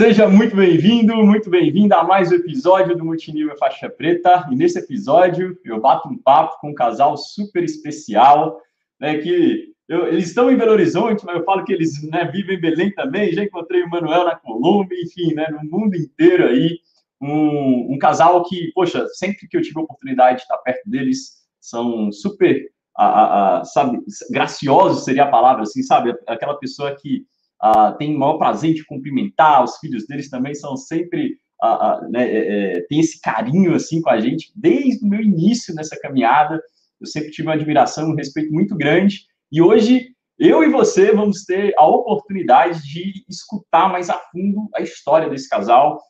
Seja muito bem-vindo, muito bem-vinda a mais um episódio do Multinível Faixa Preta. E nesse episódio eu bato um papo com um casal super especial, né, que eu, eles estão em Belo Horizonte, mas eu falo que eles né, vivem em Belém também. Já encontrei o Manuel na Colômbia, enfim, né, no mundo inteiro aí. Um, um, casal que, poxa, sempre que eu tive a oportunidade de estar perto deles, são super, a, a, a, sabe, graciosos seria a palavra, assim, sabe? Aquela pessoa que uh, tem o maior prazer de cumprimentar, os filhos deles também são sempre, uh, uh, né, é, é, tem esse carinho, assim, com a gente, desde o meu início nessa caminhada, eu sempre tive uma admiração, um respeito muito grande, e hoje eu e você vamos ter a oportunidade de escutar mais a fundo a história desse casal.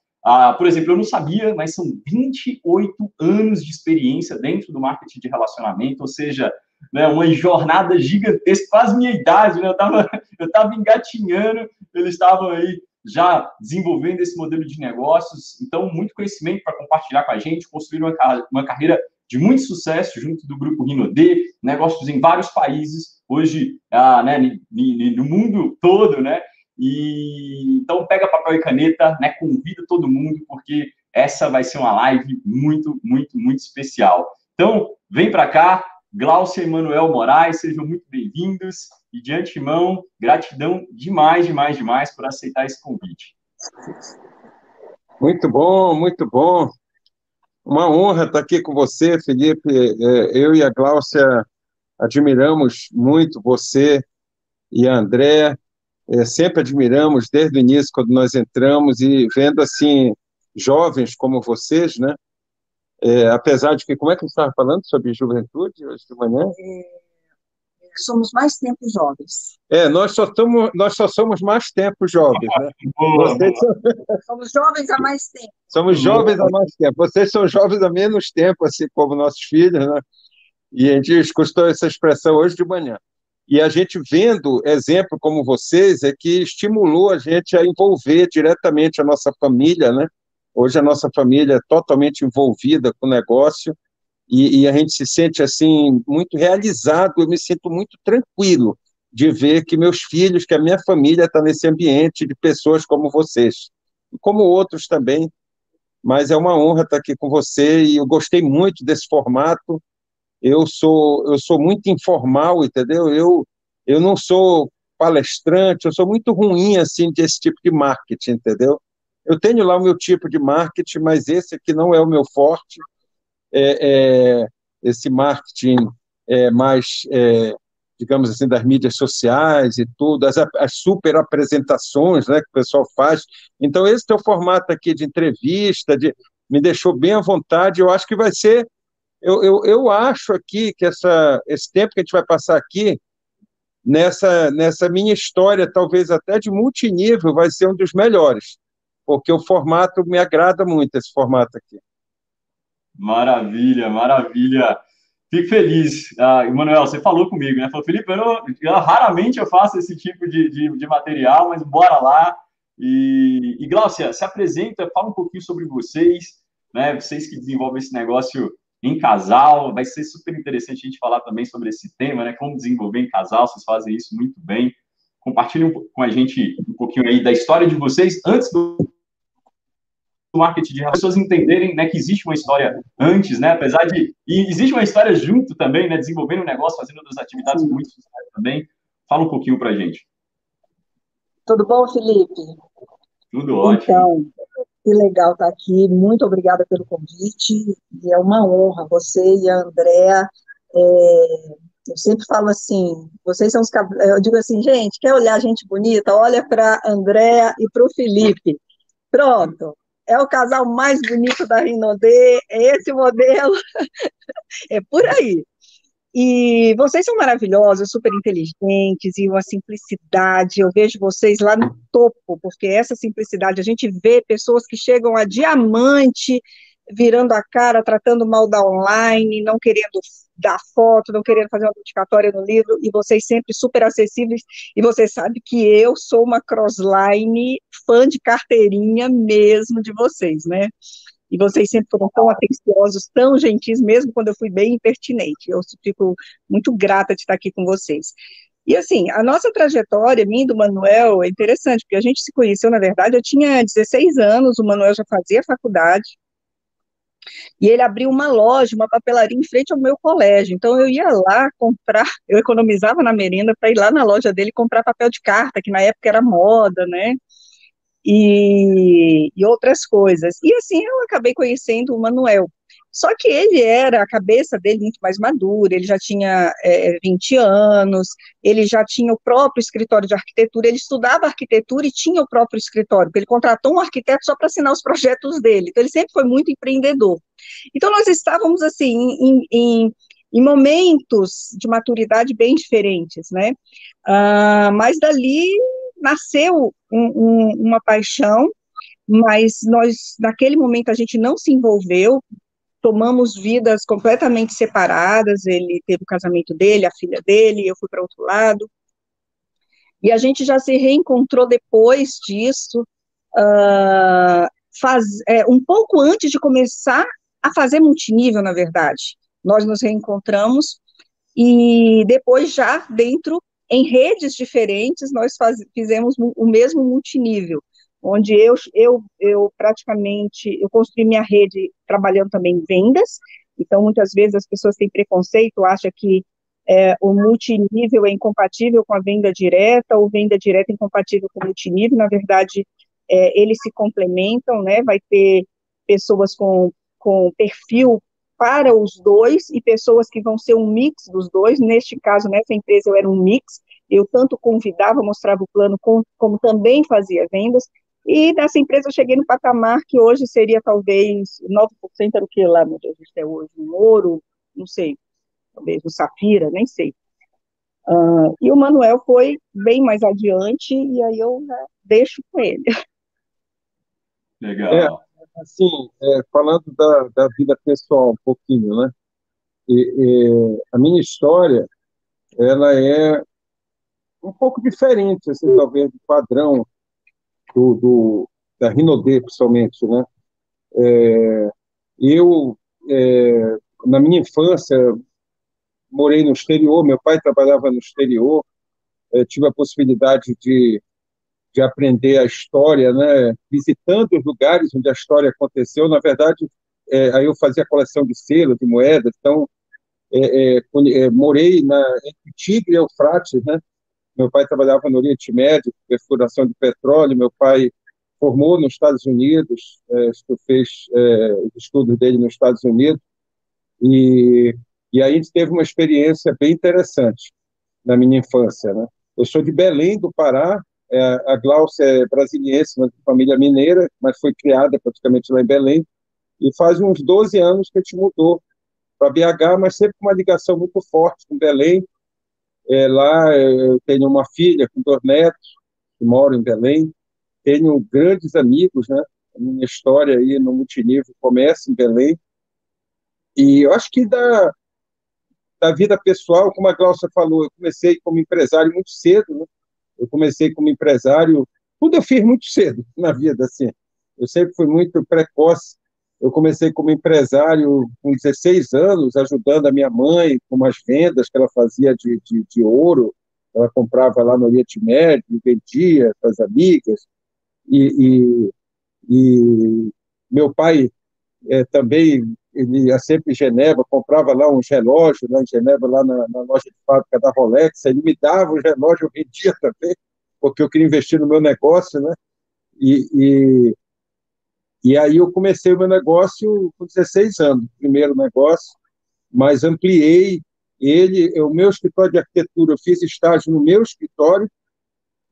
Por exemplo, eu não sabia, mas são 28 anos de experiência dentro do marketing de relacionamento, ou seja, né, uma jornada gigantesca, quase minha idade, né, eu estava eu tava engatinhando, eles estavam aí já desenvolvendo esse modelo de negócios, então muito conhecimento para compartilhar com a gente, construir uma, uma carreira de muito sucesso junto do grupo Rinode, negócios em vários países, hoje ah, né, no mundo todo, né? E então pega papel e caneta, né? Convida todo mundo porque essa vai ser uma live muito, muito, muito especial. Então vem para cá, Glaucia e Manuel Moraes, sejam muito bem-vindos e de antemão, gratidão demais, demais, demais por aceitar esse convite. Muito bom, muito bom. Uma honra estar aqui com você, Felipe. É, eu e a Glaucia admiramos muito você e a André. É, sempre admiramos desde o início, quando nós entramos, e vendo assim, jovens como vocês, né? É, apesar de que, como é que você estava falando sobre juventude hoje de manhã? É, somos mais tempo jovens. É, nós só, somos, nós só somos mais tempo jovens, né? Vocês são... Somos jovens há mais tempo. Somos jovens há mais tempo. Vocês são jovens há menos tempo, assim como nossos filhos, né? E a gente escutou essa expressão hoje de manhã. E a gente vendo exemplo como vocês é que estimulou a gente a envolver diretamente a nossa família, né? Hoje a nossa família é totalmente envolvida com o negócio e, e, a gente se sente assim muito realizado. Eu me sinto muito tranquilo de ver que meus filhos, que a minha família está nesse ambiente de pessoas como vocês, e como outros também. Mas é uma honra estar aqui com você e eu gostei muito desse formato. Eu sou eu sou muito informal, entendeu? Eu eu não sou palestrante, eu sou muito ruim assim desse tipo de marketing, entendeu? Eu tenho lá o meu tipo de marketing, mas esse aqui não é o meu forte. É, é, esse marketing é mais, é, digamos assim, das mídias sociais e tudo, as, as super apresentações né, que o pessoal faz. Então, esse teu formato aqui de entrevista de, me deixou bem à vontade. Eu acho que vai ser. Eu, eu, eu acho aqui que essa, esse tempo que a gente vai passar aqui, nessa, nessa minha história, talvez até de multinível, vai ser um dos melhores porque o formato me agrada muito, esse formato aqui. Maravilha, maravilha. Fico feliz. Ah, Emanuel, você falou comigo, né? Falou, Felipe, eu, eu, raramente eu faço esse tipo de, de, de material, mas bora lá. E, e Glaucia, se apresenta, fala um pouquinho sobre vocês, né? Vocês que desenvolvem esse negócio em casal. Vai ser super interessante a gente falar também sobre esse tema, né? Como desenvolver em casal, vocês fazem isso muito bem. Compartilhem com a gente um pouquinho aí da história de vocês antes do marketing de as pessoas entenderem né, que existe uma história antes, né, apesar de. E existe uma história junto também, né, desenvolvendo um negócio, fazendo outras atividades Sim. muito sucesso também. Fala um pouquinho para gente. Tudo bom, Felipe? Tudo ótimo. Então, que legal estar tá aqui. Muito obrigada pelo convite. E é uma honra você e a Andrea. É, eu sempre falo assim, vocês são os eu digo assim, gente, quer olhar gente bonita? Olha para Andrea e para o Felipe. Pronto, é o casal mais bonito da Rinodê, é esse modelo, é por aí. E vocês são maravilhosos, super inteligentes e uma simplicidade. Eu vejo vocês lá no topo, porque essa simplicidade, a gente vê pessoas que chegam a diamante, virando a cara, tratando mal da online, não querendo dar foto, não querendo fazer uma dedicatória no livro, e vocês sempre super acessíveis, e você sabe que eu sou uma crossline fã de carteirinha mesmo de vocês, né? E vocês sempre foram tão atenciosos, tão gentis, mesmo quando eu fui bem impertinente. Eu fico muito grata de estar aqui com vocês. E assim, a nossa trajetória, mim do Manuel, é interessante, porque a gente se conheceu, na verdade, eu tinha 16 anos, o Manuel já fazia faculdade, e ele abriu uma loja, uma papelaria em frente ao meu colégio. Então eu ia lá comprar, eu economizava na merenda para ir lá na loja dele comprar papel de carta, que na época era moda, né? E, e outras coisas. E assim eu acabei conhecendo o Manuel. Só que ele era, a cabeça dele muito mais madura, ele já tinha é, 20 anos, ele já tinha o próprio escritório de arquitetura, ele estudava arquitetura e tinha o próprio escritório, porque ele contratou um arquiteto só para assinar os projetos dele, então ele sempre foi muito empreendedor. Então nós estávamos, assim, em, em, em momentos de maturidade bem diferentes, né? Ah, mas dali nasceu um, um, uma paixão, mas nós, naquele momento, a gente não se envolveu, tomamos vidas completamente separadas, ele teve o casamento dele, a filha dele, eu fui para outro lado, e a gente já se reencontrou depois disso, uh, faz, é, um pouco antes de começar a fazer multinível, na verdade, nós nos reencontramos, e depois já dentro, em redes diferentes, nós faz, fizemos o mesmo multinível, onde eu, eu, eu praticamente, eu construí minha rede trabalhando também em vendas, então muitas vezes as pessoas têm preconceito, acham que é, o multinível é incompatível com a venda direta, ou venda direta é incompatível com o multinível, na verdade, é, eles se complementam, né, vai ter pessoas com, com perfil para os dois, e pessoas que vão ser um mix dos dois, neste caso, nessa empresa eu era um mix, eu tanto convidava, mostrava o plano, como, como também fazia vendas, e nessa empresa eu cheguei no patamar que hoje seria talvez 9% era o que lá, meu Deus, isso é hoje, um ouro, não sei, talvez o safira, nem sei. Uh, e o Manuel foi bem mais adiante, e aí eu né, deixo com ele. Legal. É, assim, é, falando da, da vida pessoal um pouquinho, né? E, e, a minha história, ela é um pouco diferente, assim, talvez, do padrão do, do da Rinodê, principalmente, né? É, eu, é, na minha infância, morei no exterior, meu pai trabalhava no exterior, é, tive a possibilidade de, de aprender a história, né? Visitando os lugares onde a história aconteceu, na verdade, é, aí eu fazia coleção de selos, de moedas, então é, é, morei na, entre Tigre e Eufrates, né? Meu pai trabalhava no Oriente Médio, perfuração de petróleo. Meu pai formou nos Estados Unidos, é, fez é, os estudos dele nos Estados Unidos. E, e aí a gente teve uma experiência bem interessante na minha infância. Né? Eu sou de Belém, do Pará. É, a Glaucia é brasiliense, mas de família mineira, mas foi criada praticamente lá em Belém. E faz uns 12 anos que a gente mudou para BH, mas sempre com uma ligação muito forte com Belém, é, lá eu tenho uma filha com dois netos, que moram em Belém. Tenho grandes amigos, né? A minha história aí no multinível começa em Belém. E eu acho que da, da vida pessoal, como a Glaucia falou, eu comecei como empresário muito cedo, né? Eu comecei como empresário, tudo eu fiz muito cedo na vida, assim. Eu sempre fui muito precoce eu comecei como empresário com 16 anos, ajudando a minha mãe com umas vendas que ela fazia de, de, de ouro. Ela comprava lá no Oriente Médio, vendia para as amigas. E, e, e meu pai é, também ele ia sempre em Genebra, comprava lá uns relógios lá em Genebra, lá na, na, loja de fábrica da Rolex, ele me dava os relógios, eu vendia também, porque eu queria investir no meu negócio, né? E, e, e aí eu comecei o meu negócio com 16 anos, primeiro negócio, mas ampliei ele, o meu escritório de arquitetura, eu fiz estágio no meu escritório,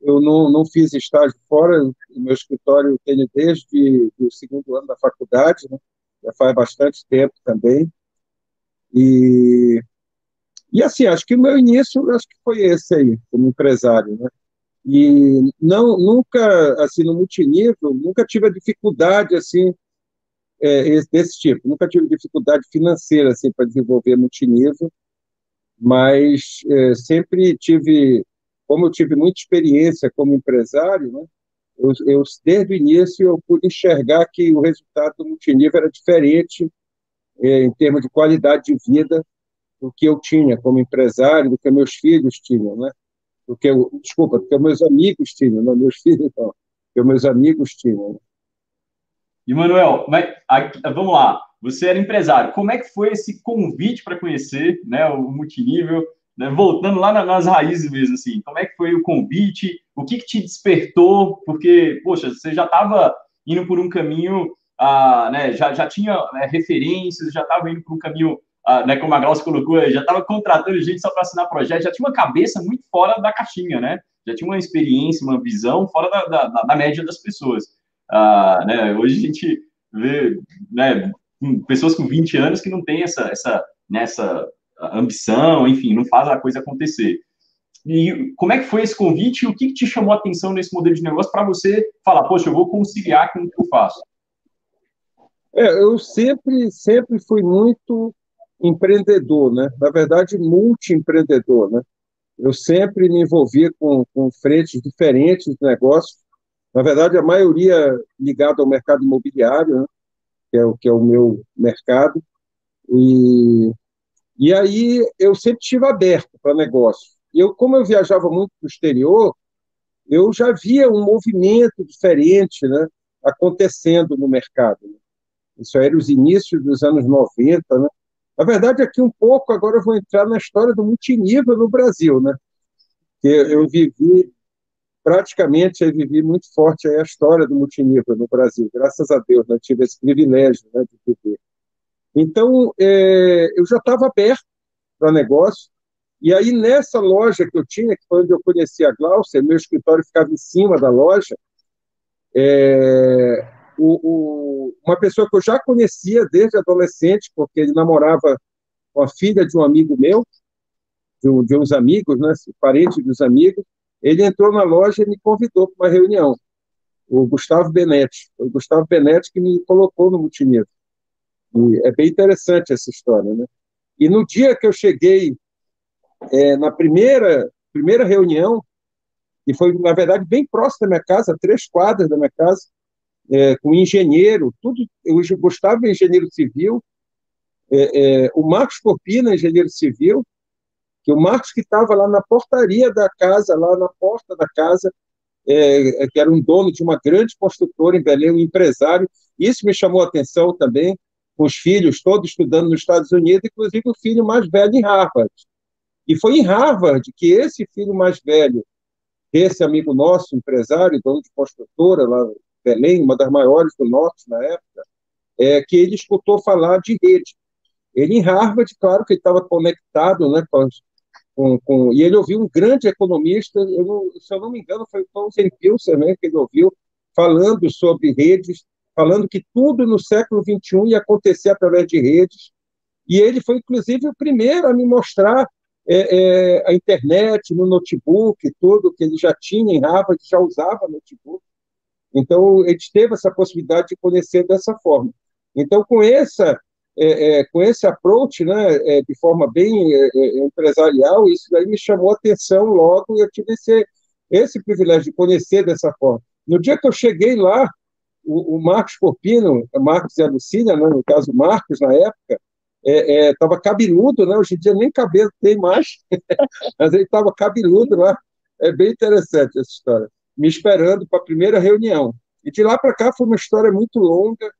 eu não, não fiz estágio fora, o meu escritório eu tenho desde o segundo ano da faculdade, né? já faz bastante tempo também, e, e assim, acho que o meu início, acho que foi esse aí, como empresário, né? E não, nunca, assim, no multinível, nunca tive a dificuldade, assim, é, desse tipo. Nunca tive dificuldade financeira, assim, para desenvolver multinível, mas é, sempre tive, como eu tive muita experiência como empresário, né, eu, eu, desde o início, eu pude enxergar que o resultado do multinível era diferente é, em termos de qualidade de vida do que eu tinha como empresário, do que meus filhos tinham, né? Porque, desculpa, porque meus amigos tinham, não meus filhos não, porque meus amigos tinham. E, Manuel, mas, aqui, vamos lá, você era empresário, como é que foi esse convite para conhecer né, o multinível? Né, voltando lá nas raízes mesmo, assim, como é que foi o convite? O que, que te despertou? Porque, poxa, você já estava indo por um caminho, ah, né, já, já tinha né, referências, já estava indo por um caminho ah, né, como a Glaucia colocou, já estava contratando gente só para assinar projeto, já tinha uma cabeça muito fora da caixinha, né? Já tinha uma experiência, uma visão fora da, da, da média das pessoas. Ah, né, hoje a gente vê né, pessoas com 20 anos que não têm essa, essa, nessa ambição, enfim, não faz a coisa acontecer. E como é que foi esse convite e o que, que te chamou a atenção nesse modelo de negócio para você falar, poxa, eu vou conciliar com o que eu faço? É, eu sempre, sempre fui muito empreendedor, né? Na verdade, multi-empreendedor, né? Eu sempre me envolvia com, com frentes diferentes de negócio. Na verdade, a maioria ligada ao mercado imobiliário, né? que, é o, que é o meu mercado. E, e aí eu sempre estive aberto para negócio. E eu, como eu viajava muito para o exterior, eu já via um movimento diferente né, acontecendo no mercado. Isso era os inícios dos anos 90, né? Na verdade, aqui um pouco, agora eu vou entrar na história do multinível no Brasil, né? Eu, eu vivi, praticamente, eu vivi muito forte a história do multinível no Brasil, graças a Deus, né? tive esse privilégio né, de viver. Então, é, eu já estava aberto para negócio, e aí nessa loja que eu tinha, que foi onde eu conheci a Glaucia, meu escritório ficava em cima da loja, é, o, o, uma pessoa que eu já conhecia desde adolescente, porque ele namorava com a filha de um amigo meu, de, de uns amigos, né, parente dos amigos, ele entrou na loja e me convidou para uma reunião. O Gustavo Benetti. Foi o Gustavo Benetti que me colocou no multinível. E é bem interessante essa história, né? E no dia que eu cheguei é, na primeira primeira reunião, e foi, na verdade, bem próximo da minha casa, três quadras da minha casa, é, com engenheiro, tudo. O Gustavo é engenheiro civil, é, é, o Marcos Corpina, engenheiro civil, que o Marcos que estava lá na portaria da casa, lá na porta da casa, é, é, que era um dono de uma grande construtora em Belém, um empresário. Isso me chamou a atenção também, com os filhos todos estudando nos Estados Unidos, inclusive o filho mais velho em Harvard. E foi em Harvard que esse filho mais velho, esse amigo nosso, empresário, dono de construtora lá Belém, uma das maiores do norte na época, é, que ele escutou falar de rede. Ele em Harvard, claro que ele estava conectado né, com, com, e ele ouviu um grande economista, eu não, se eu não me engano, foi o Tom Pilser, né, que ele ouviu, falando sobre redes, falando que tudo no século XXI ia acontecer através de redes, e ele foi, inclusive, o primeiro a me mostrar é, é, a internet no notebook, tudo que ele já tinha em Harvard, já usava notebook. Então, a gente teve essa possibilidade de conhecer dessa forma. Então, com essa é, é, com esse approach, né, é, de forma bem é, é, empresarial, isso daí me chamou a atenção logo e eu tive esse, esse privilégio de conhecer dessa forma. No dia que eu cheguei lá, o, o Marcos Corpino, Marcos e a Lucília, né, no caso Marcos na época, estava cabeludo, né, hoje em dia nem cabelo tem mais, mas ele estava cabeludo lá. É bem interessante essa história me esperando para a primeira reunião. E de lá para cá foi uma história muito longa,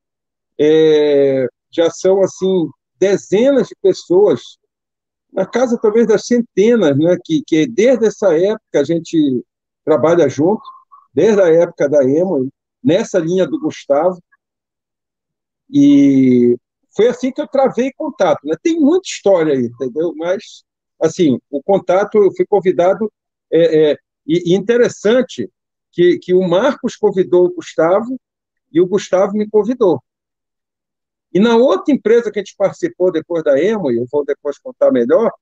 é, já são, assim, dezenas de pessoas, na casa talvez das centenas, né, que, que desde essa época a gente trabalha junto, desde a época da Emo, nessa linha do Gustavo, e foi assim que eu travei contato. Né? Tem muita história aí, entendeu? Mas, assim, o contato, eu fui convidado, é, é, e, interessante que, que o Marcos convidou o Gustavo e o Gustavo me convidou. E na outra empresa que a gente participou depois da Emo, e eu vou depois contar melhor,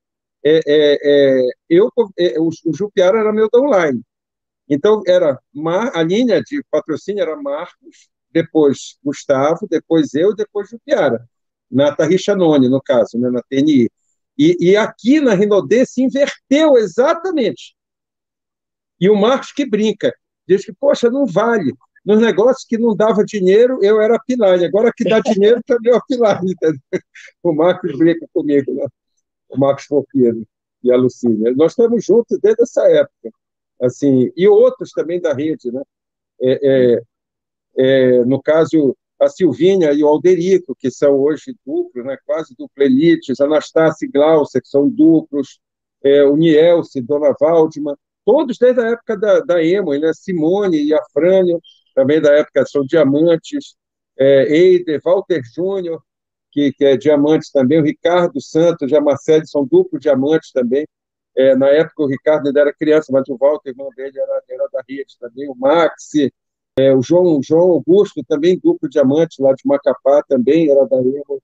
é, é, é, eu, é, o, o Jupiara era meu downline. Então, era Mar, a linha de patrocínio era Marcos, depois Gustavo, depois eu, depois Jupiara, na Tarrichanone, no caso, né, na TNI. E, e aqui na Rinodê se inverteu exatamente. E o Marcos que brinca diz que, poxa, não vale. Nos negócios que não dava dinheiro, eu era Pilar. Agora que dá dinheiro, também é a Pilar. O Marcos brinca comigo, né? o Marcos Fofiano. e a Lucília. Nós estamos juntos desde essa época, assim, e outros também da rede, né? É, é, é, no caso, a Silvinha e o Alderico, que são hoje duplos, né, quase duplelites, Anastácio e Glaucia, que são duplos, é, o Nielce, Dona Valdima, todos desde a época da, da Emo, né, Simone e Afrânio, também da época são diamantes, é, Eider, Walter Júnior, que, que é diamante também, o Ricardo Santos e a Marcele são duplos diamantes também, é, na época o Ricardo ainda era criança, mas o Walter, irmão dele, era, era da rede também, o Maxi, é, o João, João Augusto, também duplo diamante lá de Macapá, também era da Emo.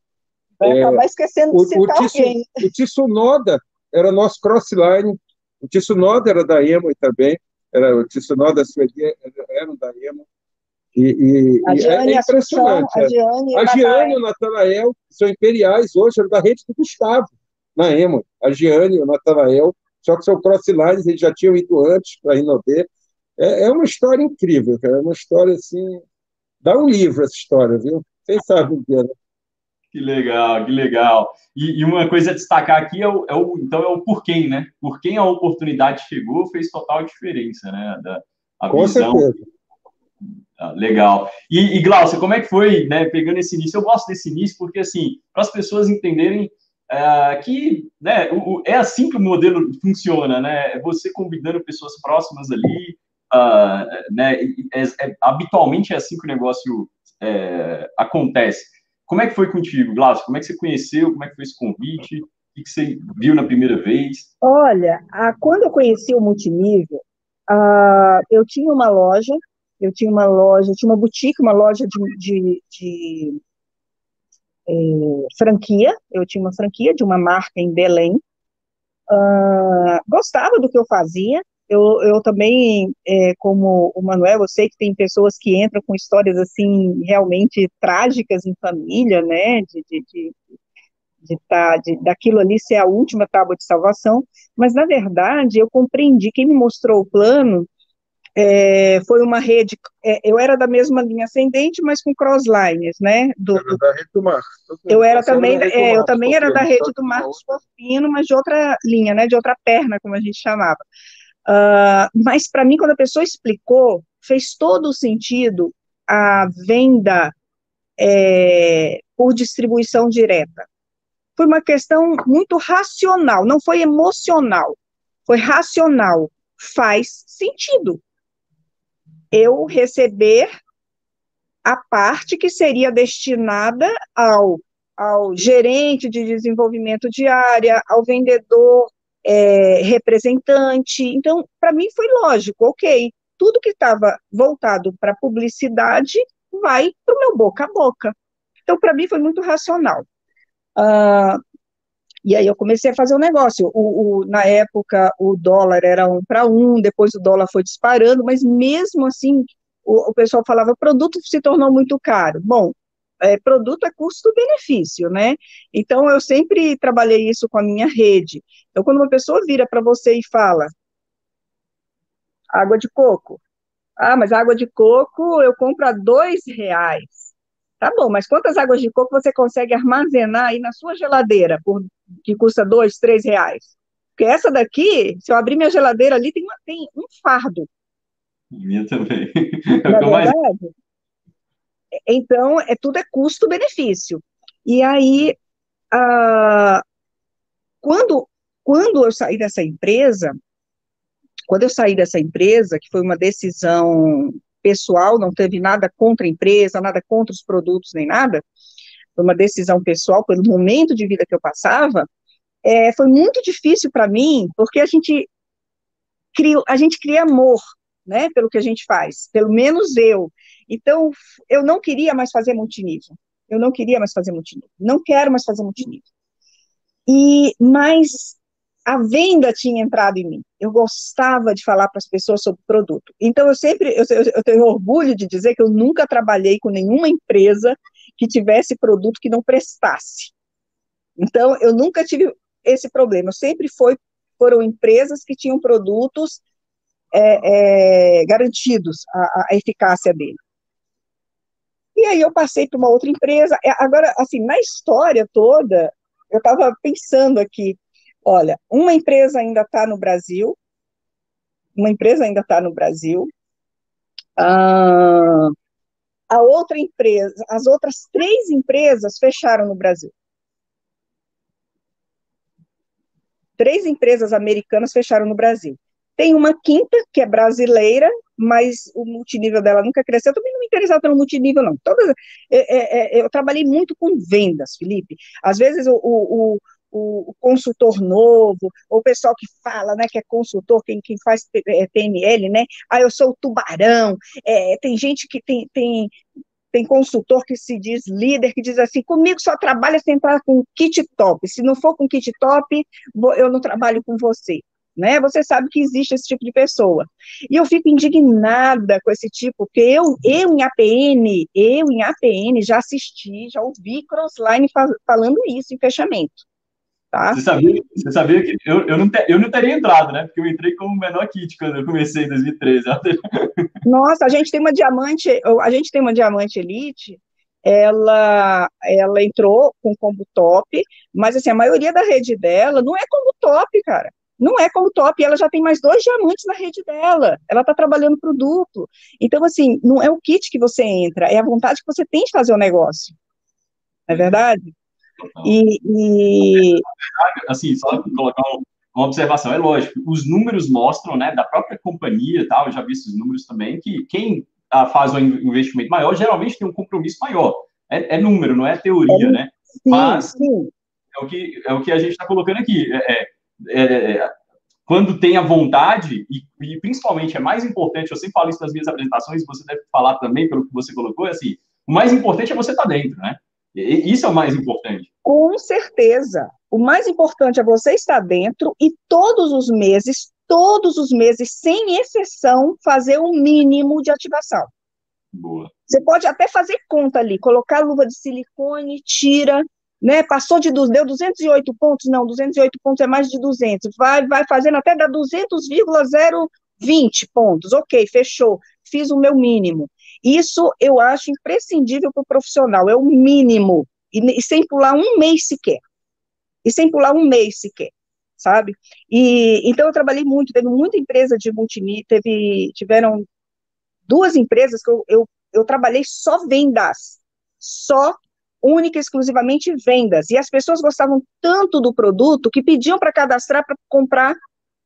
Vai é, acabar esquecendo de citar o, alguém. O Tissunoda era nosso crossline, o Tissunoda era da Emo também, era, o Tissunoda Sueli era da Emo. E, e, a Giane, é, é impressionante. a Giane, a Giane e o Natanael são imperiais hoje, eram da rede do Gustavo, na Emo. A Giane e o Natanael, só que são crosslines, eles já tinham ido antes para a. É, é uma história incrível, cara. É uma história assim. Dá um livro essa história, viu? Quem sabe um dia, né? Que legal, que legal. E, e, uma coisa a destacar aqui é o, é o, então é o por quem, né? Por quem a oportunidade chegou fez total diferença, né? Da, a Com visão. certeza. Ah, legal. E, e Glaucia, como é que foi, né? Pegando esse início, eu gosto desse início porque assim, para as pessoas entenderem uh, que, né? O, é assim que o modelo funciona, né? É você convidando pessoas próximas ali, uh, né, é, é, habitualmente é assim que o negócio é, acontece. Como é que foi contigo, Glaucio? Como é que você conheceu? Como é que foi esse convite? O que, você viu na primeira vez? Olha, a, quando eu conheci o multinível, a, eu tinha uma loja, eu tinha uma loja, tinha uma boutique, uma loja de, de, de é, franquia, eu tinha uma franquia de uma marca em Belém, uh, gostava do que eu fazia, eu, eu também, é, como o Manuel, eu sei que tem pessoas que entram com histórias, assim, realmente trágicas em família, né, de, de, de, de, tá, de daquilo ali ser a última tábua de salvação, mas, na verdade, eu compreendi, quem me mostrou o plano é, foi uma rede, é, eu era da mesma linha ascendente, mas com crosslines, né? Do, era da rede do Marcos. Eu era também, é, eu também era da rede do Marcos Porfino, mas de outra linha, né? De outra perna, como a gente chamava. Uh, mas para mim, quando a pessoa explicou, fez todo o sentido a venda é, por distribuição direta. Foi uma questão muito racional, não foi emocional, foi racional. Faz sentido eu receber a parte que seria destinada ao, ao gerente de desenvolvimento de área, ao vendedor é, representante. Então, para mim foi lógico, ok, tudo que estava voltado para publicidade vai para o meu boca a boca. Então, para mim foi muito racional. Uh, e aí eu comecei a fazer um negócio. O, na época, o dólar era um para um, depois o dólar foi disparando, mas mesmo assim, o, o pessoal falava, o produto se tornou muito caro. Bom, é, produto é custo-benefício, né? Então, eu sempre trabalhei isso com a minha rede. Então, quando uma pessoa vira para você e fala, água de coco, ah, mas água de coco eu compro a dois reais. Tá bom, mas quantas águas de coco você consegue armazenar aí na sua geladeira, por, que custa dois, três reais? Porque essa daqui, se eu abrir minha geladeira ali, tem, uma, tem um fardo. Minha também. Na é verdade, então, é, tudo é custo-benefício. E aí, quando, quando eu saí dessa empresa, quando eu saí dessa empresa, que foi uma decisão pessoal, não teve nada contra a empresa, nada contra os produtos, nem nada, foi uma decisão pessoal, pelo momento de vida que eu passava, é, foi muito difícil para mim, porque a gente cria, a gente cria amor, né, pelo que a gente faz, pelo menos eu, então, eu não queria mais fazer multinível. Eu não queria mais fazer multinível. Não quero mais fazer multinível. E, mas a venda tinha entrado em mim. Eu gostava de falar para as pessoas sobre produto. Então, eu sempre, eu, eu, tenho orgulho de dizer que eu nunca trabalhei com nenhuma empresa que tivesse produto que não prestasse. Então, eu nunca tive esse problema. Eu sempre foi, foram empresas que tinham produtos é, é, garantidos, a, a eficácia dele. E aí eu passei para uma outra empresa. É, agora, assim, na história toda, eu estava pensando aqui, Olha, uma empresa ainda está no Brasil, uma empresa ainda está no Brasil, ah, a outra empresa, as outras três empresas fecharam no Brasil. Três empresas americanas fecharam no Brasil. Tem uma quinta, que é brasileira, mas o multinível dela nunca cresceu. Eu também não me interessava pelo multinível, não. Todas, é, é, é, eu trabalhei muito com vendas, Felipe. Às vezes o, o, o, o, consultor novo, ou o pessoal que fala, né, que é consultor, quem, quem faz PNL, né, ah, eu sou o tubarão, é, tem gente que tem, tem, tem consultor que se diz líder, que diz assim, comigo só trabalha se entrar com kit top, se não for com kit top, eu não trabalho com você né? Você sabe que existe esse tipo de pessoa. E eu fico indignada com esse tipo, porque eu, eu em APN, eu em APN já assisti, já ouvi Crossline falando isso em fechamento. Tá? Você, sabia, você sabia que eu, eu, não te, eu não teria entrado, né? Porque eu entrei como menor kit quando eu comecei em 2013. Nossa, a gente tem uma diamante, a gente tem uma diamante elite, ela, ela entrou com combo top, mas assim, a maioria da rede dela não é combo top, cara não é como top, ela já tem mais dois diamantes na rede dela, ela está trabalhando produto. Então, assim, não é o kit que você entra, é a vontade que você tem de fazer o negócio. É verdade? E, e... Assim, só colocar uma observação, é lógico, os números mostram, né, da própria companhia, tal, eu já vi esses números também, que quem ah, faz um investimento maior, geralmente tem um compromisso maior. É, é número, não é teoria, é, né? Sim, Mas sim. É, o que, é o que a gente está colocando aqui. É, é é, quando tem a vontade, e, e, principalmente é mais importante, eu sempre falo isso nas minhas apresentações, você deve falar também pelo que você colocou, é assim, o mais importante é você estar tá dentro, né? E, isso é o mais importante. Com certeza. O mais importante é você estar dentro e todos os meses, todos os meses, sem exceção, fazer o mínimo de ativação. Boa. Você pode até fazer conta ali, colocar luva de silicone, tira, né? Passou de deu 208 pontos, não, 208 pontos é mais de 200. Vai vai fazendo até dar 200,020 pontos. OK, fechou. Fiz o meu mínimo. Isso eu acho imprescindível para o profissional, é o mínimo. E, e, sem pular um mês sequer. E sem pular um mês sequer, sabe? E então eu trabalhei muito, teve muita empresa de multimídia, teve tiveram duas empresas que eu, eu, eu trabalhei só vendas, só única e exclusivamente vendas. E as pessoas gostavam tanto do produto que pediam para cadastrar para comprar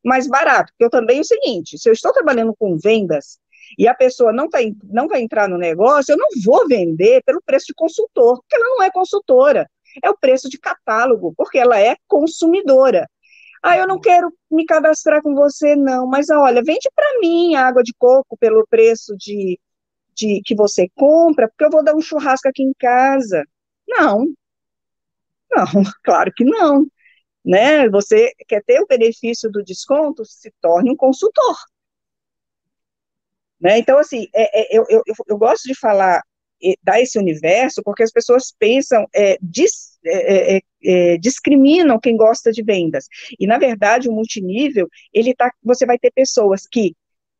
mais barato. Porque eu também é o seguinte: se eu estou trabalhando com vendas e a pessoa não, tá, não vai entrar no negócio, eu não vou vender pelo preço de consultor, porque ela não é consultora. É o preço de catálogo, porque ela é consumidora. Ah, eu não quero me cadastrar com você, não, mas olha, vende para mim a água de coco pelo preço de, de que você compra, porque eu vou dar um churrasco aqui em casa. Não. Não, claro que não. Né? Você quer ter o benefício do desconto, se torne um consultor. Né? Então, assim, é, é, eu, eu, eu gosto de falar dar esse universo, porque as pessoas pensam, é, dis, é, é, é, discriminam quem gosta de vendas. E, na verdade, o multinível, ele tá, você vai ter pessoas que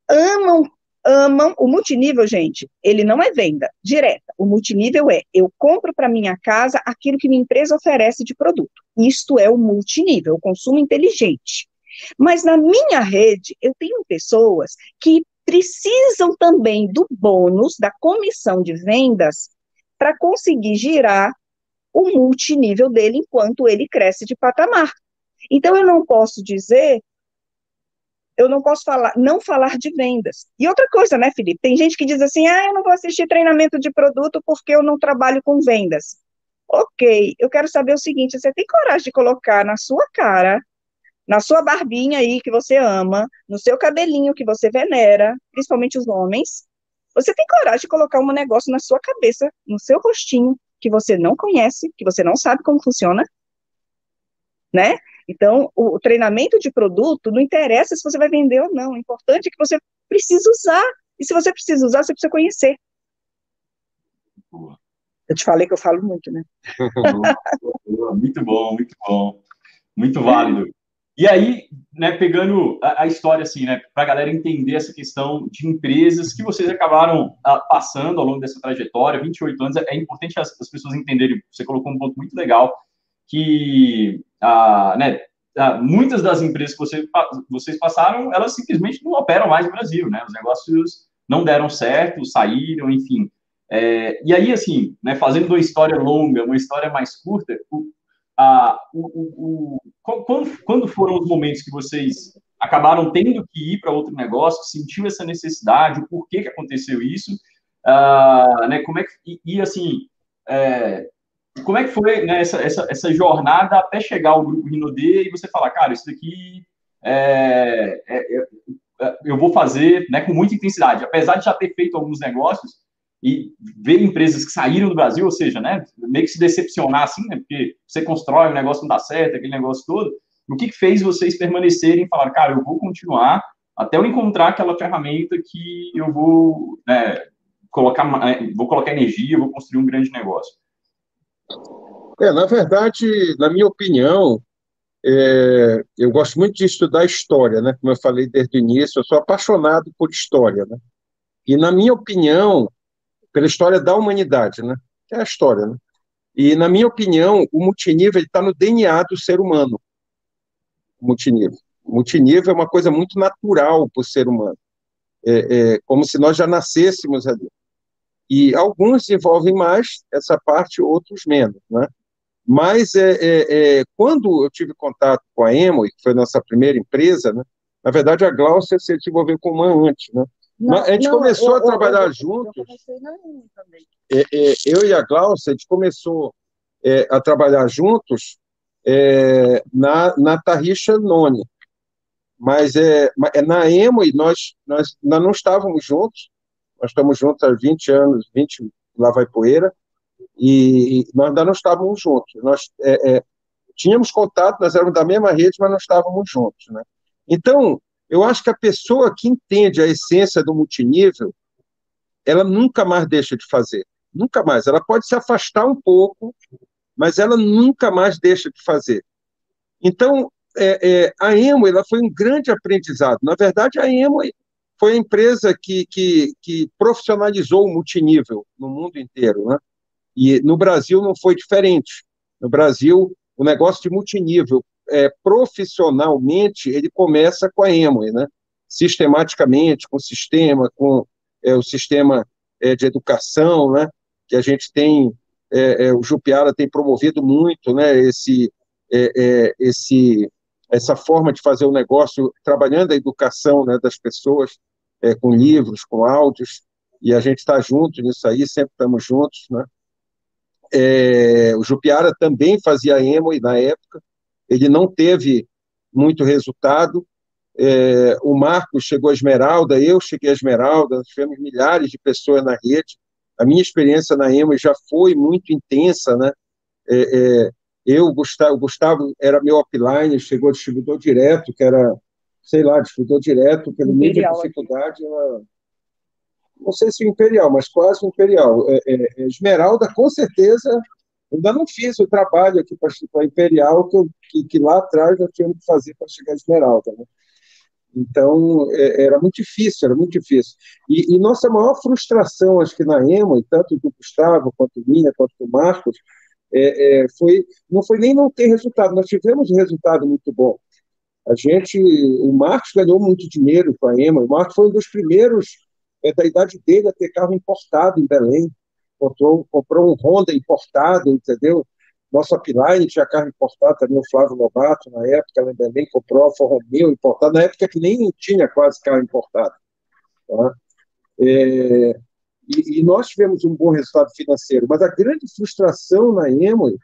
amam amam o multinível, gente. Ele não é venda direta. O multinível é eu compro para minha casa aquilo que minha empresa oferece de produto. Isto é o multinível, o consumo inteligente. Mas na minha rede, eu tenho pessoas que precisam também do bônus da comissão de vendas para conseguir girar o multinível dele enquanto ele cresce de patamar. Então, eu não posso dizer eu não posso falar, não falar de vendas. E outra coisa, né, Felipe? Tem gente que diz assim: ah, eu não vou assistir treinamento de produto porque eu não trabalho com vendas. Ok, eu quero saber o seguinte: você tem coragem de colocar na sua cara, na sua barbinha aí que você ama, no seu cabelinho que você venera, principalmente os homens, você tem coragem de colocar um negócio na sua cabeça, no seu rostinho, que você não conhece, que você não sabe como funciona, né? Então, o, treinamento de produto não interessa se você vai vender ou não, o importante é que você precisa usar, e se você precisa usar, você precisa conhecer. Boa. Eu te falei que eu falo muito, né? muito bom, muito bom, muito válido. E aí, né, pegando a, a história, assim, né, para a galera entender essa questão de empresas que vocês acabaram a, ah, passando ao longo dessa trajetória, 28 anos, é, é importante as, as pessoas entenderem, você colocou um ponto muito legal, que, ah, né, ah, muitas das empresas que você, vocês passaram, elas simplesmente não operam mais no Brasil, né? Os negócios não deram certo, saíram, enfim. É, e aí, assim, né, fazendo uma história longa, uma história mais curta, o, a, o, o, quando, quando foram os momentos que vocês acabaram tendo que ir para outro negócio, sentiu essa necessidade, o porquê que aconteceu isso, uh, né, como é que, e, e assim, é, como é que foi né, essa, essa, essa, jornada até chegar ao grupo Rinode e você falar, cara, isso daqui é, é, é, é, eu vou fazer né, com muita intensidade, apesar de já ter feito alguns negócios e ver empresas que saíram do Brasil, ou seja, né, meio que se decepcionar assim, né, porque você constrói, o negócio não dá certo, aquele negócio todo, o que, fez vocês permanecerem e falar, cara, eu vou continuar até eu encontrar aquela ferramenta que eu vou né, colocar, é, vou colocar energia, vou construir um grande negócio? É, na verdade, na minha opinião, é, eu gosto muito de estudar história, né? Como eu falei desde o início, eu sou apaixonado por história, né? E na minha opinião, pela história da humanidade, né? Que é a história, né? E na minha opinião, o multinível está no DNA do ser humano. O multinível. Multinível é uma coisa muito natural para o ser humano. É, é, como se nós já nascêssemos ali. E alguns desenvolvem mais essa parte, outros menos, né? Mas é, é, é, quando eu tive contato com a Emo, que foi a nossa primeira empresa, né? Na verdade, a Glaucia se desenvolveu com uma antes, né? Não, a gente não, começou eu, a trabalhar eu, eu, juntos. É, é, eu e a Glaucia, a gente começou é, a trabalhar juntos na, na Tarricha None. Mas é, é na Emo e nós, nós, nós não estávamos juntos, nós estamos juntos há 20 anos, 20, lá vai poeira, e nós ainda não estávamos juntos. Nós é, é, tínhamos contato, nós éramos da mesma rede, mas não estávamos juntos. Né? Então, eu acho que a pessoa que entende a essência do multinível, ela nunca mais deixa de fazer. Nunca mais. Ela pode se afastar um pouco, mas ela nunca mais deixa de fazer. Então, é, é, a Emo ela foi um grande aprendizado. Na verdade, a Emo foi a empresa que, que, que profissionalizou o multinível no mundo inteiro, né? E no Brasil não foi diferente. No Brasil, o negócio de multinível, é, profissionalmente, ele começa com a Emory, né? Sistematicamente, com o sistema, com é, o sistema é, de educação, né? Que a gente tem, é, é, o Jupiara tem promovido muito, né? Esse, é, esse essa forma de fazer o negócio, trabalhando a educação né, das pessoas, é, com livros, com áudios, e a gente está junto nisso aí, sempre estamos juntos, né? É, o Jupiara também fazia emo na época, ele não teve muito resultado. É, o Marcos chegou a Esmeralda, eu cheguei a Esmeralda, tivemos milhares de pessoas na rede. A minha experiência na emo já foi muito intensa, né? É, é eu, Gustavo, Gustavo era meu upline, chegou distribuidor direto, que era, sei lá, distribuidor direto, pelo nível de dificuldade, ela, não sei se o Imperial, mas quase o Imperial. É, é, é Esmeralda, com certeza, ainda não fiz o trabalho aqui para a Imperial que, eu, que, que, lá atrás eu tinha que fazer para chegar a Esmeralda. Né? Então, é, era muito difícil, era muito difícil. E, e, nossa maior frustração, acho que na EMA, e tanto do Gustavo, quanto minha, quanto do Marcos, é, é, foi, não foi nem não ter resultado, nós tivemos um resultado muito bom. A gente, o Marcos ganhou muito dinheiro com a EMA, o Marcos foi um dos primeiros é, da idade dele a ter carro importado em Belém, comprou, comprou um Honda importado, entendeu? Nosso upline tinha carro importado também, o Flávio Lobato, na época, lá em Belém, comprou a Alfa Romeo importado, na época que nem tinha quase carro importado. Tá? É, e, e, nós tivemos um bom resultado financeiro, mas a grande frustração na Emory,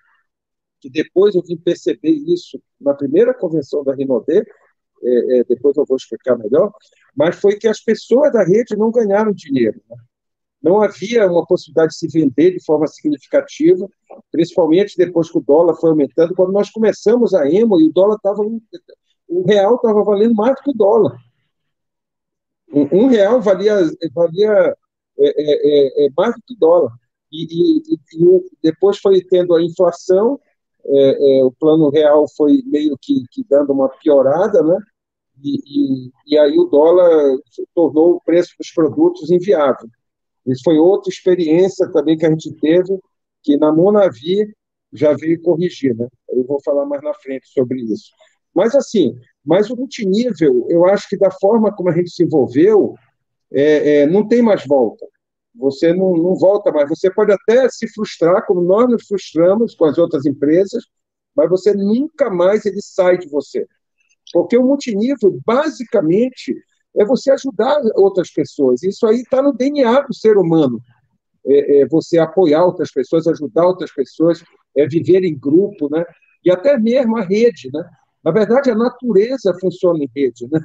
que depois eu vim perceber isso na primeira convenção da Rinodê, é, é, depois eu vou explicar melhor, mas foi que as pessoas da rede não ganharam dinheiro. Né? Não havia uma possibilidade de se vender de forma significativa, principalmente depois que o dólar foi aumentando. Quando nós começamos a Emo, e o dólar estava. O real estava valendo mais do que o dólar. Um, um real valia, valia é, é, é, é, mais do que dólar. E, e, e, depois foi tendo a inflação, é, é, o plano real foi meio que, que dando uma piorada, né? E, e, aí o dólar tornou o preço dos produtos inviável. Isso foi outra experiência também que a gente teve, que na Monavi já veio corrigir, né? Eu vou falar mais na frente sobre isso. Mas, assim, mas o multinível, eu acho que da forma como a gente se envolveu, é, é, não tem mais volta. Você não, não volta mais. Você pode até se frustrar, como nós nos frustramos com as outras empresas, mas você nunca mais ele sai de você. Porque o multinível, basicamente, é você ajudar outras pessoas. Isso aí está no DNA do ser humano. É, é, você apoiar outras pessoas, ajudar outras pessoas, é viver em grupo, né? E até mesmo a rede, né? Na verdade, a natureza funciona em rede, né?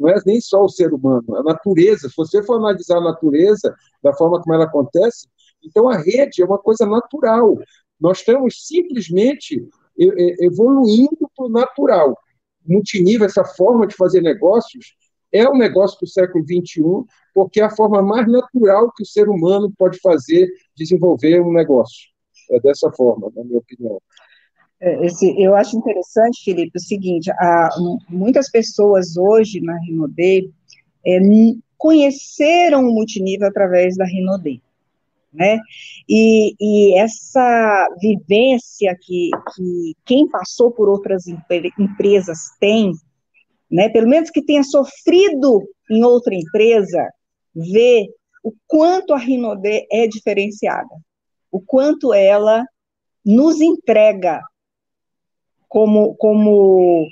Não é nem só o ser humano, a natureza. Se você for analisar a natureza da forma como ela acontece, então a rede é uma coisa natural. Nós estamos simplesmente evoluindo para o natural. Multinível, essa forma de fazer negócios, é um negócio do século XXI, porque é a forma mais natural que o ser humano pode fazer desenvolver um negócio. É dessa forma, na minha opinião. É, esse, eu acho interessante, Felipe, o seguinte, há, muitas pessoas hoje na Rinode é, conheceram o multinível através da Rinode, né? E, e, essa vivência que, que quem passou por outras empresas tem, né, pelo menos que tenha sofrido em outra empresa, vê o quanto a Rinode é diferenciada, o quanto ela nos entrega como, como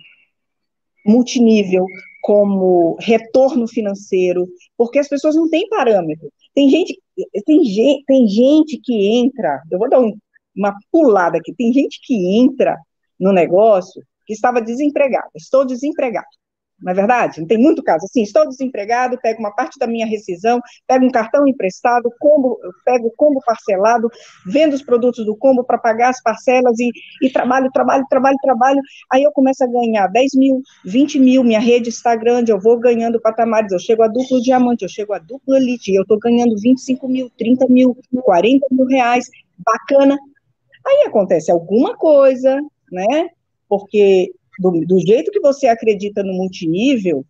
multinível, como retorno financeiro, porque as pessoas não têm parâmetro. Tem gente, tem tem gente que entra, eu vou dar um, uma pulada aqui, tem gente que entra no negócio que estava desempregado, estou desempregado. Não é verdade? Não tem muito caso. Assim, estou desempregado, pego uma parte da minha rescisão, pego um cartão emprestado, combo, pego o combo parcelado, vendo os produtos do combo para pagar as parcelas e, e trabalho, trabalho, trabalho, trabalho. Aí eu começo a ganhar 10 mil, 20 mil, minha rede está grande, eu vou ganhando patamares, eu chego a duplo diamante, eu chego a duplo elite, eu estou ganhando 25 mil, 30 mil, 40 mil reais, bacana. Aí acontece alguma coisa, né? Porque do, do jeito que você acredita no multinível,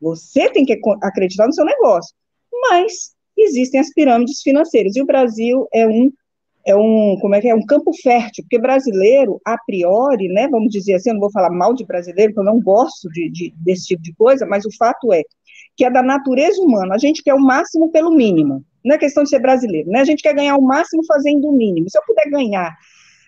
você tem que acreditar no seu negócio. Mas existem as pirâmides financeiras, e o Brasil é um é um, como é que é, um campo fértil, porque brasileiro, a priori, né, vamos dizer assim, eu não vou falar mal de brasileiro, porque eu não gosto de, de, desse tipo de coisa, mas o fato é que é da natureza humana, a gente quer o máximo pelo mínimo, não é questão de ser brasileiro, né, a gente quer ganhar o máximo fazendo o mínimo, se eu puder ganhar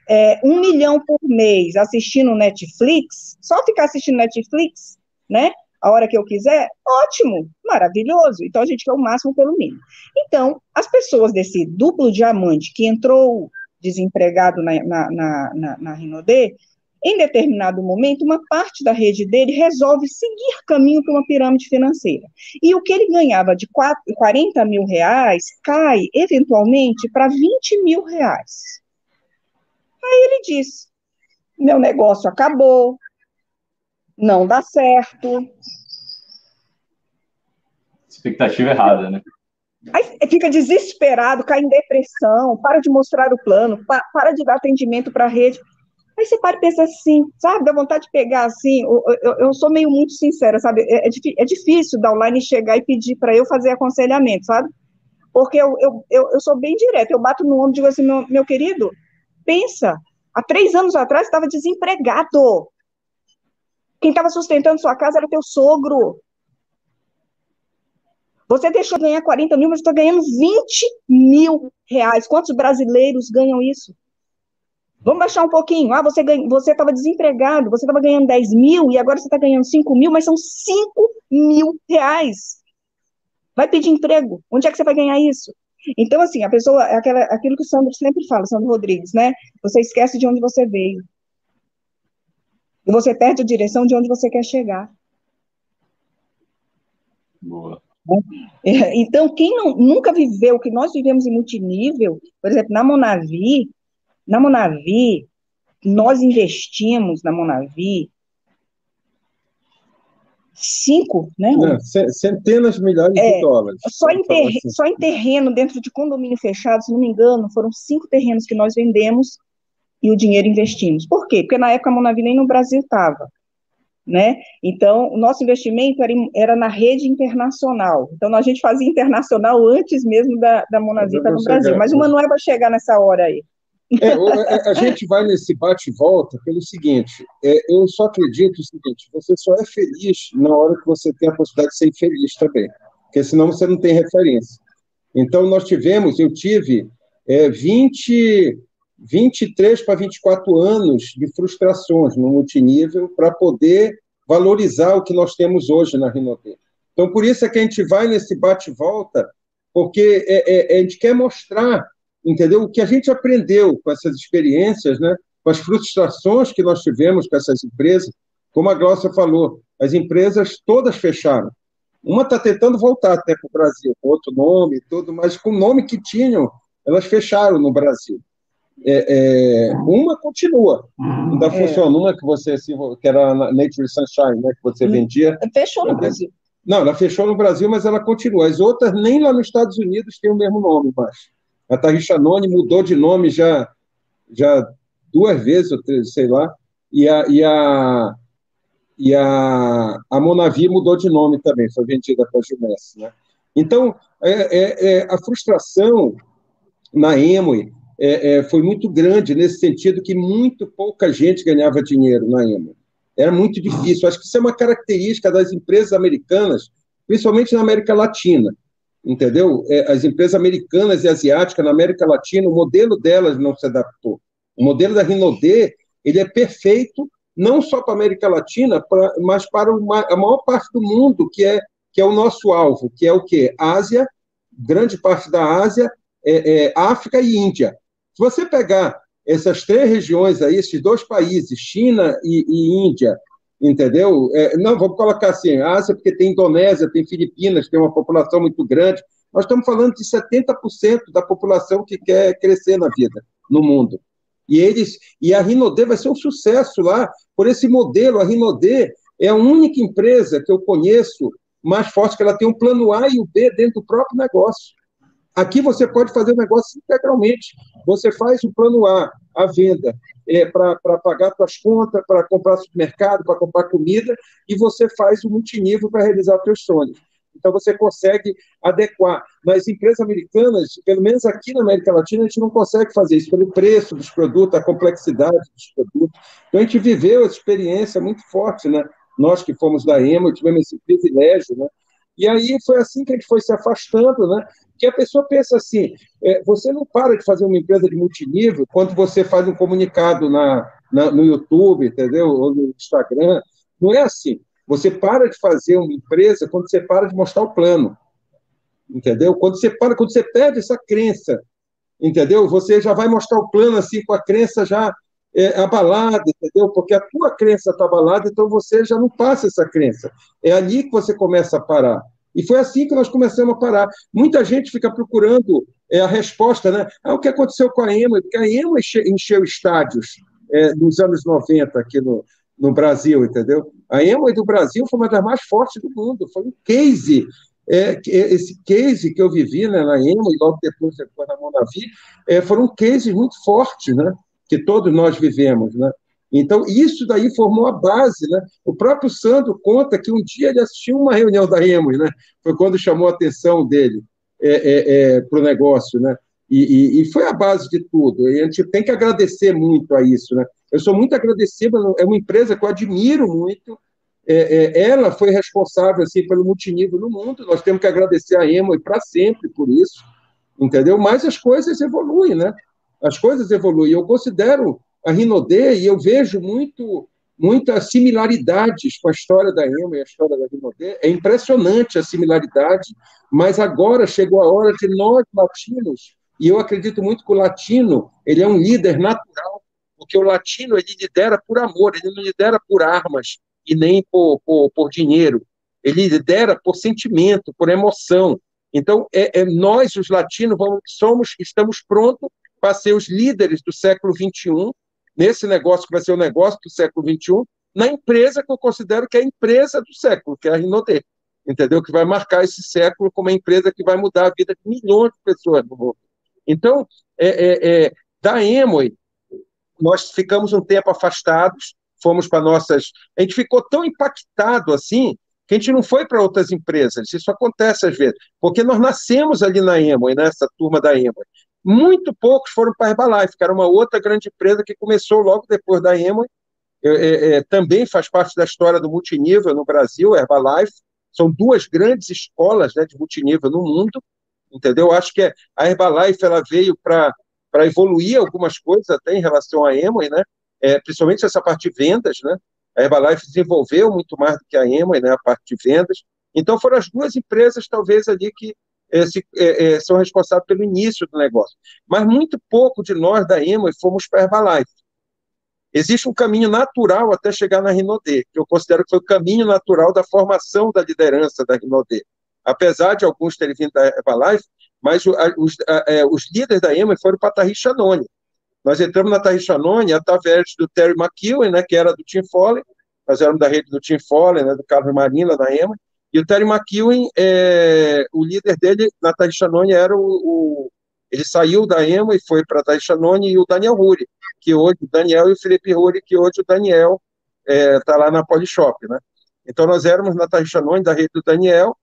é, um milhão por mês assistindo Netflix, só ficar assistindo Netflix, né? A hora que eu quiser, ótimo, maravilhoso. Então a gente quer o máximo pelo mínimo. Então, as pessoas desse duplo diamante que entrou desempregado na, na, na, na, na Rinode, em determinado momento, uma parte da rede dele resolve seguir caminho para uma pirâmide financeira. E o que ele ganhava de 40 mil reais cai, eventualmente, para 20 mil reais. Aí ele disse: meu negócio acabou, não dá certo. Expectativa errada, né? Aí fica desesperado, cai em depressão, para de mostrar o plano, para de dar atendimento para a rede. Aí você para e pensa assim, sabe, dá vontade de pegar assim, eu, eu, eu sou meio muito sincera, sabe, é, é, é difícil da online chegar e pedir para eu fazer aconselhamento, sabe, porque eu, eu, eu, eu sou bem direta, eu bato no ombro e digo assim, meu, meu querido, pensa, há três anos atrás estava desempregado. Quem estava sustentando sua casa era teu sogro. Você deixou de ganhar 40 mil, mas está ganhando 20 mil reais. Quantos brasileiros ganham isso? Vamos baixar um pouquinho. Ah, você você estava desempregado, você estava ganhando 10 mil e agora você está ganhando 5 mil, mas são 5 mil reais. Vai pedir emprego. Onde é que você vai ganhar isso? Então, assim, a pessoa, aquela, aquilo que o Sandro sempre fala, Sandro Rodrigues, né? Você esquece de onde você veio. E você perde a direção de onde você quer chegar. Boa. É, então, quem não, nunca viveu o que nós vivemos em multinível, por exemplo, na Monavi, na Monavi, nós investimos na Monavi cinco, né? É, centenas de milhares é, de dólares. Só em, ter, assim. só em terreno, dentro de condomínio fechado, se não me engano, foram cinco terrenos que nós vendemos e o dinheiro investimos. Por quê? Porque na época a Monavi nem no Brasil estava. Né? Então, o nosso investimento era, era, na rede internacional. Então, a gente fazia internacional antes mesmo da, da estar no Brasil. Mas o Manuel vai chegar nessa hora aí. É, a, a, gente vai nesse bate-volta pelo seguinte: é, eu só acredito o seguinte: você só é feliz na hora que você tem a possibilidade de ser infeliz também, porque senão você não tem referência. Então, nós tivemos, eu tive é, 20, 23 para 24 anos de frustrações no multinível para poder valorizar o que nós temos hoje na Rinodê. Então, por isso é que a gente vai nesse bate-volta, porque é, é, a gente quer mostrar entendeu? O que a gente aprendeu com essas experiências, né? com as frustrações que nós tivemos com essas empresas, como a Glócia falou, as empresas todas fecharam. Uma está tentando voltar até para o Brasil, com outro nome, tudo, mas com o nome que tinham, elas fecharam no Brasil. É, é, uma continua, ainda é. funciona. Uma que você que era a Nature Sunshine, né, que você hum. vendia. Fechou no Brasil. Não, ela fechou no Brasil, mas ela continua. As outras nem lá nos Estados Unidos têm o mesmo nome mais. A Tarricha Noni mudou de nome já, já duas vezes, sei lá, e a, e a, e a, a Monavi mudou de nome também, foi vendida para a. Né? Então, é, é, é, a frustração na Emoi é, é, foi muito grande, nesse sentido que muito pouca gente ganhava dinheiro na Emoi. Era muito difícil. Acho que isso é uma característica das empresas americanas, principalmente na América Latina entendeu? É, as empresas americanas e asiáticas na América Latina, o modelo delas não se adaptou. O modelo da Rinodê, ele é perfeito não só para a América Latina, pra, mas para uma, a maior parte do mundo, que é, que é o nosso alvo, que é o quê? Ásia, grande parte da Ásia, é, é, África e Índia. Se você pegar essas três regiões aí, esses dois países, China e, e Índia, entendeu? É, não, vamos colocar assim, Ásia, porque tem Indonésia, tem Filipinas, tem uma população muito grande. Nós estamos falando de 70% da população que quer crescer na vida, no mundo. E eles e a Rinodê vai ser um sucesso lá por esse modelo. A Rinodê é a única empresa que eu conheço mais forte que ela tem um plano A e o B dentro do próprio negócio. Aqui você pode fazer o negócio integralmente. Você faz o plano A, a venda, é, para pagar suas contas, para comprar supermercado, para comprar comida, e você faz o multinível para realizar seus sonhos. Então, você consegue adequar. Nas empresas americanas, pelo menos aqui na América Latina, a gente não consegue fazer isso pelo preço dos produtos, a complexidade dos produtos. Então, a gente viveu essa experiência muito forte, né? Nós que fomos da EMA, tivemos esse privilégio, né? E aí foi assim que a gente foi se afastando, né? Que a pessoa pensa assim: é, você não para de fazer uma empresa de multinível quando você faz um comunicado na, na, no YouTube, entendeu? Ou no Instagram. Não é assim. Você para de fazer uma empresa quando você para de mostrar o plano. Entendeu? Quando você para, quando você perde essa crença, entendeu? Você já vai mostrar o plano assim com a crença já é, abalada, entendeu? Porque a tua crença está abalada, então você já não passa essa crença. É ali que você começa a parar. E foi assim que nós começamos a parar. Muita gente fica procurando é, a resposta, né? Ah, o que aconteceu com a EMA? Porque a EMA encheu estádios é, nos anos 90 aqui no, no Brasil, entendeu? A EMA do Brasil foi uma das mais fortes do mundo, foi um case. É, esse case que eu vivi né, na EMA e logo depois, depois na Monavi, é, foram cases muito fortes, né? Que todos nós vivemos, né? Então, isso daí formou a base, né? O próprio Sandro conta que um dia ele assistiu uma reunião da Emos, né? Foi quando chamou a atenção dele é, é, é, para o negócio, né? E, e, e, foi a base de tudo. E a gente tem que agradecer muito a isso, né? Eu sou muito agradecido, é uma empresa que eu admiro muito. É, é, ela foi responsável assim pelo multinível no mundo. Nós temos que agradecer a Emo e para sempre por isso, entendeu? Mas as coisas evoluem, né? As coisas evoluem. Eu considero a Rinodê, e eu vejo muito, muitas similaridades com a história da EMA e a história da Rinodê. É impressionante a similaridade, mas agora chegou a hora de nós, latinos, e eu acredito muito que o latino ele é um líder natural, porque o latino ele lidera por amor, ele não lidera por armas e nem por, por, por dinheiro. Ele lidera por sentimento, por emoção. Então, é, é nós, os latinos, vamos, somos, estamos prontos para ser os líderes do século XXI nesse negócio que vai ser o negócio do século XXI, na empresa que eu considero que é a empresa do século, que é a Rinodê, entendeu? Que vai marcar esse século como a empresa que vai mudar a vida de milhões de pessoas no mundo. Então, é, é, é, da Emoi, nós ficamos um tempo afastados, fomos para nossas. A gente ficou tão impactado assim que a gente não foi para outras empresas. Isso acontece às vezes, porque nós nascemos ali na Emoi, nessa turma da Emoi. Muito poucos foram para a Herbalife, que era uma outra grande empresa que começou logo depois da Emoi, é, é, também faz parte da história do multinível no Brasil, Herbalife, são duas grandes escolas né, de multinível no mundo, entendeu? Acho que a Herbalife ela veio para evoluir algumas coisas até em relação à Emoi, né? É, principalmente essa parte de vendas, né? A Herbalife desenvolveu muito mais do que a Emoi, né? A parte de vendas. Então foram as duas empresas talvez ali que é, é, são responsáveis pelo início do negócio. Mas muito pouco de nós da Emoi fomos para a Herbalife. Existe um caminho natural até chegar na Rinodê, que eu considero que foi o caminho natural da formação da liderança da Rinodê. Apesar de alguns terem vindo da Herbalife, mas os, é, os líderes da EMA foram para a Tarrichanone. Nós entramos na Tarrichanone através do Terry McEwen, né, que era do Tim Foley, nós éramos da rede do Tim Foley, né, do Carlos Marina, da EMA, e o Terry McEwen, é, o líder dele na Tarrichanone era o, o, Ele saiu da EMA e foi para a Tarrichanone, e o Daniel Ruri, que hoje, o Daniel e o Felipe Ruri, que hoje o Daniel está é, lá na Polishop, né? Então, nós éramos na Tarrichanone, da rede do Daniel,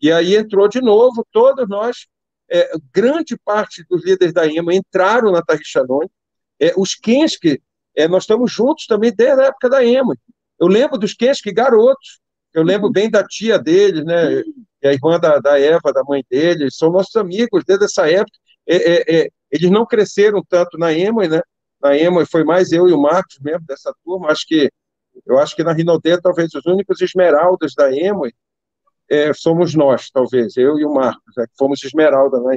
e aí entrou de novo, todos nós, é, grande parte dos líderes da EMA entraram na Tarrichanone, é, os Kenske, é, nós estamos juntos também desde a época da EMA. Eu lembro dos Kenske garotos, eu lembro bem da tia deles, né, a irmã da, da Eva, da mãe deles, são nossos amigos desde essa época. É, é, é eles não cresceram tanto na EMA, né, na EMA foi mais eu e o Marcos mesmo dessa turma, acho que eu acho que na Rinodê, talvez os únicos esmeraldas da EMA é, somos nós, talvez, eu e o Marcos, é, que fomos esmeralda na.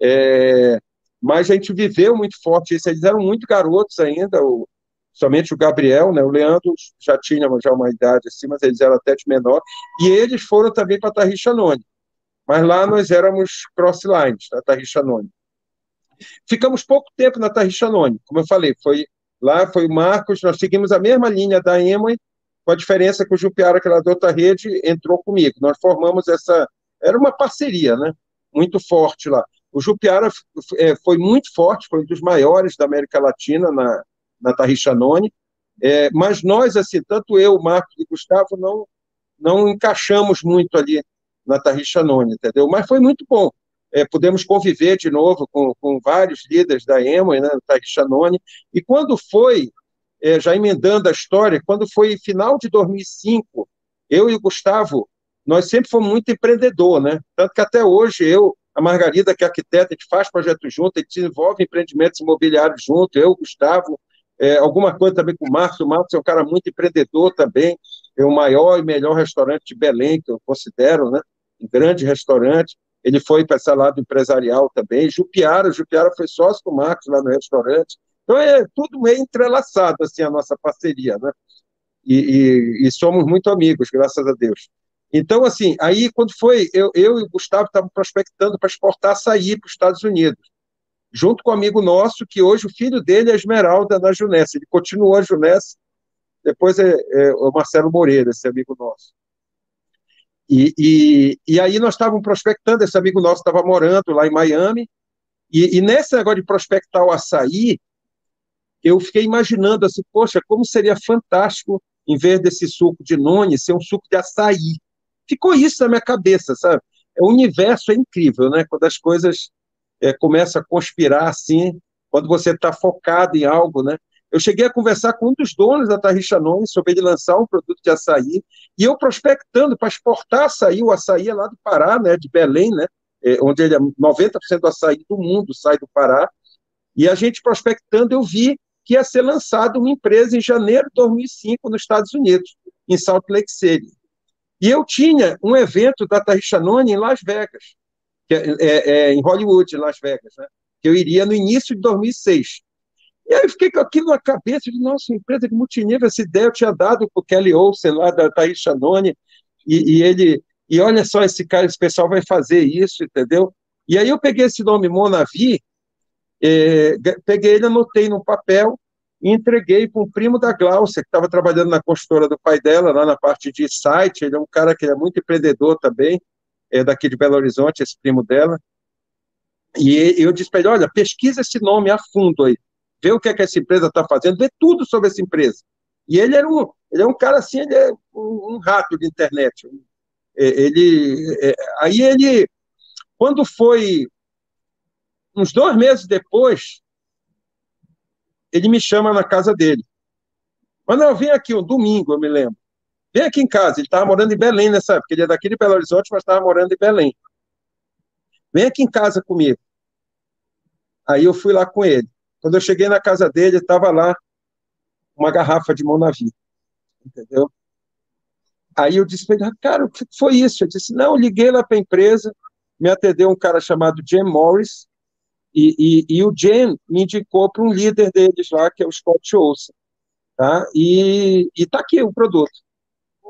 É, mas a gente viveu muito forte isso, eles eram muito garotos ainda, o, somente o Gabriel, né, o Leandro já tinha já uma idade assim, mas eles eram até de menor, e eles foram também para Tarrichanone, mas lá nós éramos crosslines, na Tarrichanone. Ficamos pouco tempo na Tarrichanone, como eu falei, foi lá foi o Marcos, nós seguimos a mesma linha da Emoi, com a diferença que o Jupiara, que era da outra rede, entrou comigo. Nós formamos essa, era uma parceria, né, muito forte lá. O Jupiara é, foi muito forte, foi um dos maiores da América Latina na, na Tarrichanone, é, mas nós, assim, tanto eu, Marcos e Gustavo, não, não encaixamos muito ali na Tarrichanone, entendeu? Mas foi muito bom. É, pudemos conviver de novo com, com vários líderes da EMA, né, Taixanone, e quando foi, é, já emendando a história, quando foi final de 2005, eu e o Gustavo, nós sempre fomos muito empreendedor, né, tanto que até hoje eu, a Margarida, que é arquiteta, a gente faz projetos junto, a gente desenvolve empreendimentos imobiliários junto, eu, Gustavo, é, alguma coisa também com o Marcos, o Marcos é um cara muito empreendedor também, é o maior e melhor restaurante de Belém, que eu considero, né, um grande restaurante, ele foi para esse lado empresarial também. Jupiara, Jupiara foi sócio com o Marcos lá no restaurante. Então é tudo meio entrelaçado, assim, a nossa parceria, né? E, e, e somos muito amigos, graças a Deus. Então, assim, aí quando foi, eu, eu e o Gustavo estavam prospectando para exportar açaí para os Estados Unidos, junto com um amigo nosso, que hoje o filho dele é Esmeralda na Junessa. Ele continuou a Junessa, depois é, é o Marcelo Moreira, esse amigo nosso. E, e, e aí nós estávamos prospectando, esse amigo nosso estava morando lá em Miami, e, e nesse negócio de prospectar o açaí, eu fiquei imaginando assim, poxa, como seria fantástico, em vez desse suco de noni, ser um suco de açaí. Ficou isso na minha cabeça, sabe? O universo é incrível, né? Quando as coisas é, começam a conspirar assim, quando você está focado em algo, né? Eu cheguei a conversar com um dos donos da Tarrichanone sobre ele lançar um produto de açaí, e eu prospectando para exportar açaí, o açaí é lá do Pará, né, de Belém, né, é, onde ele é 90% do açaí do mundo sai do Pará, e a gente prospectando, eu vi que ia ser lançada uma empresa em janeiro de 2005 nos Estados Unidos, em Salt Lake City. E eu tinha um evento da Tarrichanone em Las Vegas, que é, é, é, em Hollywood, Las Vegas, né, que eu iria no início de 2006. E aí eu fiquei com aquilo na cabeça, de nossa, empresa de multinível, essa ideia eu tinha dado para o Kelly Olsen, lá da Thaís Chanone, e, e, ele, e olha só, esse cara, esse pessoal vai fazer isso, entendeu? E aí eu peguei esse nome Monavi, é, peguei ele, anotei no papel, e entreguei para um primo da Glaucia, que estava trabalhando na construtora do pai dela, lá na parte de site, ele é um cara que é muito empreendedor também, é daqui de Belo Horizonte, esse primo dela, e eu disse para ele, olha, pesquisa esse nome a fundo aí, vê o que, é que essa empresa está fazendo, vê tudo sobre essa empresa. E ele era um, ele é um cara assim, ele é um, um rato de internet. É, ele, é, aí ele, quando foi uns dois meses depois, ele me chama na casa dele. Mas não, vem aqui um domingo, eu me lembro. Vem aqui em casa. Ele estava morando em Belém nessa época. Ele é daqui de Belo Horizonte, mas estava morando em Belém. Vem aqui em casa comigo. Aí eu fui lá com ele. Quando eu cheguei na casa dele, estava lá uma garrafa de Monavi. Entendeu? Aí eu disse para ele, cara, o que foi isso? Ele disse, não, liguei lá para a empresa, me atendeu um cara chamado Jim Morris, e, e, e o Jim me indicou para um líder deles lá, que é o Scott Olsen, tá? E está aqui o produto.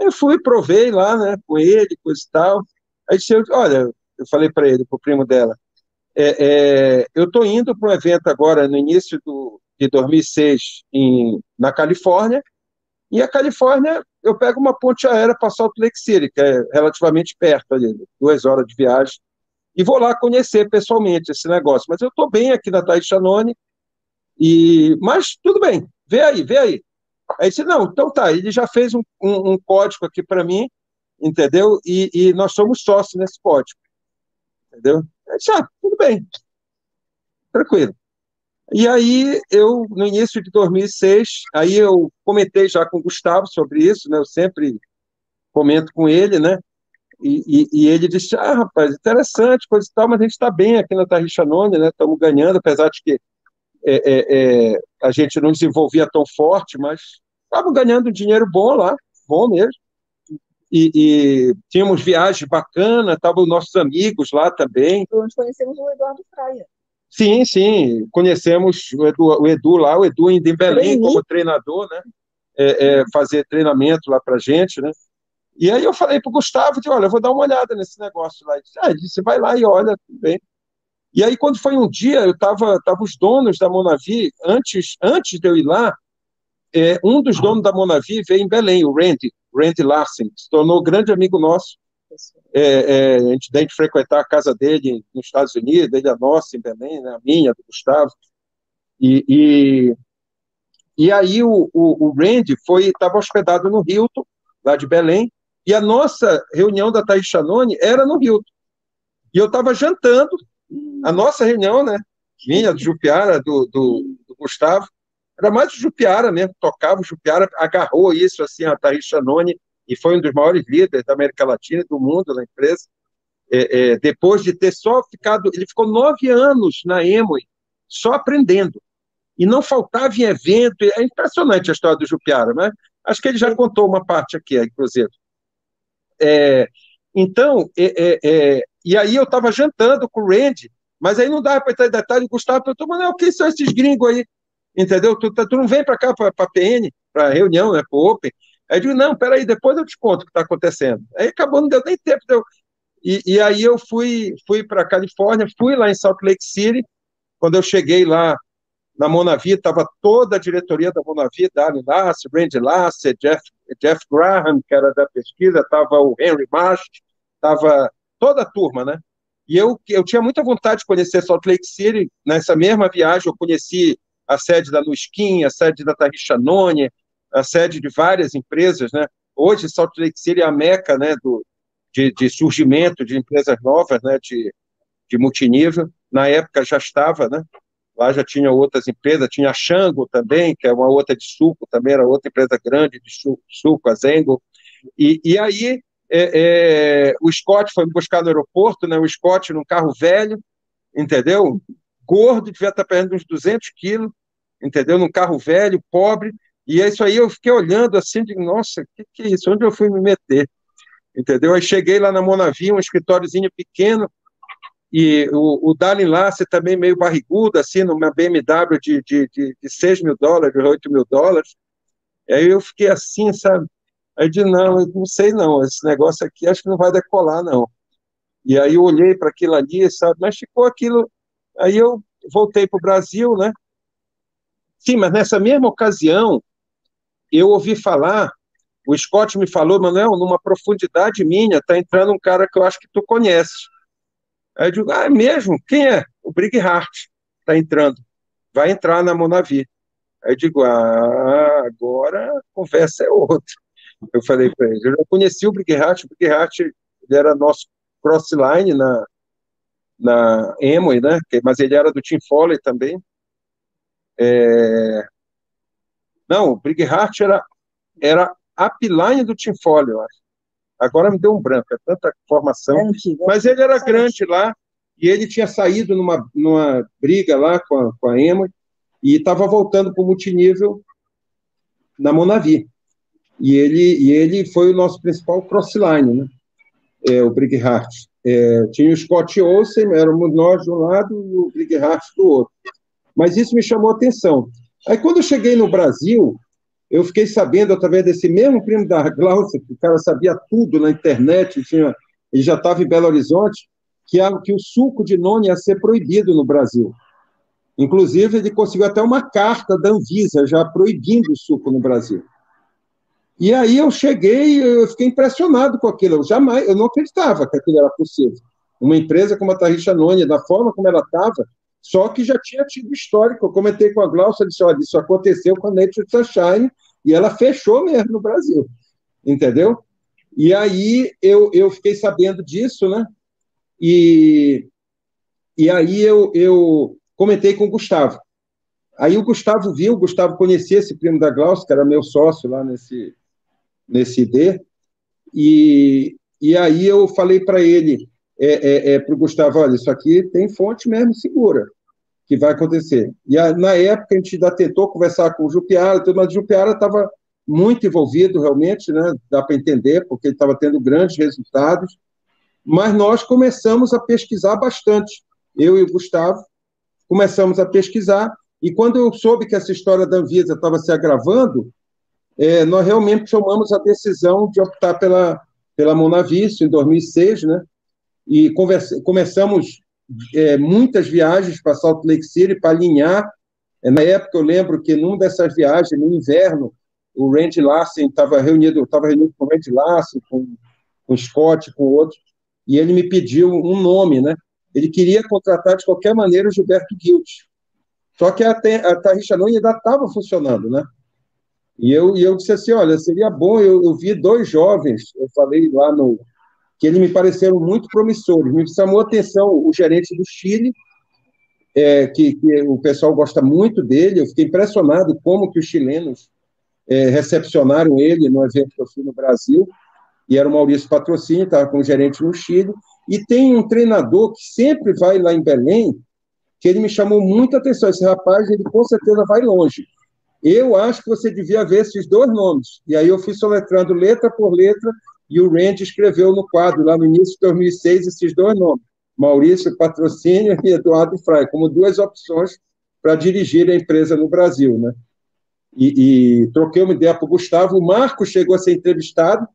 Eu fui, provei lá, né, com ele, coisa e tal. Aí disse, olha, eu falei para ele, para o primo dela, é, é, eu estou indo para um evento agora, no início do, de 2006, em, na Califórnia, e a Califórnia, eu pego uma ponte aérea para Salt Lake City, que é relativamente perto ali, duas horas de viagem, e vou lá conhecer pessoalmente esse negócio. Mas eu estou bem aqui na Taixanone, e mas tudo bem, vê aí, vê aí. Aí disse, não, então tá, ele já fez um, um, um código aqui para mim, entendeu? E, e, nós somos sócios nesse código, entendeu? Aí disse, ah, tudo bem, tranquilo. E aí, eu, no início de 2006, aí eu comentei já com o Gustavo sobre isso, né? Eu sempre comento com ele, né? E, e, e, ele disse, ah, rapaz, interessante, coisa e tal, mas a gente está bem aqui na Tarrichanone, né, estamos ganhando, apesar de que é, é, é, a gente não desenvolvia tão forte, mas estávamos ganhando dinheiro bom lá, bom mesmo, e, e tínhamos viagens bacanas, estavam nossos amigos lá também. Nós conhecemos o Eduardo Fraia. Sim, sim, conhecemos o Edu, o Edu lá, o Edu ainda em Belém como treinador, né, é, é, fazer treinamento lá para gente, né, e aí eu falei para o Gustavo, olha, eu vou dar uma olhada nesse negócio lá. Ele disse, ah, ele disse, vai lá e olha, tudo bem. E aí, quando foi um dia, eu estava tava os donos da Monavi, antes, antes de eu ir lá, é, um dos donos da Monavi veio em Belém, o Randy, Randy Larsen, se tornou grande amigo nosso. É, é, a, gente, gente frequentar a casa dele nos Estados Unidos, ele a nossa em Belém, né, a minha, do Gustavo. E, e, e aí o, o, o Randy estava hospedado no Hilton, lá de Belém, e a nossa reunião da Thaís Chanone era no Rio. E eu estava jantando, a nossa reunião, né? Minha, do Jupiara, do, do, do Gustavo, era mais do Jupiara mesmo, tocava o Jupiara, agarrou isso, assim, a Thaís Chanone, e foi um dos maiores líderes da América Latina e do mundo na empresa. É, é, depois de ter só ficado, ele ficou nove anos na Emoi, só aprendendo. E não faltava em evento, é impressionante a história do Jupiara, né? Acho que ele já contou uma parte aqui, inclusive. É, então, é, é, é, e aí eu estava jantando com o Randy, mas aí não dava para entrar em detalhe, o Gustavo perguntou, mas quem são esses gringos aí? Entendeu? Tu, tu não vem para cá, para a PN, para reunião, né, para o Open. Aí eu digo, não, peraí, depois eu te conto o que está acontecendo. Aí acabou, não deu nem tempo. Deu. E, e aí eu fui, fui para a Califórnia, fui lá em Salt Lake City, quando eu cheguei lá na Monavi, estava toda a diretoria da Monavi, Dani Lasse, Randy Lasse, Jeff Jeff Graham, que era da pesquisa, estava o Henry Marsh, estava toda a turma, né? E eu, eu tinha muita vontade de conhecer Salt Lake City. Nessa mesma viagem, eu conheci a sede da Nuskin, a sede da Tarrichanone, a sede de várias empresas, né? Hoje, Salt Lake City é a meca, né, do, de, de surgimento de empresas novas, né, de, de multinível. Na época já estava, né? Lá já tinha outras empresas, tinha a Xango também, que é uma outra de suco, também era outra empresa grande de suco, a Zengo. E, e aí é, é, o Scott foi me buscar no aeroporto, né, o Scott num carro velho, entendeu? Gordo, devia estar perdendo uns 200 quilos, entendeu? Num carro velho, pobre. E é isso aí, eu fiquei olhando assim, de nossa, o que, que é isso? Onde eu fui me meter? Entendeu? Aí cheguei lá na Monavi, um escritóriozinho pequeno, e o, o Darlin Lasser também meio barrigudo, assim, numa BMW de, de, de, de 6 mil dólares, 8 mil dólares. Aí eu fiquei assim, sabe? Aí eu disse, não, eu não sei não, esse negócio aqui acho que não vai decolar, não. E aí eu olhei para aquilo ali, sabe? Mas ficou aquilo. Aí eu voltei para o Brasil, né? Sim, mas nessa mesma ocasião, eu ouvi falar, o Scott me falou, Manuel, numa profundidade minha, tá entrando um cara que eu acho que tu conhece. Aí eu digo, ah, é mesmo? Quem é? O Hart está entrando. Vai entrar na Monavi. Aí eu digo, ah, agora a conversa é outra. Eu falei para ele, eu já conheci o Hart, o ele era nosso crossline na, na Emoi, né? Mas ele era do Tim Foley também. É... Não, o Brigghart era, era upline do Tim Foley, eu acho. Agora me deu um branco, é tanta formação. É mas ele era grande lá, e ele tinha saído numa, numa briga lá com a, com a Emma, e estava voltando para o multinível na Monavi. E ele, e ele foi o nosso principal crossline, né? É, o Brigghart. É, tinha o Scott Olsen, éramos nós de um lado e o Brigghart do outro. Mas isso me chamou a atenção. Aí, quando eu cheguei no Brasil, eu fiquei sabendo, através desse mesmo primo da Glaucia, que o cara sabia tudo na internet, tinha, ele já estava em Belo Horizonte, que, a, que o suco de noni ia ser proibido no Brasil. Inclusive, ele conseguiu até uma carta da Anvisa já proibindo o suco no Brasil. E aí eu cheguei, eu fiquei impressionado com aquilo. Eu jamais, eu não acreditava que aquilo era possível. Uma empresa como a Tarricha Noni, da forma como ela estava, só que já tinha tido histórico. Eu comentei com a Glaucia, disse, olha, isso aconteceu com a Nature Sunshine, e ela fechou mesmo no Brasil, entendeu? E aí eu, eu fiquei sabendo disso, né? E, e aí eu, eu comentei com o Gustavo. Aí o Gustavo viu, o Gustavo conhecia esse primo da Glaucia, que era meu sócio lá nesse, nesse ID, e, e aí eu falei para ele, é, é, é para o Gustavo, olha, isso aqui tem fonte mesmo segura, que vai acontecer. E a, na época a gente ainda tentou conversar com o Jupiara, mas o Jupiara estava muito envolvido realmente, né, dá para entender, porque ele estava tendo grandes resultados, mas nós começamos a pesquisar bastante, eu e o Gustavo, começamos a pesquisar, e quando eu soube que essa história da Anvisa estava se agravando, é, nós realmente tomamos a decisão de optar pela, pela Monavício em 2006, né? E conversa, começamos é, muitas viagens para Salt Lake City para alinhar. É, na época, eu lembro que numa dessas viagens, no inverno, o Randy Larsen estava reunido, estava reunido com o Randy Larsen, com, com o Scott, com outros, e ele me pediu um nome, né? Ele queria contratar de qualquer maneira o Gilberto Guild. Só que a, a Tarrixa ainda estava funcionando, né? E eu, e eu disse assim, olha, seria bom, eu, eu vi dois jovens, eu falei lá no, que eles me pareceram muito promissores. Me chamou a atenção o gerente do Chile, é, que, que, o pessoal gosta muito dele. Eu fiquei impressionado como que os chilenos é, recepcionaram ele no evento que eu fui no Brasil. E era o Maurício Patrocínio, estava com o gerente no Chile. E tem um treinador que sempre vai lá em Belém, que ele me chamou muita atenção. Esse rapaz, ele com certeza vai longe. Eu acho que você devia ver esses dois nomes. E aí eu fui soletrando letra por letra, e o Randy escreveu no quadro, lá no início de 2006, esses dois nomes, Maurício Patrocínio e Eduardo Frei, como duas opções para dirigir a empresa no Brasil. Né? E, e troquei uma ideia para o Gustavo. O Marcos chegou a ser entrevistado,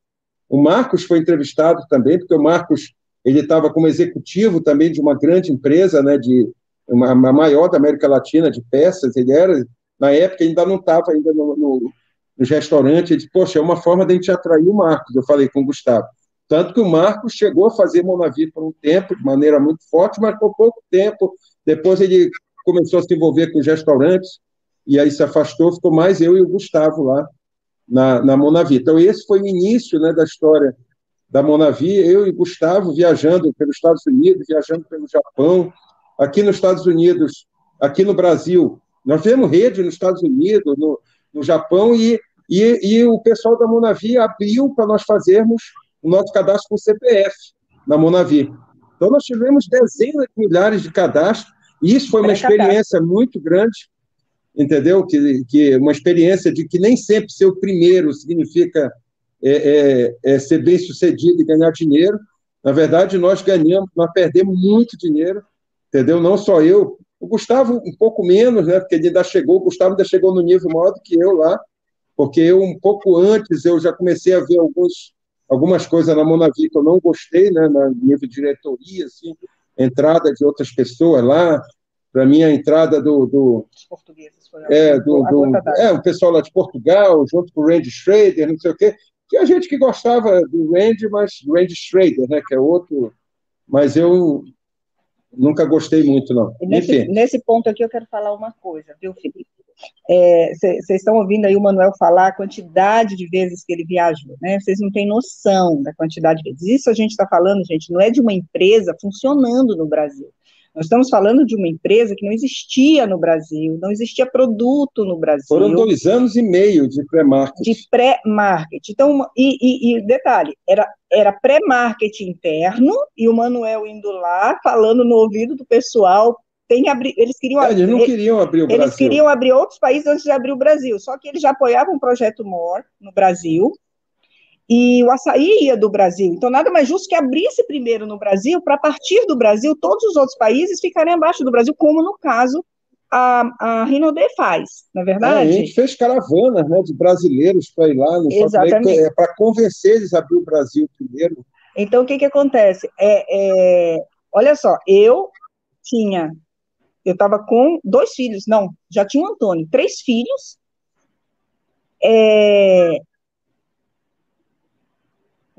o Marcos foi entrevistado também, porque o Marcos ele estava como executivo também de uma grande empresa, né, de uma, uma maior da América Latina de peças. Ele era na época ainda não estava ainda no, no, nos ele disse, poxa, é uma forma de a gente atrair o Marcos, eu falei com o Gustavo. Tanto que o Marcos chegou a fazer Monavi por um tempo, de maneira muito forte, mas por pouco tempo. Depois ele começou a se envolver com os restaurantes, e aí se afastou, ficou mais eu e o Gustavo lá na, na Monavi. Então, esse foi o início né, da história da Monavi, eu e Gustavo viajando pelos Estados Unidos, viajando pelo Japão, aqui nos Estados Unidos, aqui no Brasil, nós temos rede nos Estados Unidos, no, no Japão, e, e, e, o pessoal da Monavi abriu para nós fazermos o nosso cadastro com CPF na Monavi. Então, nós tivemos dezenas de milhares de cadastros, e isso foi uma experiência muito grande, entendeu? Que, que uma experiência de que nem sempre ser o primeiro significa é, é, é ser bem sucedido e ganhar dinheiro. Na verdade, nós ganhamos, nós perdemos muito dinheiro, entendeu? Não só eu, o Gustavo, um pouco menos, né? Porque ele ainda chegou, o Gustavo ainda chegou no nível maior do que eu lá, porque eu, um pouco antes, eu já comecei a ver alguns, algumas coisas na Monavi que eu não gostei, né? No nível de diretoria, assim, entrada de outras pessoas lá. Para mim, a entrada do. do Os portugueses foi é, do, do, é, o pessoal lá de Portugal, junto com o Randy Schrader, não sei o quê. Tinha gente que gostava do Randy, mas do Randy Schrader, né? Que é outro. Mas eu Nunca gostei muito, não. Nesse, nesse, ponto aqui eu quero falar uma coisa, viu, Felipe? Vocês é, estão ouvindo aí o Manuel falar a quantidade de vezes que ele viajou, né? Vocês não têm noção da quantidade de vezes. Isso a gente está falando, gente, não é de uma empresa funcionando no Brasil. Nós estamos falando de uma empresa que não existia no Brasil, não existia produto no Brasil. Foram dois anos e meio de pré-market. De pré-market. Então, e, e, e, detalhe, era, era pré-market interno, e o Manuel indo lá, falando no ouvido do pessoal, tem abrir, eles queriam é, eles não queriam abrir o Brasil. Eles queriam abrir outros países antes de abrir o Brasil, só que eles já apoiavam o projeto MOR no Brasil, e o açaí ia do Brasil. Então, nada mais justo que abrisse primeiro no Brasil, para partir do Brasil, todos os outros países ficarem abaixo do Brasil, como no caso a, a Rinode faz, na é, é verdade? É, a gente fez caravanas né, de brasileiros para ir lá, para convencer eles a abrir o Brasil primeiro. Então, o que, que acontece? É, é, olha só, eu tinha, eu estava com dois filhos, não, já tinha o Antônio, três filhos, é,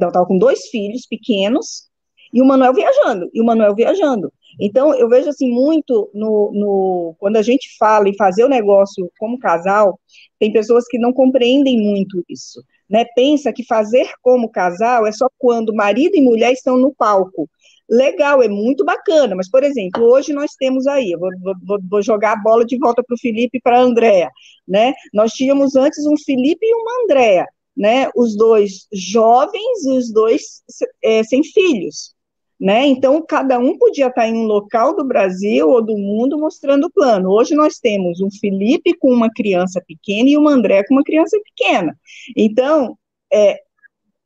eu estava com dois filhos pequenos e o Manuel viajando, e o Manuel viajando. Então, eu vejo assim muito no, no, quando a gente fala em fazer o negócio como casal, tem pessoas que não compreendem muito isso. Né? Pensa que fazer como casal é só quando marido e mulher estão no palco. Legal, é muito bacana, mas, por exemplo, hoje nós temos aí, vou, vou, vou jogar a bola de volta para o Felipe e para a Andréa, né? Nós tínhamos antes um Felipe e uma Andréa né, os dois jovens e os dois é, sem filhos, né? Então cada um podia estar em um local do Brasil ou do mundo mostrando o plano. Hoje nós temos um Felipe com uma criança pequena e uma André com uma criança pequena. Então é,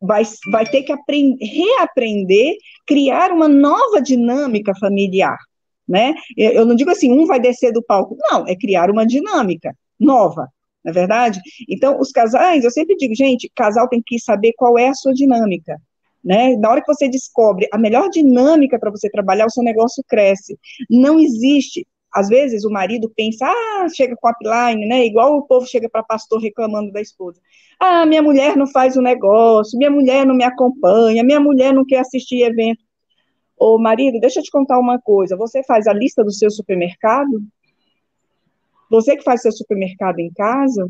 vai, vai ter que aprender, reaprender, criar uma nova dinâmica familiar, né? Eu não digo assim, um vai descer do palco, não, é criar uma dinâmica nova, na é verdade? Então, os casais, eu sempre digo, gente, casal tem que saber qual é a sua dinâmica. Né? Na hora que você descobre a melhor dinâmica para você trabalhar, o seu negócio cresce. Não existe. Às vezes o marido pensa, ah, chega com a upline, né? Igual o povo chega para pastor reclamando da esposa. Ah, minha mulher não faz o negócio, minha mulher não me acompanha, minha mulher não quer assistir evento. Ô, marido, deixa eu te contar uma coisa. Você faz a lista do seu supermercado? Você que faz seu supermercado em casa,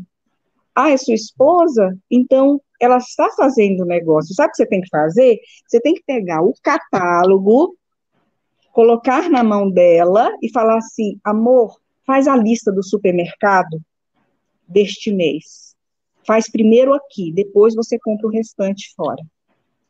ah, é sua esposa? Então, ela está fazendo o negócio. Sabe o que você tem que fazer? Você tem que pegar o catálogo, colocar na mão dela e falar assim: amor, faz a lista do supermercado deste mês. Faz primeiro aqui, depois você compra o restante fora.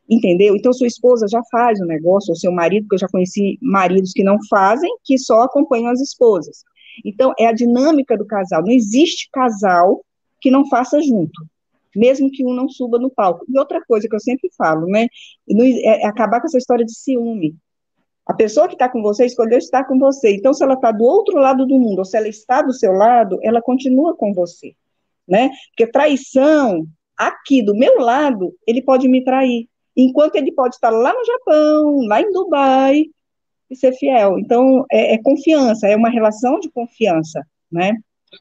Entendeu? Então, sua esposa já faz o negócio, ou seu marido, porque eu já conheci maridos que não fazem, que só acompanham as esposas. Então, é a dinâmica do casal. Não existe casal que não faça junto, mesmo que um não suba no palco. E outra coisa que eu sempre falo, né? É acabar com essa história de ciúme. A pessoa que está com você escolheu estar com você. Então, se ela está do outro lado do mundo, ou se ela está do seu lado, ela continua com você, né? Porque traição, aqui do meu lado, ele pode me trair. Enquanto ele pode estar lá no Japão, lá em Dubai, e ser fiel. Então, é, é confiança, é uma relação de confiança, né?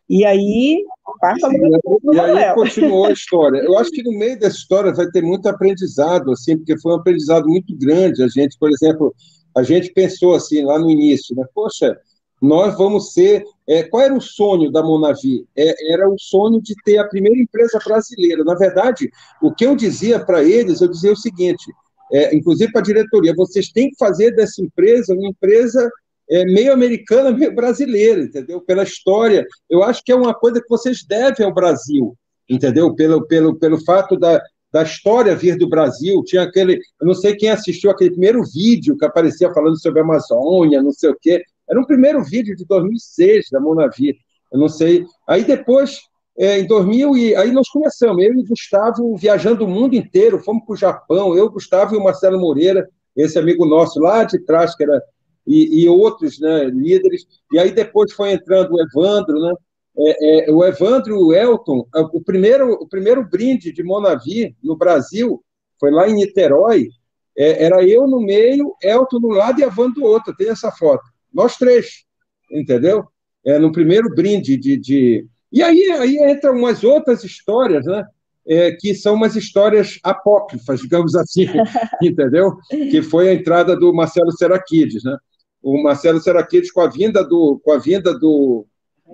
E aí, passa e, e aí continuou a história. Eu acho que no meio dessa história vai ter muito aprendizado, assim, porque foi um aprendizado muito grande. A gente, por exemplo, a gente pensou assim lá no início, né? Poxa, nós vamos ser. É, qual era o sonho da Monavi? É, era o sonho de ter a primeira empresa brasileira. Na verdade, o que eu dizia para eles, eu dizia o seguinte: é, inclusive para a diretoria, vocês têm que fazer dessa empresa uma empresa é, meio americana, meio brasileira, entendeu? Pela história. Eu acho que é uma coisa que vocês devem ao Brasil, entendeu? Pelo, pelo, pelo fato da, da história vir do Brasil. Tinha aquele. Eu não sei quem assistiu aquele primeiro vídeo que aparecia falando sobre a Amazônia, não sei o quê. Era um primeiro vídeo de 2006 da Monavi. Eu não sei. Aí depois é, em 2000, e aí nós começamos, eu e Gustavo viajando o mundo inteiro, fomos para o Japão, eu, Gustavo e o Marcelo Moreira, esse amigo nosso lá de trás, que era, e, e outros né, líderes, e aí depois foi entrando o Evandro, né, é, é, o Evandro e o Elton, é, o primeiro, o primeiro brinde de Monavi no Brasil foi lá em Niterói, é, era eu no meio, Elton no lado e Evandro do outro, tem essa foto, nós três, entendeu? É, no primeiro brinde de, de e aí, aí entram umas outras histórias, né? É, que são umas histórias apócrifas, digamos assim, entendeu? Que foi a entrada do Marcelo Seraquides, né? o Marcelo Seraquides com a vinda do, com a vinda do,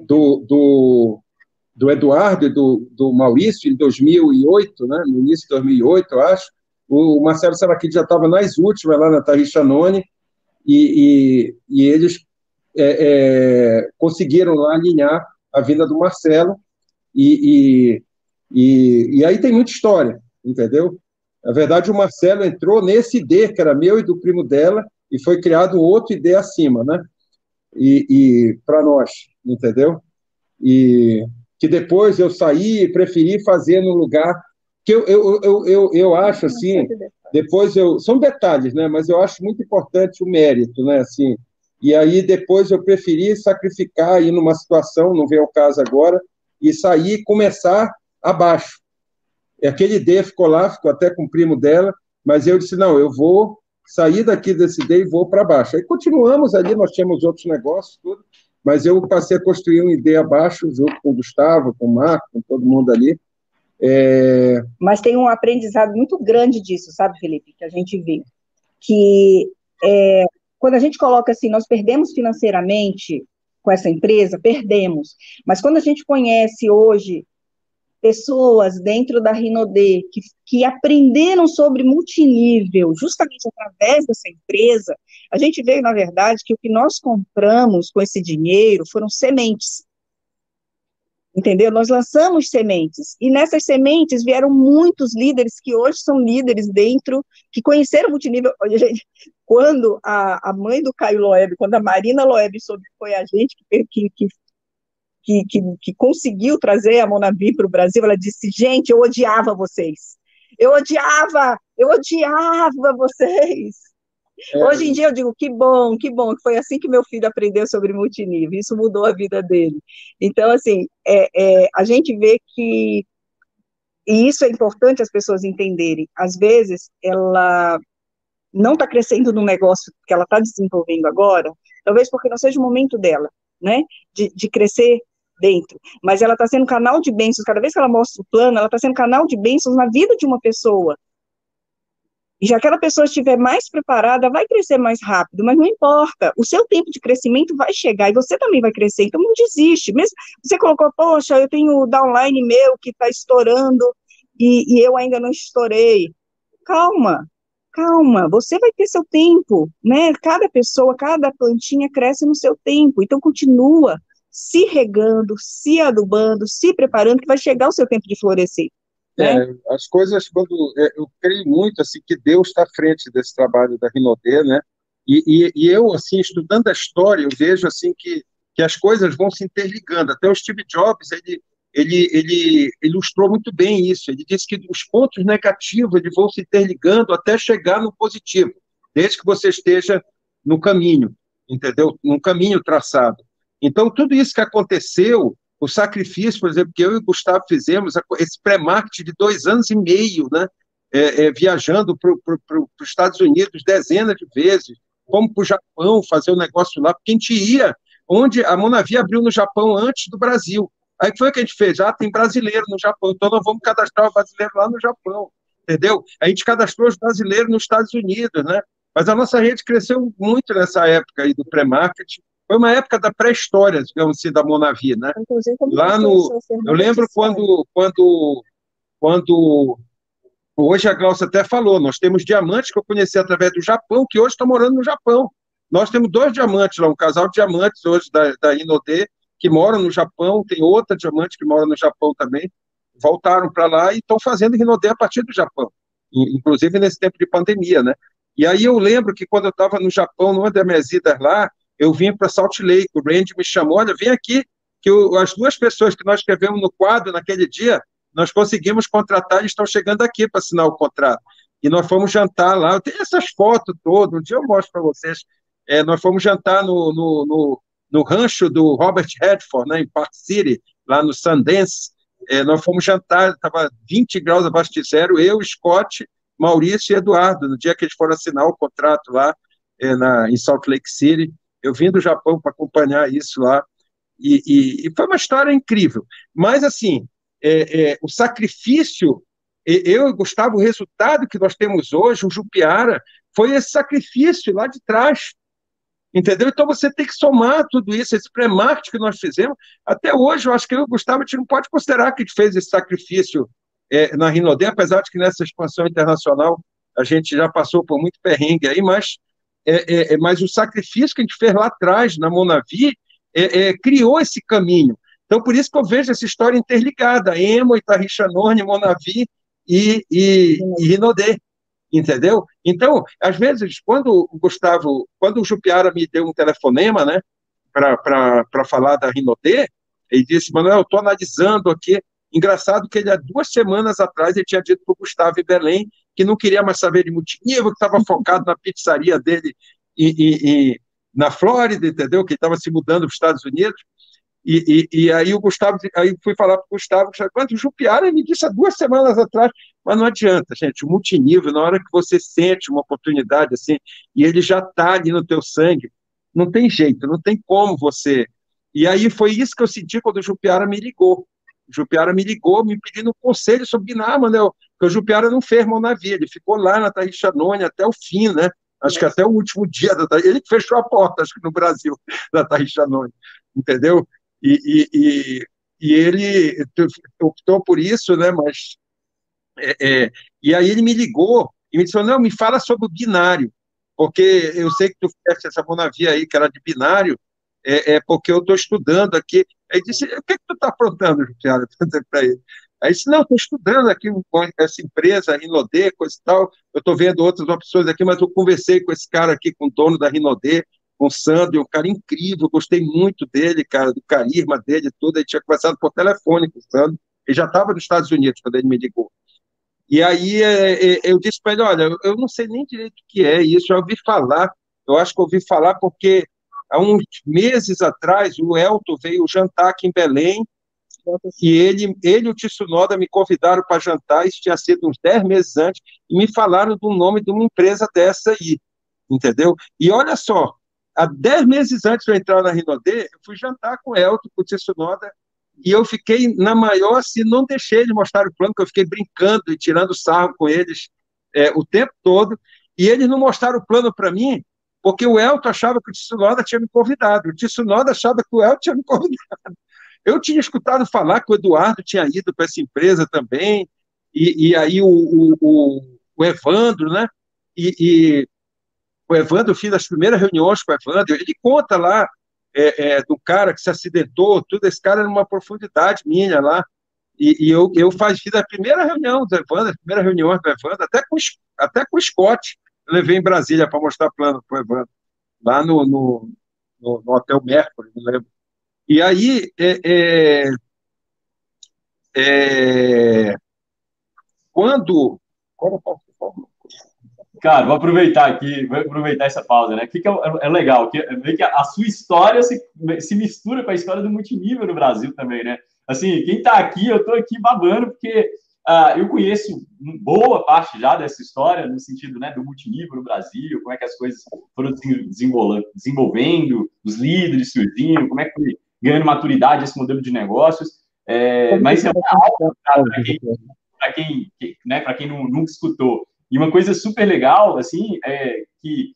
do, do, do Eduardo e do, do Maurício em 2008, né, no início de 2008, eu acho, o Marcelo Seraquides já estava nas últimas, lá na Tarrichanone, e, e, e eles é, é, conseguiram lá alinhar a vinda do Marcelo, e, e, e, e aí tem muita história, entendeu? Na verdade, o Marcelo entrou nesse ID, que era meu e do primo dela, e foi criado outro ID acima, né? E, e para nós, entendeu? E que depois eu saí e preferi fazer no lugar que eu, eu, eu, eu, eu acho assim, depois eu são detalhes, né? Mas eu acho muito importante o mérito, né? Assim, e aí depois eu preferi sacrificar aí numa situação, não vem ao caso agora, e sair e começar abaixo, Aquele D ficou lá, ficou até com o primo dela, mas eu disse: não, eu vou sair daqui desse D e vou para baixo. Aí continuamos ali, nós tínhamos outros negócios, tudo, mas eu passei a construir um ID abaixo, junto com o Gustavo, com o Marco, com todo mundo ali. É... Mas tem um aprendizado muito grande disso, sabe, Felipe, que a gente vê. Que é, quando a gente coloca assim, nós perdemos financeiramente com essa empresa, perdemos. Mas quando a gente conhece hoje pessoas dentro da Rinode que, que aprenderam sobre multinível justamente através dessa empresa, a gente vê, na verdade, que o que nós compramos com esse dinheiro foram sementes. Entendeu? Nós lançamos sementes, e nessas sementes vieram muitos líderes que hoje são líderes dentro, que conheceram o multinível. Gente, quando a, a mãe do Caio Loeb, quando a Marina Loeb soube que foi a gente que, que, que que, que, que conseguiu trazer a Monavi para o Brasil, ela disse: gente, eu odiava vocês. Eu odiava, eu odiava vocês. É. Hoje em dia eu digo que bom, que bom, que foi assim que meu filho aprendeu sobre multinível, isso mudou a vida dele. Então, assim, é, é, a gente vê que, e isso é importante as pessoas entenderem, às vezes ela não está crescendo no negócio que ela está desenvolvendo agora, talvez porque não seja o momento dela, né, de, de crescer dentro, mas ela está sendo canal de bênçãos, cada vez que ela mostra o plano, ela está sendo canal de bênçãos na vida de uma pessoa. E já aquela pessoa estiver mais preparada, vai crescer mais rápido, mas não importa, o seu tempo de crescimento vai chegar e você também vai crescer, então não desiste. Mesmo você colocou, poxa, eu tenho o downline meu que está estourando e, e eu ainda não estourei. Calma, calma, você vai ter seu tempo, né? Cada pessoa, cada plantinha cresce no seu tempo, então continua, se regando, se adubando, se preparando, que vai chegar o seu tempo de florescer. Né? É, as coisas, quando é, eu creio muito assim que Deus está à frente desse trabalho da Rinodê, né? E, e, e, eu, assim, estudando a história, eu vejo assim que, que as coisas vão se interligando. Até o Steve Jobs, ele, ele, ele ilustrou muito bem isso. Ele disse que os pontos negativos eles vão se interligando até chegar no positivo, desde que você esteja no caminho, entendeu? Num caminho traçado. Então, tudo isso que aconteceu, o sacrifício, por exemplo, que eu e o Gustavo fizemos, esse pré-marketing de dois anos e meio, né? É, é, viajando para os Estados Unidos dezenas de vezes, como para o Japão fazer o um negócio lá, porque a gente ia onde a Monavi abriu no Japão antes do Brasil. Aí foi o que a gente fez? Ah, tem brasileiro no Japão, então nós vamos cadastrar o brasileiro lá no Japão, entendeu? A gente cadastrou os brasileiros nos Estados Unidos, né? Mas a nossa rede cresceu muito nessa época aí do pré-marketing, foi uma época da pré-história, digamos assim, da Monavi, né? Lá no, eu lembro quando, quando, quando hoje a Glaucia até falou, nós temos diamantes que eu conheci através do Japão, que hoje estão morando no Japão. Nós temos dois diamantes lá, um casal de diamantes hoje da, da Inodê, que moram no Japão, tem outra diamante que mora no Japão também, voltaram para lá e estão fazendo Rinodê a partir do Japão, inclusive nesse tempo de pandemia, né? E aí eu lembro que quando eu estava no Japão, numa das minhas idas lá, eu vim para Salt Lake, o Randy me chamou, olha, vem aqui, que as duas pessoas que nós escrevemos no quadro naquele dia, nós conseguimos contratar e estão chegando aqui para assinar o contrato. E nós fomos jantar lá, eu tenho essas fotos todas, um dia eu mostro para vocês, é, nós fomos jantar no, no, no, no, rancho do Robert Redford, né, em Park City, lá no Sundance, é, nós fomos jantar, estava 20 graus abaixo de zero, eu, Scott, Maurício e Eduardo, no dia que eles foram assinar o contrato lá é, na, em Salt Lake City, eu vim do Japão para acompanhar isso lá, e, e, e, foi uma história incrível. Mas, assim, é, é, o sacrifício, eu Gustavo, o resultado que nós temos hoje, o Jupiara, foi esse sacrifício lá de trás. Entendeu? Então você tem que somar tudo isso, esse pré-marketing que nós fizemos. Até hoje, eu acho que eu e o Gustavo, a gente não pode considerar que a gente fez esse sacrifício é, na Rinodê, apesar de que nessa expansão internacional a gente já passou por muito perrengue aí, mas, é, é, é mas o sacrifício que a gente fez lá atrás, na Monavi, é, é, criou esse caminho. Então, por isso que eu vejo essa história interligada, Emo, Itarrichanone, Monavi e, e, e Rinodê entendeu? Então, às vezes, quando o Gustavo, quando o Jupiara me deu um telefonema, né, para falar da Rinodê, ele disse, Manuel, eu estou analisando aqui, engraçado que ele há duas semanas atrás ele tinha dito para o Gustavo em Belém que não queria mais saber de multinível, que estava focado na pizzaria dele e, e, e na Flórida, entendeu? Que estava se mudando para os Estados Unidos. E, e, e, aí o Gustavo, aí fui falar para o Gustavo, quanto o Jupiara me disse há duas semanas atrás, mas não adianta, gente, o multinível, na hora que você sente uma oportunidade assim, e ele já está ali no teu sangue, não tem jeito, não tem como você. E aí foi isso que eu senti quando o Jupiara me ligou. Jupiara me ligou, me pedindo um conselho sobre Binar, Manel, porque o Jupiara não fez mão na vida, ele ficou lá na Tarrichanone até o fim, né? Acho que até o último dia da Ele que fechou a porta, acho que no Brasil, da Tarrichanone, entendeu? E, e, e, e ele optou por isso, né? Mas é, é, e aí ele me ligou e me disse: não, me fala sobre o binário, porque eu sei que tu fez essa monavia aí que era de binário, é, é porque eu estou estudando aqui. Aí disse: o que, que tu está aprontando, Juliana? para ele. Aí disse: não, estou estudando aqui essa empresa, Rinodê, coisa e tal. Eu estou vendo outras opções aqui, mas eu conversei com esse cara aqui, com o dono da Rinodê, com o Sandro, um cara incrível, gostei muito dele, cara, do carisma dele, tudo. Ele tinha conversado por telefone com o Sandro. Ele já estava nos Estados Unidos quando ele me ligou. E aí é, é, eu disse para ele, olha, eu não sei nem direito o que é isso, eu ouvi falar, eu acho que ouvi falar porque há uns meses atrás o Elton veio jantar aqui em Belém e ele, ele e o Tsunoda me convidaram para jantar, isso tinha sido uns 10 meses antes, e me falaram do nome de uma empresa dessa aí, entendeu? E olha só, há 10 meses antes de eu entrar na Rinodê, eu fui jantar com o Elton, com o Tsunoda, e eu fiquei na maior, assim, não deixei eles mostrar o plano, que eu fiquei brincando e tirando sarro com eles é, o tempo todo, e eles não mostraram o plano para mim, porque o Elton achava que o Tsunoda tinha me convidado, o Tsunoda achava que o Elton tinha me convidado. Eu tinha escutado falar que o Eduardo tinha ido para essa empresa também, e, e aí o, o, o, Evandro, né? E, e o Evandro, eu fiz as primeiras reuniões com o Evandro, ele conta lá é, é, do cara que se acidentou, tudo, esse cara numa profundidade minha lá, e, e eu, eu fazia a primeira reunião do Evandro, a primeira reunião do Evandro, até com, até com o Scott, levei em Brasília para mostrar plano para o Evandro, lá no, no, no, Hotel Mercury, não lembro. E aí, é, é, é quando... Cara, vou aproveitar aqui, vou aproveitar essa pausa, né? O que é, é, legal? Que, é que a sua história se, se mistura com a história do multinível no Brasil também, né? Assim, quem tá aqui, eu tô aqui babando, porque uh, eu conheço boa parte já dessa história, no sentido né, do multinível no Brasil, como é que as coisas foram desenvolvendo, os líderes surgindo, como é que foi ganhando maturidade esse modelo de negócios. É, mas é para quem, quem, né, quem não, nunca escutou, e uma coisa super legal, assim, é que,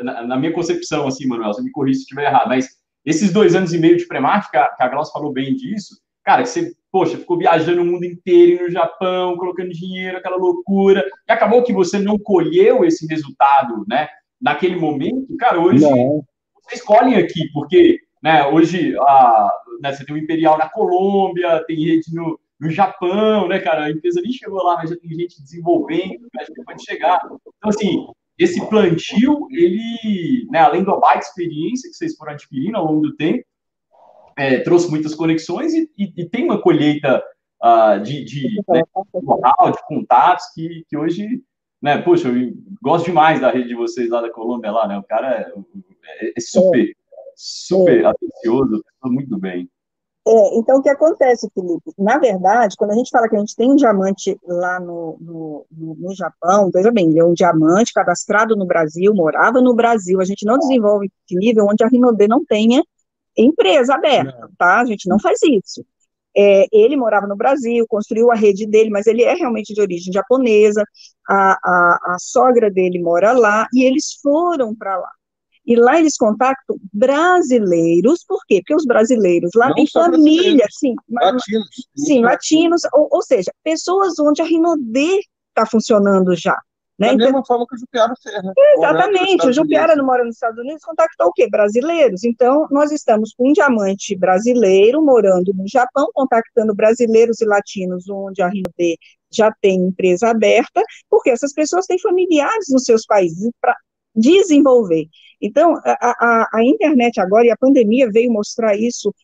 na, na minha concepção, assim, Manuel, você me corrija se estiver errado, mas esses dois anos e meio de pré-marketing, que a Glaucia falou bem disso, cara, que você, poxa, ficou viajando o mundo inteiro, no Japão, colocando dinheiro, aquela loucura, e acabou que você não colheu esse resultado, né, naquele momento, cara, hoje não. vocês escolhem aqui, porque, né, hoje a, né, você tem o Imperial na Colômbia, tem rede no, no Japão, né, cara? A empresa nem chegou lá, mas já tem gente desenvolvendo, acho que pode chegar. Então, assim, esse plantio, ele, né, além da baita experiência que vocês foram adquirindo ao longo do tempo, é, trouxe muitas conexões e, e, e tem uma colheita uh, de, de, né, moral, de contatos que, que hoje, né, poxa, eu gosto demais da rede de vocês lá da Colômbia, lá, né? O cara é, é, é super, super atencioso, muito bem. É, então, o que acontece, Felipe? Na verdade, quando a gente fala que a gente tem um diamante lá no, no, no, Japão, veja bem, ele é um diamante cadastrado no Brasil, morava no Brasil, a gente não desenvolve nível onde a Rinode não tenha empresa aberta, tá? A gente não faz isso. É, ele morava no Brasil, construiu a rede dele, mas ele é realmente de origem japonesa, a, a, a sogra dele mora lá, e eles foram para lá. E lá eles contactam brasileiros, por quê? Porque os brasileiros lá têm família, sim, latinos. Sim, latinos, ou, ou, seja, pessoas onde a Rinodê está funcionando já. Né? Da então, mesma forma que o Jupiara fez, né? Exatamente, o Jupiara não mora nos Estados Unidos, contactou o quê? Brasileiros. Então, nós estamos com um diamante brasileiro morando no Japão, contactando brasileiros e latinos, onde a Rinodê já tem empresa aberta, porque essas pessoas têm familiares nos seus países para desenvolver. Então, a, a, a, internet agora e a pandemia veio mostrar isso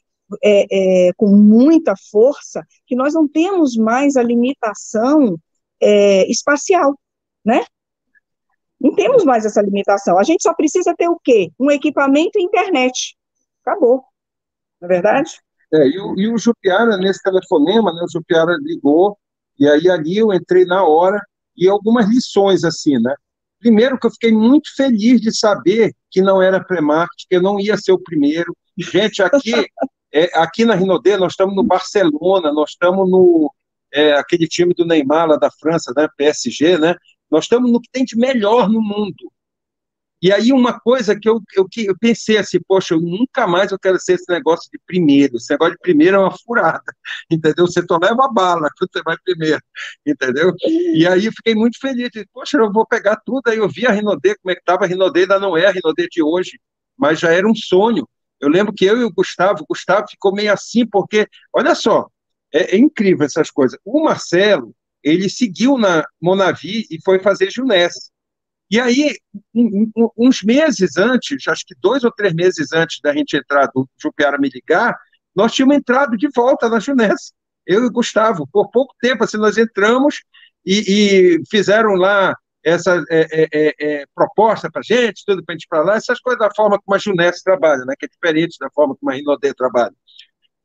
é, é, com muita força, que nós não temos mais a limitação é, espacial, né? Não temos mais essa limitação. A gente só precisa ter o quê? Um equipamento e internet. Acabou. Não é verdade? É, e, o, e o Jupiara, nesse telefonema, né, o Jupiara ligou, e aí ali eu entrei na hora, e algumas lições, assim, né? Primeiro que eu fiquei muito feliz de saber que não era pré-marketing, que eu não ia ser o primeiro. Gente, aqui, é, aqui na Rinodê, nós estamos no Barcelona, nós estamos no é, aquele time do Neymar lá da França, né, PSG, né? Nós estamos no que tem de melhor no mundo. E aí uma coisa que eu, eu, que eu pensei assim, poxa, eu nunca mais eu quero ser esse negócio de primeiro. Esse negócio de primeiro é uma furada, entendeu? Você só leva a bala você vai primeiro, entendeu? E aí fiquei muito feliz. Poxa, eu vou pegar tudo. Aí eu vi a Rinodê, como é que estava. A Rinodê ainda não é a Rinodê de hoje, mas já era um sonho. Eu lembro que eu e o Gustavo, o Gustavo ficou meio assim, porque, olha só, é, é incrível essas coisas. O Marcelo, ele seguiu na Monavi e foi fazer Junesse. E aí, um, um, uns meses antes, acho que dois ou três meses antes da gente entrar do Jupiara me ligar, nós tínhamos entrado de volta na Junessa. Eu e Gustavo, por pouco tempo, assim, nós entramos e, e fizeram lá essa é, é, é, é proposta para gente, tudo para gente para lá, essas coisas da forma como a Junesse trabalha, né, que é diferente da forma como a Rinodê trabalha.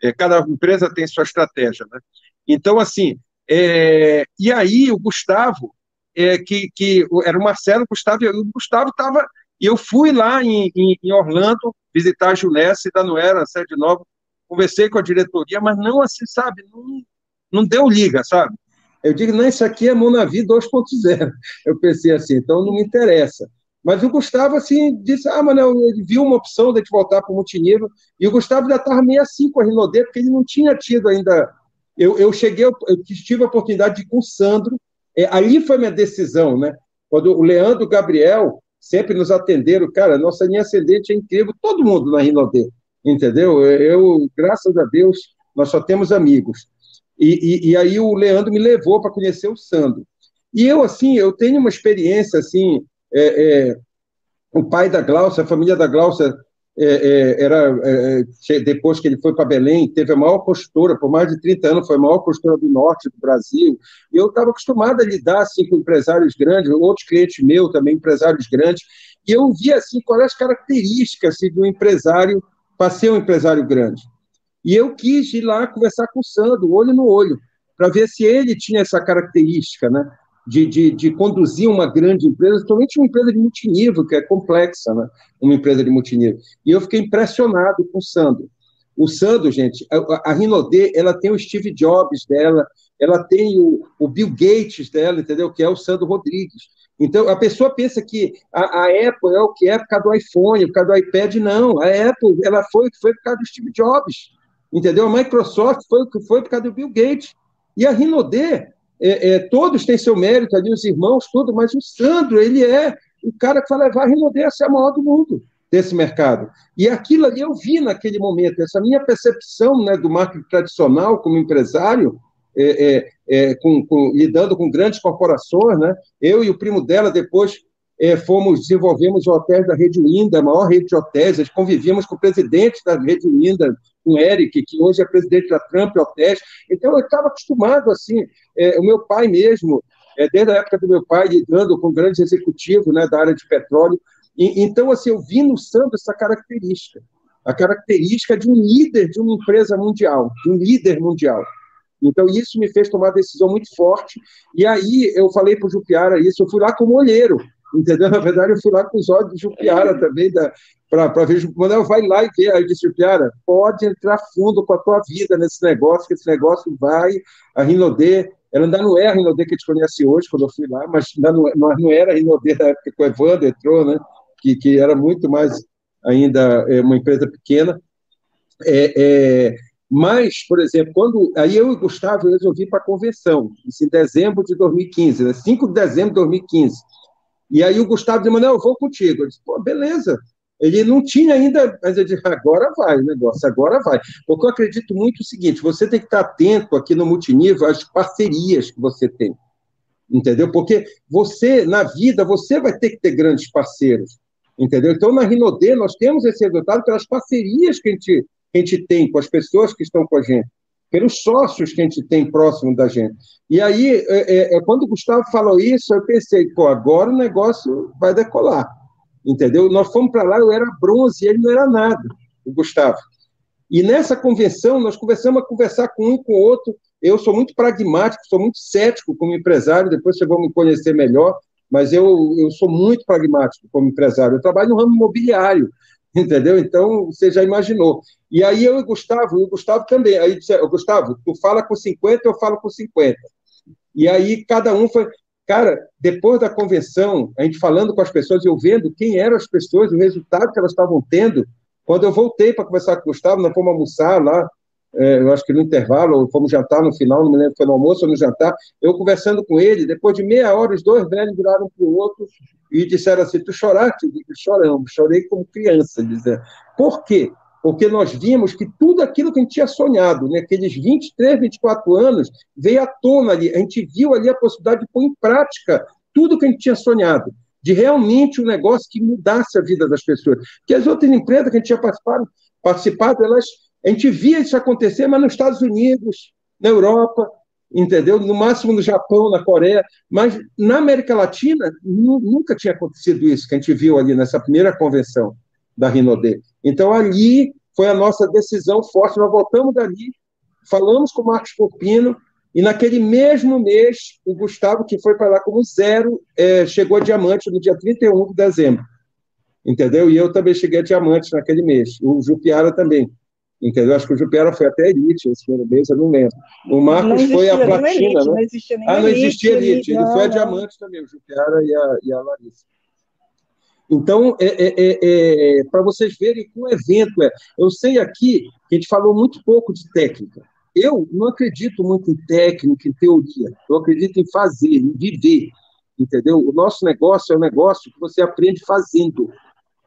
É, cada empresa tem sua estratégia. Né? Então, assim, é, e aí o Gustavo, é, que, que era o Marcelo, o Gustavo, o Gustavo estava. E eu fui lá em, em, em Orlando visitar a ainda não era sede nova, conversei com a diretoria, mas não assim, sabe, não, não deu liga, sabe? Eu digo, não, isso aqui é Monavi 2.0. Eu pensei assim, então não me interessa. Mas o Gustavo, assim, disse, ah, mas ele viu uma opção de voltar para o multinível, e o Gustavo já estava meio assim com a Rinodê, porque ele não tinha tido ainda... Eu, eu cheguei, eu tive a oportunidade de ir com o Sandro, é, ali foi minha decisão, né? Quando o Leandro o Gabriel sempre nos atenderam, cara, nossa linha ascendente é incrível, todo mundo na Rinodê, entendeu? Eu, graças a Deus, nós só temos amigos. E, e, e aí o Leandro me levou para conhecer o Sandro. E eu, assim, eu tenho uma experiência, assim, é, é, o pai da Glaucia, a família da Glaucia é, é, era, é, é, depois que ele foi para Belém, teve a maior construtora, por mais de 30 anos, foi a maior construtora do norte do Brasil, e eu estava acostumado a lidar assim, com empresários grandes, outros clientes meus também, empresários grandes, e eu via assim, quais as características assim, do empresário para ser um empresário grande. E eu quis ir lá conversar com o Sandro, olho no olho, para ver se ele tinha essa característica, né? De, de, de, conduzir uma grande empresa, principalmente uma empresa de multinível, que é complexa, né? uma empresa de multinível. E eu fiquei impressionado com o Sandro. O Sandro, gente, a, a Rinodê, ela tem o Steve Jobs dela, ela tem o, o, Bill Gates dela, entendeu? Que é o Sandro Rodrigues. Então, a pessoa pensa que a, a, Apple é o que é por causa do iPhone, por causa do iPad, não. A Apple, ela foi o que foi por causa do Steve Jobs, entendeu? A Microsoft foi o que foi por causa do Bill Gates. E a Rinodê, é, é, todos têm seu mérito ali, os irmãos, tudo, mas o Sandro, ele é o cara que vai levar a a ser a maior do mundo desse mercado. E aquilo ali eu vi naquele momento, essa minha percepção né, do marketing tradicional como empresário, é, é, é, com, com, lidando com grandes corporações, né? eu e o primo dela depois é, fomos, desenvolvemos hotel da Rede Linda, a maior rede de hotéis, convivíamos com o presidente da Rede Linda, com o Eric, que hoje é presidente da Trump Hotéis. Então, eu estava acostumado, assim, é, o meu pai mesmo, é, desde a época do meu pai, lidando com grandes executivos né, da área de petróleo. E, então, assim, eu vi no Sandro essa característica, a característica de um líder de uma empresa mundial, de um líder mundial. Então, isso me fez tomar uma decisão muito forte. E aí, eu falei para o Jupiara isso, eu fui lá como olheiro entendeu? Na verdade, eu fui lá com os olhos de Jupiara também, para ver, Manuel, vai lá e vê. Aí eu disse, Jupiara, pode entrar fundo com a tua vida nesse negócio, que esse negócio vai, a Rinodê, ela ainda não é a Rinodê que a gente conhece hoje, quando eu fui lá, mas ainda não, não era a Rinodê da época que o Evandro entrou, né? que, que era muito mais ainda é, uma empresa pequena. É, é, mas, por exemplo, quando aí eu e Gustavo resolvi para a convenção, isso em dezembro de 2015, né? 5 de dezembro de 2015. E aí o Gustavo disse, Manuel, eu vou contigo. Eu disse, pô, beleza. Ele não tinha ainda, mas eu disse, agora vai o negócio, agora vai. Porque eu acredito muito o seguinte, você tem que estar atento aqui no multinível às parcerias que você tem. Entendeu? Porque você, na vida, você vai ter que ter grandes parceiros. Entendeu? Então, na Rinodê, nós temos esse resultado pelas parcerias que a gente, que a gente tem com as pessoas que estão com a gente pelos sócios que a gente tem próximo da gente. E aí, é, é, é, quando o Gustavo falou isso, eu pensei, pô, agora o negócio vai decolar, entendeu? Nós fomos para lá, eu era bronze, ele não era nada, o Gustavo. E nessa convenção, nós começamos a conversar com um com o outro. Eu sou muito pragmático, sou muito cético como empresário, depois vocês vão me conhecer melhor, mas eu, eu sou muito pragmático como empresário. Eu trabalho no ramo imobiliário, entendeu? Então, você já imaginou. E aí eu e o Gustavo, e o Gustavo também, aí disse, Gustavo, tu fala com 50, eu falo com 50. E aí cada um foi, cara, depois da convenção, a gente falando com as pessoas, eu vendo quem eram as pessoas, o resultado que elas estavam tendo, quando eu voltei para conversar com o Gustavo, nós fomos almoçar lá, eu acho que no intervalo, ou fomos jantar no final, não me lembro se foi no almoço ou no jantar, eu conversando com ele, depois de meia hora, os dois velhos viraram para o outro e disseram assim, tu choraste? Choramos, chorei como criança, dizendo. Por quê? Porque nós vimos que tudo aquilo que a gente tinha sonhado, né, 23, 24 anos, veio à tona ali, a gente viu ali a possibilidade de pôr em prática tudo que a gente tinha sonhado, de realmente um negócio que mudasse a vida das pessoas. Que as outras empresas que a gente tinha participado, participado elas a gente via isso acontecer, mas nos Estados Unidos, na Europa, entendeu? No máximo no Japão, na Coreia, mas na América Latina nunca tinha acontecido isso que a gente viu ali nessa primeira convenção da Rinode. Então ali foi a nossa decisão forte. Nós voltamos dali, falamos com o Marcos Popino e naquele mesmo mês o Gustavo, que foi para lá como zero, é, chegou a diamante no dia 31 de dezembro. Entendeu? E eu também cheguei a diamante naquele mês. O Jupiara também. Entendeu? Acho que o Jupiara foi até elite esse primeiro mês, eu não lembro. O Marcos foi a platina, elite, né? Não existia ah, não existia elite. Ele foi a diamante também, o Jupiara e a, e a Larissa. Então, é, é, é, é para vocês verem que o evento é. Eu sei aqui que a gente falou muito pouco de técnica. Eu não acredito muito em técnica, em teoria. Eu acredito em fazer, em viver. Entendeu? O nosso negócio é um negócio que você aprende fazendo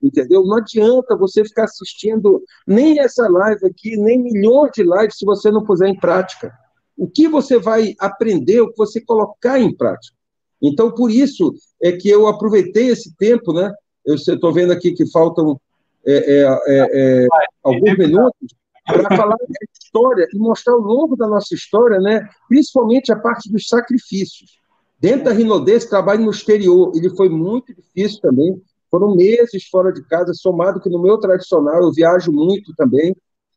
entendeu? Não adianta você ficar assistindo nem essa live aqui, nem milhões de lives se você não puser em prática. O que você vai aprender, o que você colocar em prática. Então, por isso é que eu aproveitei esse tempo, né? Eu estou vendo aqui que faltam é, é, é, é alguns minutos para falar da história e mostrar ao longo da nossa história, né? Principalmente a parte dos sacrifícios. Dentro da Rinodê, esse trabalho no exterior, ele foi muito difícil também, foram meses fora de casa, somado que no meu tradicional eu viajo muito também,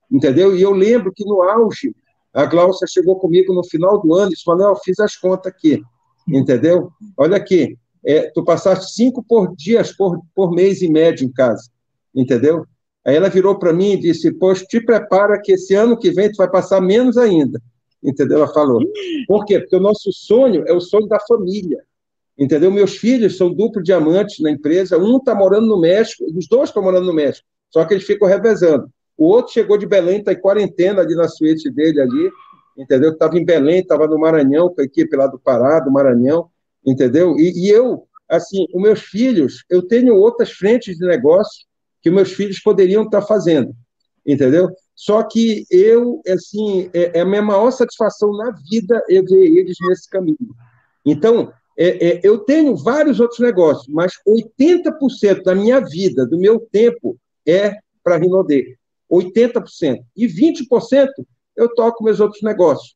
entendeu? E eu lembro que no auge, a Glaucia chegou comigo no final do ano e disse, Manuel, fiz as contas aqui, entendeu? Olha aqui, é, tu passaste cinco por dias por, por mês em média em casa, entendeu? Aí ela virou para mim e disse, pois te prepara que esse ano que vem tu vai passar menos ainda, entendeu? Ela falou. Por quê? Porque o nosso sonho é o sonho da família, Entendeu? Meus filhos são duplo diamantes na empresa. Um está morando no México, os dois estão morando no México, só que eles ficam revezando. O outro chegou de Belém, está em quarentena ali na suíte dele ali, entendeu? Estava em Belém, estava no Maranhão, com a equipe lá do Pará, do Maranhão, entendeu? E, e eu, assim, os meus filhos, eu tenho outras frentes de negócio que meus filhos poderiam estar tá fazendo, entendeu? Só que eu, assim, é, é a minha maior satisfação na vida é ver eles nesse caminho. Então, é, é, eu tenho vários outros negócios, mas 80% da minha vida, do meu tempo, é para Rinodê. 80%. E 20% eu toco meus outros negócios.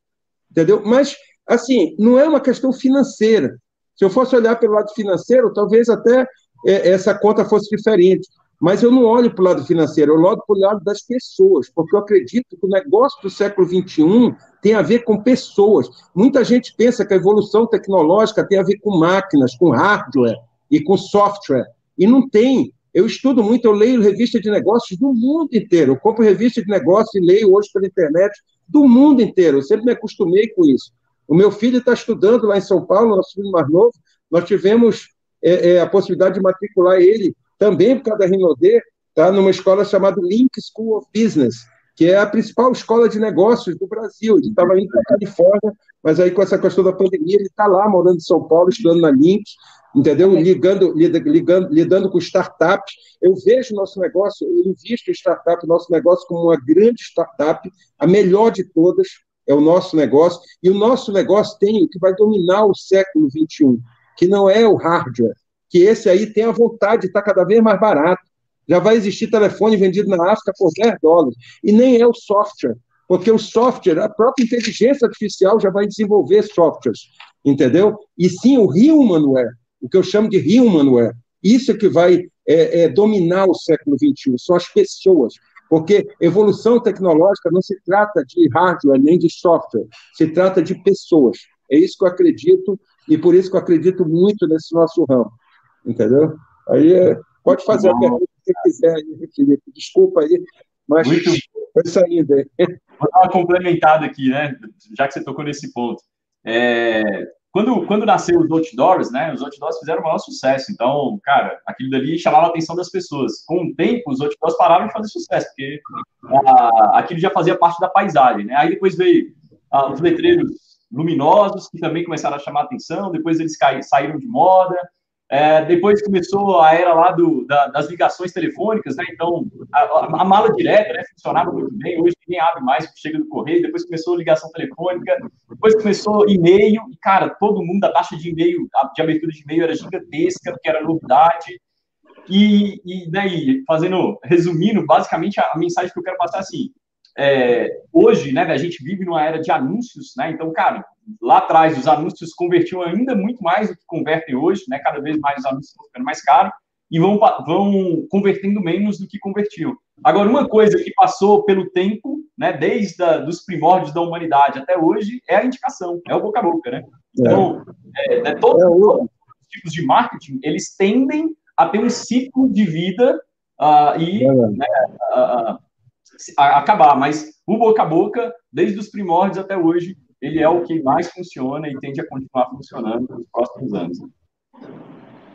Entendeu? Mas, assim, não é uma questão financeira. Se eu fosse olhar pelo lado financeiro, talvez até é, essa conta fosse diferente. Mas eu não olho para o lado financeiro, eu olho para o lado das pessoas, porque eu acredito que o negócio do século XXI tem a ver com pessoas. Muita gente pensa que a evolução tecnológica tem a ver com máquinas, com hardware e com software. E não tem. Eu estudo muito, eu leio revista de negócios do mundo inteiro. Eu compro revista de negócios e leio hoje pela internet do mundo inteiro. Eu sempre me acostumei com isso. O meu filho está estudando lá em São Paulo, nosso filho mais novo. Nós tivemos é, é, a possibilidade de matricular ele também por causa da Rinode, está numa escola chamada Link School of Business, que é a principal escola de negócios do Brasil. Ele estava indo para a Califórnia, mas aí com essa questão da pandemia, ele está lá morando em São Paulo, estudando na Link, entendeu? Ligando, ligando, lidando com startups. Eu vejo nosso negócio, eu invisto em startup, nosso negócio como uma grande startup, a melhor de todas, é o nosso negócio, e o nosso negócio tem o que vai dominar o século XXI, que não é o hardware, que esse aí tem a vontade de estar cada vez mais barato. Já vai existir telefone vendido na África por 10 dólares, e nem é o software, porque o software, a própria inteligência artificial já vai desenvolver softwares, entendeu? E sim o humanware, o que eu chamo de humanware. Isso é que vai é, é, dominar o século XXI, são as pessoas. Porque evolução tecnológica não se trata de hardware nem de software, se trata de pessoas. É isso que eu acredito, e por isso que eu acredito muito nesse nosso ramo. Entendeu? Aí é, pode fazer a pergunta que você quiser aí, Felipe. Desculpa aí, mas muito... foi saindo aí. Vou dar uma complementada aqui, né? Já que você tocou nesse ponto. É, quando, quando nasceu os outdoors, né, os outdoors fizeram o maior sucesso. Então, cara, aquilo dali chamava a atenção das pessoas. Com o tempo, os outdoors pararam de fazer sucesso, porque ah, aquilo já fazia parte da paisagem, né? Aí depois veio ah, os letreiros luminosos, que também começaram a chamar a atenção, depois eles caíram, saíram de moda, é, depois começou a era lá do, da, das ligações telefônicas, né? Então, a, a, mala direta, né? Funcionava muito bem. Hoje ninguém abre mais, chega do correio. Depois começou a ligação telefônica. Depois começou e-mail. E, cara, todo mundo, a taxa de e-mail, de abertura de e-mail era gigantesca, porque era novidade. E, e daí, fazendo, resumindo, basicamente a, a mensagem que eu quero passar é assim: é, hoje, né, a gente vive numa era de anúncios, né? Então, cara, lá atrás os anúncios convertiam ainda muito mais do que convertem hoje, né? Cada vez mais os anúncios estão ficando mais caros e vão, vão convertendo menos do que convertiam. Agora, uma coisa que passou pelo tempo, né, desde a, dos primórdios da humanidade até hoje, é a indicação, é o boca a boca, né? É. Então, é, é, todos, todos os tipos de marketing, eles tendem a ter um ciclo de vida uh, e né, uh, acabar, mas o boca a boca, desde os primórdios até hoje, ele é o que mais funciona e tende a continuar funcionando nos próximos anos.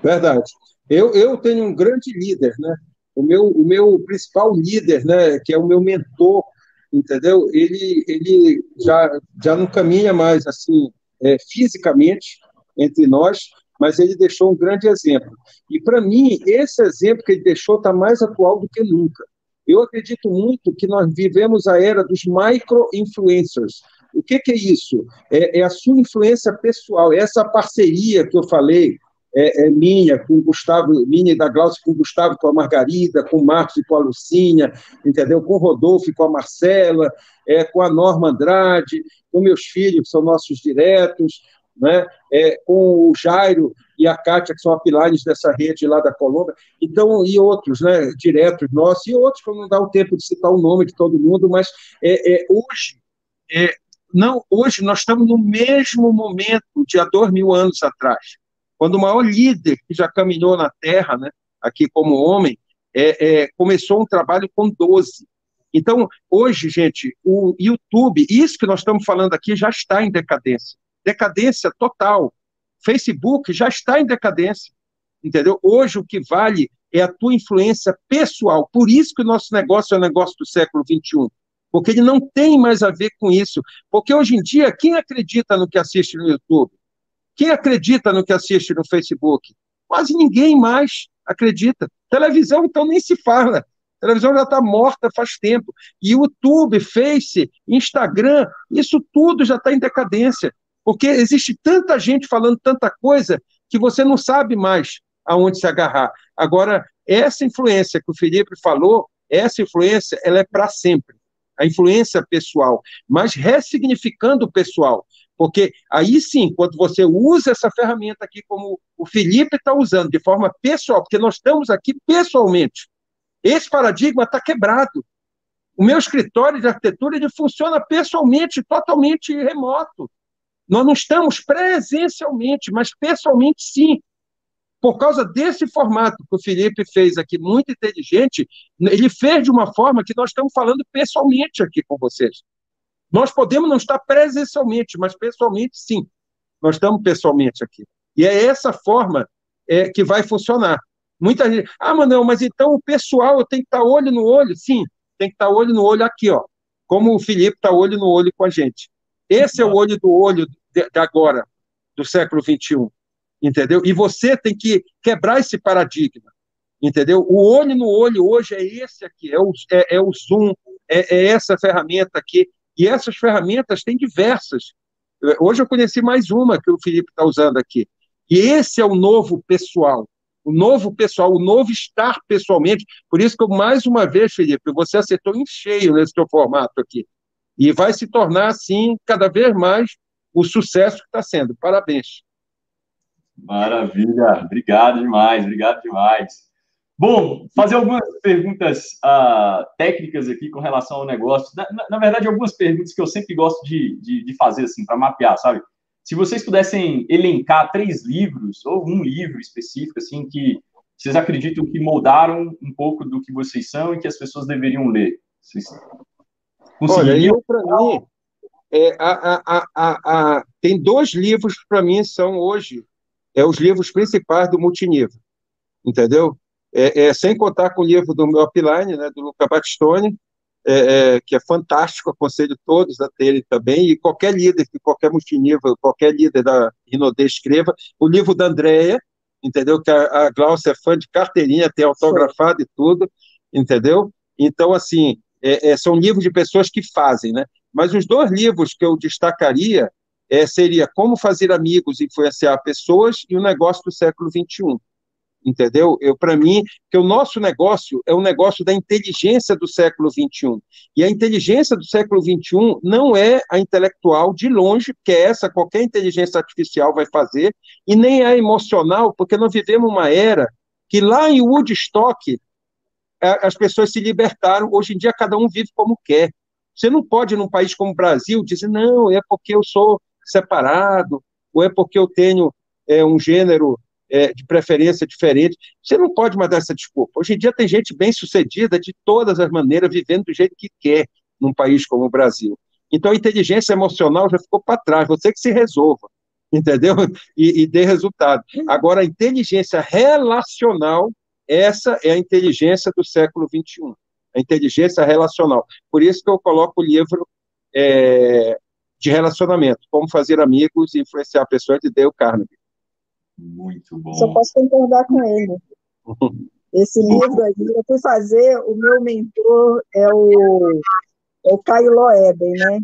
Verdade. Eu, eu tenho um grande líder, né? O meu, o meu principal líder, né, que é o meu mentor, entendeu? Ele, ele já, já não caminha mais assim é, fisicamente entre nós, mas ele deixou um grande exemplo. E para mim, esse exemplo que ele deixou está mais atual do que nunca. Eu acredito muito que nós vivemos a era dos micro-influencers. O que, que, é isso? É, é, a sua influência pessoal, é essa parceria que eu falei, é, é, minha com o Gustavo, minha e da Glaucia com o Gustavo, com a Margarida, com o Marcos e com a Lucinha, entendeu? Com o Rodolfo e com a Marcela, é, com a Norma Andrade, com meus filhos, que são nossos diretos, né? É, com o Jairo e a Kátia, que são a pilares dessa rede lá da Colômbia, então, e outros, né, diretos nossos, e outros, que não dá o tempo de citar o nome de todo mundo, mas é, é hoje, é, não, hoje nós estamos no mesmo momento de há dois mil anos atrás, quando o maior líder que já caminhou na Terra, né, aqui como homem, é, é, começou um trabalho com 12. Então, hoje, gente, o YouTube, isso que nós estamos falando aqui, já está em decadência. Decadência total. Facebook já está em decadência. Entendeu? Hoje, o que vale é a tua influência pessoal. Por isso que o nosso negócio é o negócio do século XXI. Porque ele não tem mais a ver com isso. Porque hoje em dia, quem acredita no que assiste no YouTube? Quem acredita no que assiste no Facebook? Quase ninguém mais acredita. Televisão, então, nem se fala. Televisão já está morta faz tempo. YouTube, Face, Instagram, isso tudo já está em decadência. Porque existe tanta gente falando tanta coisa que você não sabe mais aonde se agarrar. Agora, essa influência que o Felipe falou, essa influência, ela é para sempre. A influência pessoal, mas ressignificando o pessoal. Porque aí sim, quando você usa essa ferramenta aqui, como o Felipe está usando, de forma pessoal, porque nós estamos aqui pessoalmente, esse paradigma está quebrado. O meu escritório de arquitetura ele funciona pessoalmente, totalmente remoto. Nós não estamos presencialmente, mas pessoalmente sim. Por causa desse formato que o Felipe fez aqui, muito inteligente, ele fez de uma forma que nós estamos falando pessoalmente aqui com vocês. Nós podemos não estar presencialmente, mas pessoalmente sim. Nós estamos pessoalmente aqui. E é essa forma é, que vai funcionar. Muita gente, ah, Manuel, mas então o pessoal tem que estar olho no olho? Sim, tem que estar olho no olho aqui, ó. Como o Felipe está olho no olho com a gente. Esse é o olho do olho de, agora, do século XXI, entendeu? E você tem que quebrar esse paradigma, entendeu? O olho no olho hoje é esse aqui, é o, é, é o Zoom, é, é essa ferramenta aqui, e essas ferramentas têm diversas. Hoje eu conheci mais uma que o Felipe está usando aqui. E esse é o novo pessoal, o novo pessoal, o novo estar pessoalmente. Por isso que, eu, mais uma vez, Felipe, você acertou em cheio nesse seu formato aqui. E vai se tornar, assim, cada vez mais o sucesso que está sendo. Parabéns. Maravilha, obrigado demais, obrigado demais. Bom, fazer algumas perguntas uh, técnicas aqui com relação ao negócio. Na, na, na, verdade, algumas perguntas que eu sempre gosto de, de, de fazer, assim, para mapear, sabe? Se vocês pudessem elencar três livros, ou um livro específico, assim, que vocês acreditam que moldaram um pouco do que vocês são e que as pessoas deveriam ler. Vocês Olha, eu, para mim, é, a, a, a, tem dois livros para mim são hoje é os livros principais do multinível, entendeu? É, é, sem contar com o livro do meu upline, né, do Luca Battistoni, é, é, que é fantástico, aconselho todos a terem também, e qualquer líder, qualquer multinível, qualquer líder da Rinodê escreva, o livro da Andrea, entendeu? Que a, a Glaucia é fã de carteirinha, tem autografado e tudo, entendeu? Então, assim, é, é, são livros de pessoas que fazem, né? Mas os dois livros que eu destacaria é, seria Como Fazer Amigos e Influenciar Pessoas e O Negócio do Século XXI entendeu? Eu para mim que o nosso negócio é um negócio da inteligência do século 21 e a inteligência do século 21 não é a intelectual de longe, que é essa qualquer inteligência artificial vai fazer e nem é emocional, porque nós vivemos uma era que lá em Woodstock as pessoas se libertaram. Hoje em dia cada um vive como quer. Você não pode num país como o Brasil dizer não é porque eu sou separado ou é porque eu tenho é, um gênero é, de preferência diferente. Você não pode mais dar essa desculpa. Hoje em dia tem gente bem sucedida de todas as maneiras, vivendo do jeito que quer num país como o Brasil. Então a inteligência emocional já ficou para trás, você que se resolva, entendeu? E, e dê resultado. Agora, a inteligência relacional, essa é a inteligência do século XXI, a inteligência relacional. Por isso que eu coloco o livro é, de relacionamento, Como Fazer Amigos e Influenciar Pessoas, de Dale Carnegie. Muito bom. Só posso concordar com ele. Esse livro aí, eu fui fazer, o meu mentor é o, é o Caio Loeben, né?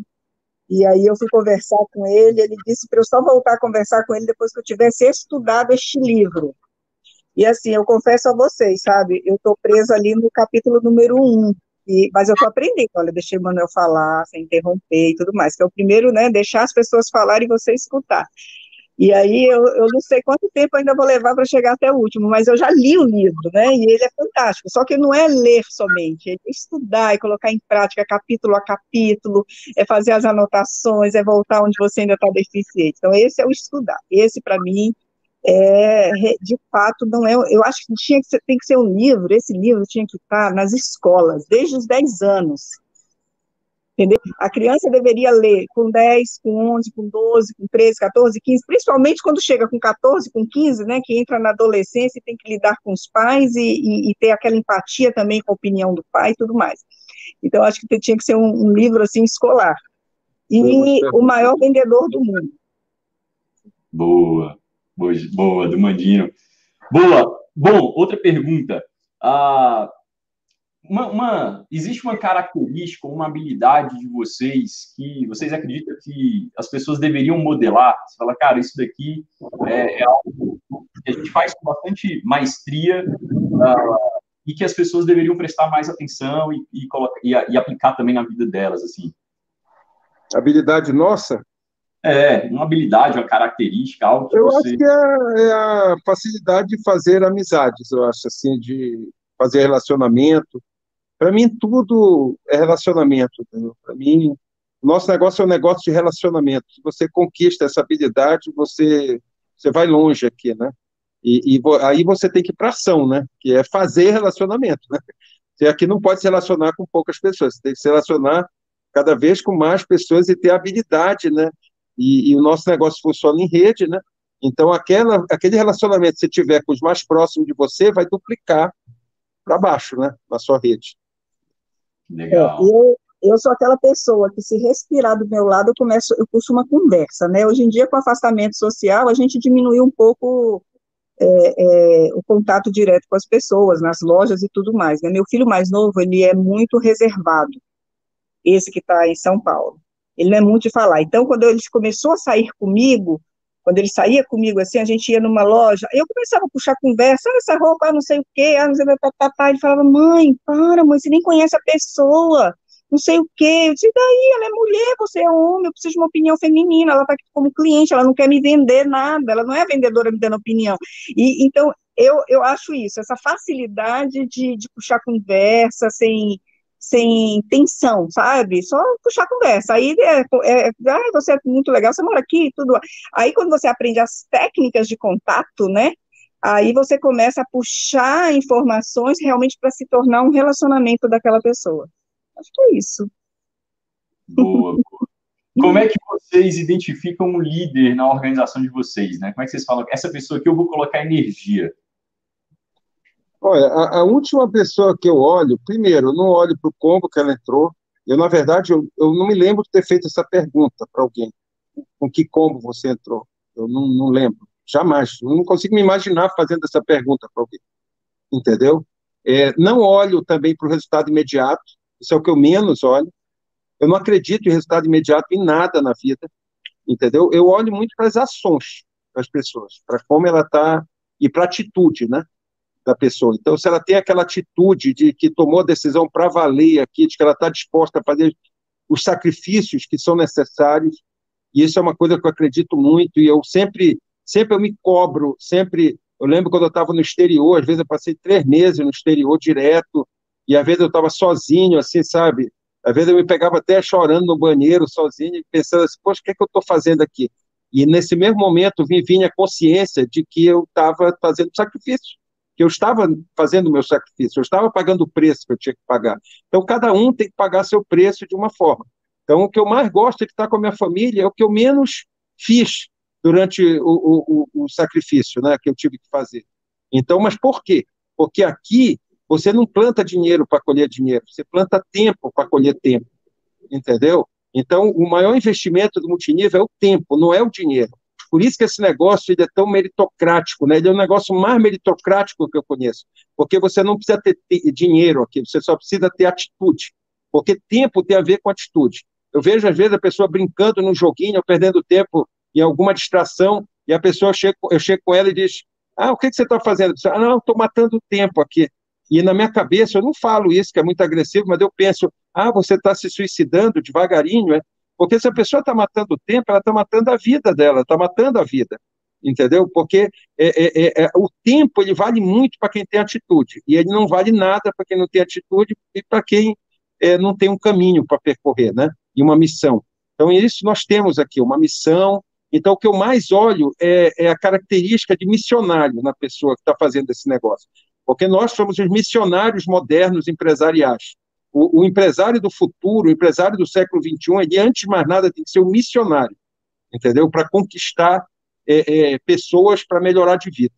E aí eu fui conversar com ele, ele disse para eu só voltar a conversar com ele depois que eu tivesse estudado este livro. E assim, eu confesso a vocês, sabe, eu estou presa ali no capítulo número um, e, mas eu estou aprendendo, olha, deixei o Manuel falar, sem interromper e tudo mais, que é o primeiro, né, deixar as pessoas falarem e você escutar. E aí eu, eu não sei quanto tempo ainda vou levar para chegar até o último, mas eu já li o livro, né? E ele é fantástico. Só que não é ler somente, é estudar e colocar em prática capítulo a capítulo, é fazer as anotações, é voltar onde você ainda está deficiente. Então, esse é o estudar. Esse, para mim, é, de fato, não é. Eu acho que tinha que ser, tem que ser um livro, esse livro tinha que estar nas escolas, desde os 10 anos entendeu? A criança deveria ler com 10, com 11, com 12, com 13, 14, 15, principalmente quando chega com 14, com 15, né, que entra na adolescência e tem que lidar com os pais e, e, e ter aquela empatia também com a opinião do pai e tudo mais. Então, acho que tinha que ser um, um livro, assim, escolar. E o maior vendedor do mundo. Boa, boa, do Mandinho. Boa. Bom, outra pergunta. Ah, uma, uma, existe uma característica, uma habilidade de vocês que vocês acreditam que as pessoas deveriam modelar? Você fala, cara, isso daqui é, é algo que a gente faz com bastante maestria uh, e que as pessoas deveriam prestar mais atenção e, e, e, e aplicar também na vida delas, assim. Habilidade nossa? É, uma habilidade, uma característica, algo que eu você... acho que é, é, a facilidade de fazer amizades, eu acho, assim, de fazer relacionamento, para mim, tudo é relacionamento. Para mim, nosso negócio é um negócio de relacionamento. Se você conquista essa habilidade, você, você vai longe aqui, né? E, e aí você tem que ir para ação, né? Que é fazer relacionamento, né? Você aqui não pode se relacionar com poucas pessoas, você tem que se relacionar cada vez com mais pessoas e ter habilidade, né? E, e o nosso negócio funciona em rede, né? Então, aquela, aquele relacionamento que você tiver com os mais próximos de você vai duplicar para baixo, né, na sua rede. Legal. É, eu, eu sou aquela pessoa que, se respirar do meu lado, eu começo, eu puxo uma conversa, né? Hoje em dia, com afastamento social, a gente diminuiu um pouco é, é, o contato direto com as pessoas, nas lojas e tudo mais, né? Meu filho mais novo, ele é muito reservado, esse que está em São Paulo. Ele não é muito de falar. Então, quando ele começou a sair comigo, quando ele saía comigo assim, a gente ia numa loja, eu começava a puxar conversa, ah, essa roupa, ah, não sei o quê, ah, não sei o que, papá. Ele falava, mãe, para, mãe, você nem conhece a pessoa, não sei o quê. Eu disse, daí, ela é mulher, você é homem, eu preciso de uma opinião feminina, ela está aqui como cliente, ela não quer me vender nada, ela não é vendedora me dando opinião. E, então, eu, eu acho isso, essa facilidade de, de puxar conversa sem sem tensão, sabe? Só puxar conversa. Aí é, é, ah, você é muito legal, você mora aqui, tudo. Aí quando você aprende as técnicas de contato, né? Aí você começa a puxar informações realmente para se tornar um relacionamento daquela pessoa. Acho que é isso. Boa, boa. Como é que vocês identificam um líder na organização de vocês, né? Como é que vocês falam, essa pessoa aqui eu vou colocar energia? Olha, a, a, última pessoa que eu olho, primeiro, eu não olho para o combo que ela entrou. Eu, na verdade, eu, eu não me lembro de ter feito essa pergunta para alguém. Com que combo você entrou? Eu não, não lembro. Jamais. Eu não consigo me imaginar fazendo essa pergunta para alguém. Entendeu? É, não olho também para o resultado imediato. Isso é o que eu menos olho. Eu não acredito em resultado imediato em nada na vida. Entendeu? Eu olho muito para as ações das pessoas, para como ela está e para a atitude, né? Da pessoa. Então, se ela tem aquela atitude de que tomou a decisão para valer aqui, de que ela está disposta a fazer os sacrifícios que são necessários, e isso é uma coisa que eu acredito muito, e eu sempre, sempre eu me cobro, sempre, eu lembro quando eu estava no exterior, às vezes eu passei três meses no exterior direto, e às vezes eu estava sozinho, assim, sabe? Às vezes eu me pegava até chorando no banheiro, sozinho, pensando assim, poxa, o que é que eu estou fazendo aqui? E nesse mesmo momento vinha a consciência de que eu estava fazendo sacrifício, eu estava fazendo o meu sacrifício, eu estava pagando o preço que eu tinha que pagar. Então, cada um tem que pagar seu preço de uma forma. Então, o que eu mais gosto é de estar com a minha família, é o que eu menos fiz durante o, o, o, o sacrifício né, que eu tive que fazer. Então, mas por quê? Porque aqui você não planta dinheiro para colher dinheiro, você planta tempo para colher tempo, entendeu? Então, o maior investimento do multinível é o tempo, não é o dinheiro. Por isso que esse negócio ele é tão meritocrático, né? Ele é o negócio mais meritocrático que eu conheço, porque você não precisa ter, dinheiro aqui, você só precisa ter atitude, porque tempo tem a ver com atitude. Eu vejo às vezes a pessoa brincando num joguinho, perdendo tempo em alguma distração, e a pessoa chega, eu chego com ela e diz: Ah, o que, que você está fazendo? Ah, não, estou matando tempo aqui. E na minha cabeça, eu não falo isso, que é muito agressivo, mas eu penso: Ah, você está se suicidando devagarinho, é? Porque se a pessoa está matando o tempo, ela está matando a vida dela, está matando a vida, entendeu? Porque é, é, é, é o tempo ele vale muito para quem tem atitude e ele não vale nada para quem não tem atitude e para quem é, não tem um caminho para percorrer, né? E uma missão. Então isso nós temos aqui uma missão. Então o que eu mais olho é, é a característica de missionário na pessoa que está fazendo esse negócio, porque nós somos os missionários modernos empresariais. O, o, empresário do futuro, o empresário do século XXI, ele, antes de mais nada, tem que ser um missionário, entendeu? Para conquistar é, é, pessoas para melhorar de vida.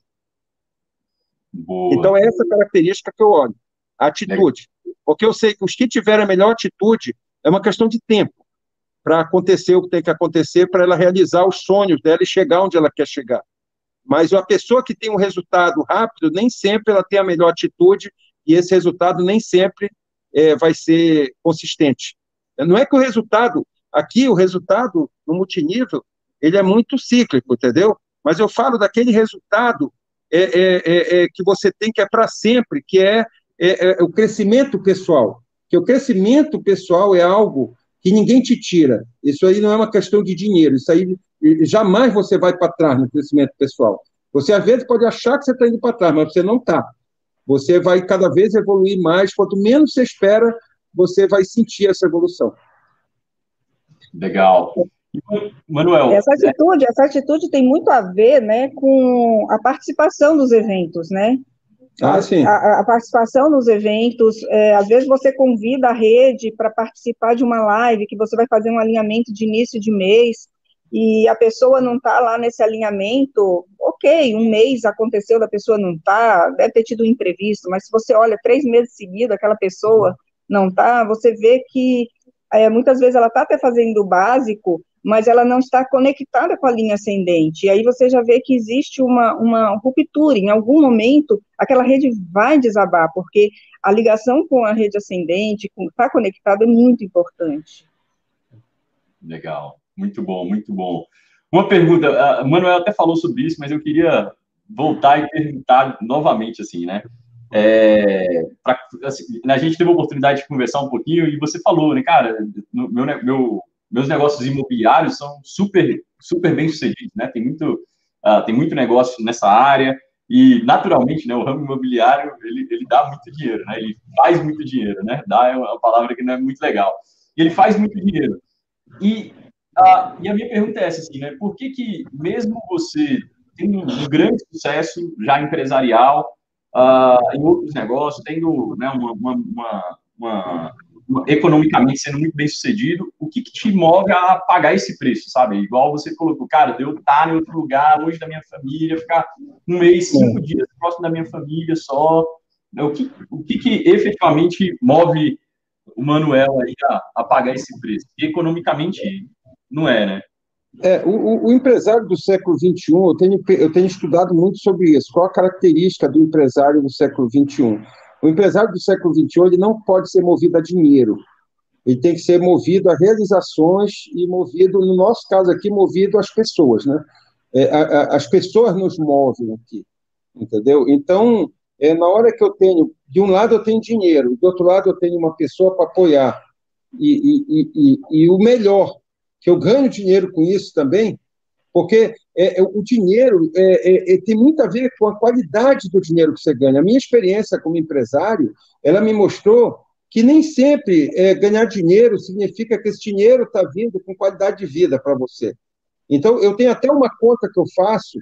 Boa. Então, é essa característica que eu olho, a atitude. Porque eu sei que os que tiverem a melhor atitude é uma questão de tempo para acontecer o que tem que acontecer, para ela realizar os sonhos dela e chegar onde ela quer chegar. Mas a pessoa que tem um resultado rápido, nem sempre ela tem a melhor atitude, e esse resultado nem sempre é, vai ser consistente. Não é que o resultado, aqui o resultado no multinível, ele é muito cíclico, entendeu? Mas eu falo daquele resultado é, é, é, é que você tem que é para sempre, que é, é, o crescimento pessoal. Que o crescimento pessoal é algo que ninguém te tira. Isso aí não é uma questão de dinheiro, isso aí jamais você vai para trás no crescimento pessoal. Você às vezes pode achar que você está indo para trás, mas você não está. Você vai cada vez evoluir mais. Quanto menos você espera, você vai sentir essa evolução. Legal. Manuel. Essa atitude, essa atitude tem muito a ver, né, com a participação dos eventos, né? Ah, sim. A, a participação nos eventos, é, às vezes você convida a rede para participar de uma live, que você vai fazer um alinhamento de início de mês, e a pessoa não está lá nesse alinhamento, ok, um mês aconteceu da pessoa não tá, deve ter tido um imprevisto, mas se você olha três meses seguidos, aquela pessoa não tá, você vê que é, muitas vezes ela está até fazendo o básico, mas ela não está conectada com a linha ascendente. E aí você já vê que existe uma, uma ruptura. Em algum momento, aquela rede vai desabar, porque a ligação com a rede ascendente, com estar tá conectado, é muito importante. Legal. Muito bom, muito bom. Uma pergunta, a Manuel até falou sobre isso, mas eu queria voltar e perguntar novamente, assim, né? É, pra, assim, a gente teve a oportunidade de conversar um pouquinho e você falou, né, cara, meu, meu, meus negócios imobiliários são super, super bem sucedidos, né? Tem muito, uh, tem muito negócio nessa área e, naturalmente, né, o ramo imobiliário, ele, ele dá muito dinheiro, né? Ele faz muito dinheiro, né? Dá é uma palavra que não é muito legal. E ele faz muito dinheiro. E ah, e a minha pergunta é essa, assim, né? Por que que, mesmo você tendo um grande sucesso já empresarial, ah, em outros negócios, tendo né, uma, uma, uma, uma, economicamente sendo muito bem sucedido, o que, que, te move a pagar esse preço, sabe? Igual você colocou, cara, eu estar em outro lugar, longe da minha família, ficar um mês, cinco dias próximo da minha família só. O que, o que, que efetivamente move o Manuel aí a, a pagar esse preço? E economicamente não é, né? É, o, o, empresário do século XXI, eu tenho, eu tenho estudado muito sobre isso. Qual a característica do empresário do século XXI? O empresário do século XXI ele não pode ser movido a dinheiro. Ele tem que ser movido a realizações e movido, no nosso caso aqui, movido às pessoas, né? É, a, a, as pessoas nos movem aqui, entendeu? Então, é, na hora que eu tenho, de um lado eu tenho dinheiro, do outro lado eu tenho uma pessoa para apoiar, e, e, e, e o melhor que eu ganho dinheiro com isso também, porque é, é, o dinheiro é, é, é, tem muito a ver com a qualidade do dinheiro que você ganha. A minha experiência como empresário, ela me mostrou que nem sempre é, ganhar dinheiro significa que esse dinheiro está vindo com qualidade de vida para você. Então, eu tenho até uma conta que eu faço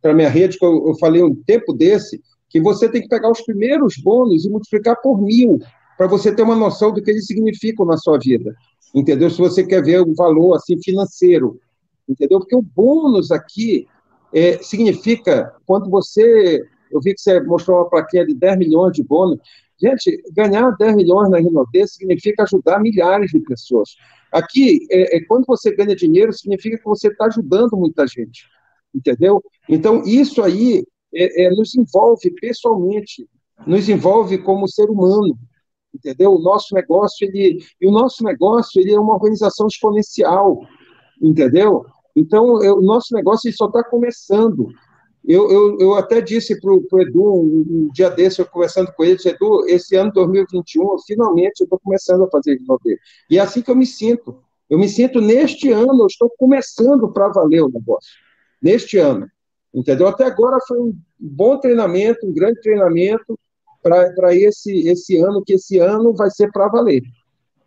para minha rede, que eu, eu falei um tempo desse, que você tem que pegar os primeiros bônus e multiplicar por mil, para você ter uma noção do que eles significam na sua vida entendeu? Se você quer ver o valor assim financeiro, entendeu? Porque o bônus aqui é, significa quando você, eu vi que você mostrou uma plaquinha de 10 milhões de bônus, gente, ganhar 10 milhões na Rinode significa ajudar milhares de pessoas. Aqui, é, é, quando você ganha dinheiro, significa que você está ajudando muita gente, entendeu? Então, isso aí é, é nos envolve pessoalmente, nos envolve como ser humano, entendeu? O nosso negócio, ele, e o nosso negócio, ele é uma organização exponencial, entendeu? Então, eu, o nosso negócio só está começando. Eu, eu, eu, até disse para o Edu, um, um, dia desse, eu conversando com ele, Edu, esse ano 2021, finalmente eu estou começando a fazer renover. E é assim que eu me sinto. Eu me sinto, neste ano, eu estou começando para valer o negócio. Neste ano. Entendeu? Até agora foi um bom treinamento, um grande treinamento, para esse, esse ano, que esse ano vai ser para valer.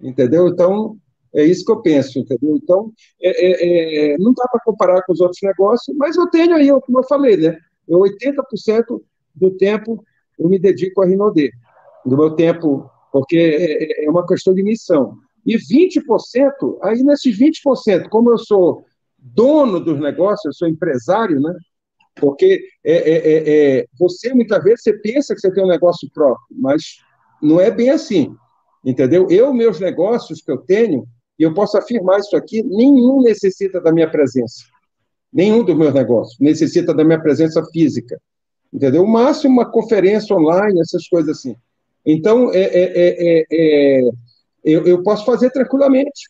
Entendeu? Então, é isso que eu penso, entendeu? Então, é, é, é não dá para comparar com os outros negócios, mas eu tenho aí, como eu falei, né? Eu 80% do tempo eu me dedico a Rinodê, do meu tempo, porque é, é, é uma questão de missão. E 20%, aí nesses 20%, como eu sou dono dos negócios, eu sou empresário, né? Porque é, é, é, é, você, muitas vezes, você pensa que você tem um negócio próprio, mas não é bem assim, entendeu? Eu, meus negócios que eu tenho, e eu posso afirmar isso aqui, nenhum necessita da minha presença. Nenhum dos meus negócios necessita da minha presença física, entendeu? O máximo uma conferência online, essas coisas assim. Então, é, é, é, eu, eu posso fazer tranquilamente.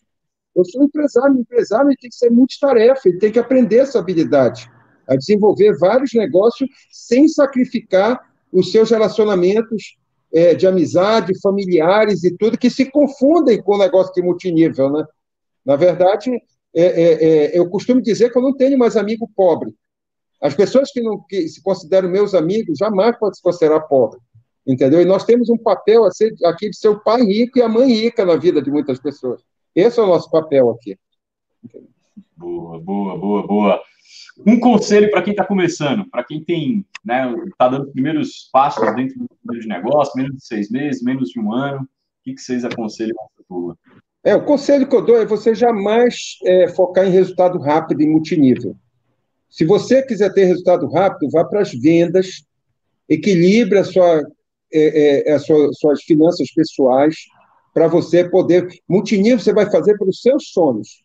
Eu sou empresário, empresário tem que ser multitarefa, ele tem que aprender essa habilidade a desenvolver vários negócios sem sacrificar os seus relacionamentos é, de amizade, familiares e tudo, que se confundem com o negócio de multinível, né? Na verdade, é, é, é, eu costumo dizer que eu não tenho mais amigo pobre. As pessoas que, não, que se consideram meus amigos jamais podem se considerar pobre, entendeu? E nós temos um papel aqui de ser o pai rico e a mãe rica na vida de muitas pessoas. Esse é o nosso papel aqui. Boa, boa, boa, boa. Um conselho para quem está começando, para quem tem, né, está dando os primeiros passos dentro do de negócio, menos de seis meses, menos de um ano, o que, que vocês aconselham para? É, o conselho que eu dou é você jamais é, focar em resultado rápido e multinível. Se você quiser ter resultado rápido, vá para as vendas, equilibre a sua, é, é, a sua, suas finanças pessoais para você poder. Multinível você vai fazer pelos seus sonhos.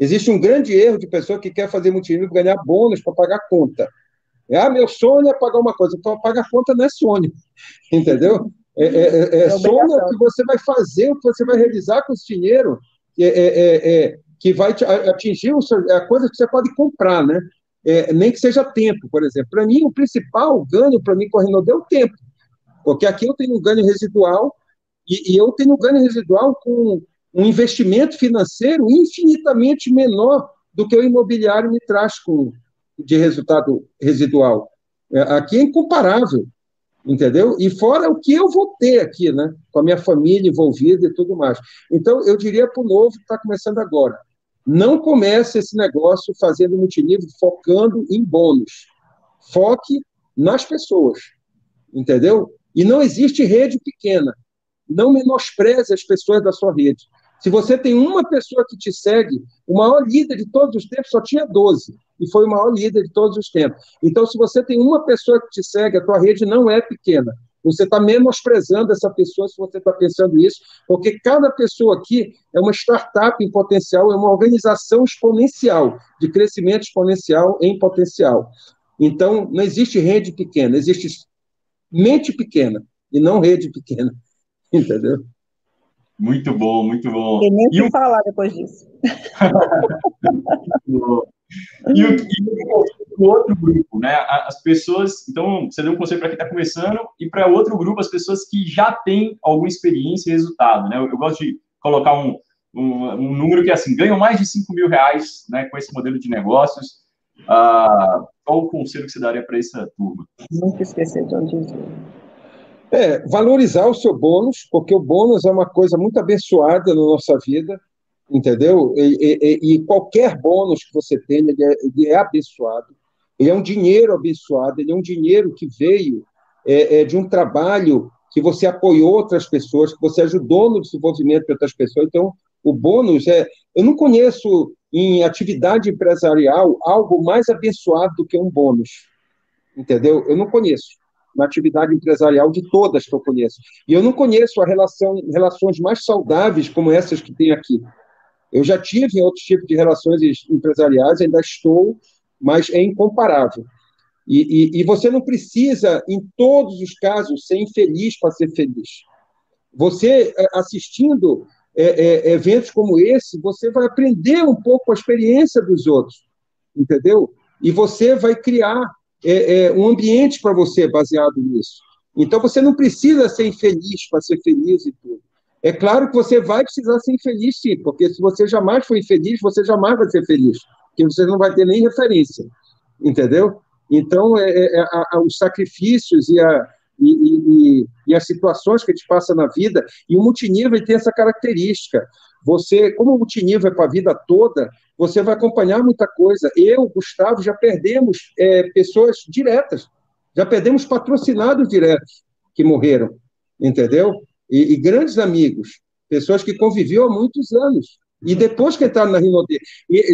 Existe um grande erro de pessoa que quer fazer multinível ganhar bônus para pagar conta. Ah, meu sonho é pagar uma coisa. Então, pagar conta não é sonho. Entendeu? É, é, é, é, é sonho que você vai fazer, o que você vai realizar com esse dinheiro, é, é, é que vai atingir o seu, a coisa que você pode comprar, né? nem que seja tempo, por exemplo. Para mim, o principal ganho para mim com a Renault é o tempo. Porque aqui eu tenho um ganho residual e, e eu tenho um ganho residual com um investimento financeiro infinitamente menor do que o imobiliário me traz com, de resultado residual. É, aqui é incomparável, entendeu? E fora o que eu vou ter aqui, né? Com a minha família envolvida e tudo mais. Então, eu diria para o novo que está começando agora, não comece esse negócio fazendo multinível, focando em bônus. Foque nas pessoas, entendeu? E não existe rede pequena. Não menospreze as pessoas da sua rede. Se você tem uma pessoa que te segue, o maior líder de todos os tempos só tinha 12, e foi o maior líder de todos os tempos. Então, se você tem uma pessoa que te segue, a tua rede não é pequena. Você está menosprezando essa pessoa se você está pensando isso, porque cada pessoa aqui é uma startup em potencial, é uma organização exponencial, de crescimento exponencial em potencial. Então, não existe rede pequena, existe mente pequena e não rede pequena. Entendeu? Muito bom, muito bom. E nem o que falar depois disso. e, o, e o, outro grupo, né? As pessoas. Então, você deu um conselho para quem está começando, e para outro grupo, as pessoas que já têm alguma experiência e resultado, né? Eu, eu gosto de colocar um, um, um, número que, assim, ganham mais de 5 mil reais né, com esse modelo de negócios. Ah, qual o conselho que você daria para essa turma? Nunca esquecer de onde veio. É, valorizar o seu bônus, porque o bônus é uma coisa muito abençoada na nossa vida, entendeu? E, e, e qualquer bônus que você tenha, ele é, ele é, abençoado. Ele é um dinheiro abençoado, ele é um dinheiro que veio é, é, de um trabalho que você apoiou outras pessoas, que você ajudou no desenvolvimento de outras pessoas. Então, o bônus é. Eu não conheço em atividade empresarial algo mais abençoado do que um bônus, entendeu? Eu não conheço na atividade empresarial de todas que eu conheço. E eu não conheço a relação, relações mais saudáveis como essas que tem aqui. Eu já tive outros tipos de relações empresariais, ainda estou, mas é incomparável. E, e, e você não precisa, em todos os casos, ser infeliz para ser feliz. Você, é, assistindo é, é, eventos como esse, você vai aprender um pouco a experiência dos outros, entendeu? E você vai criar é, é um ambiente para você baseado nisso. Então você não precisa ser infeliz para ser feliz e tudo. É claro que você vai precisar ser infeliz, sim, porque se você jamais for infeliz, você jamais vai ser feliz, porque você não vai ter nem referência, entendeu? Então, é, é, é os sacrifícios e, a, e, e, e, as situações que a gente passa na vida, e o multinível tem essa característica. Você, como o multinível é para a vida toda, você vai acompanhar muita coisa. Eu, Gustavo, já perdemos é, pessoas diretas, já perdemos patrocinados diretos que morreram, entendeu? E, e, grandes amigos, pessoas que conviviam há muitos anos. E depois que entraram na Rinode,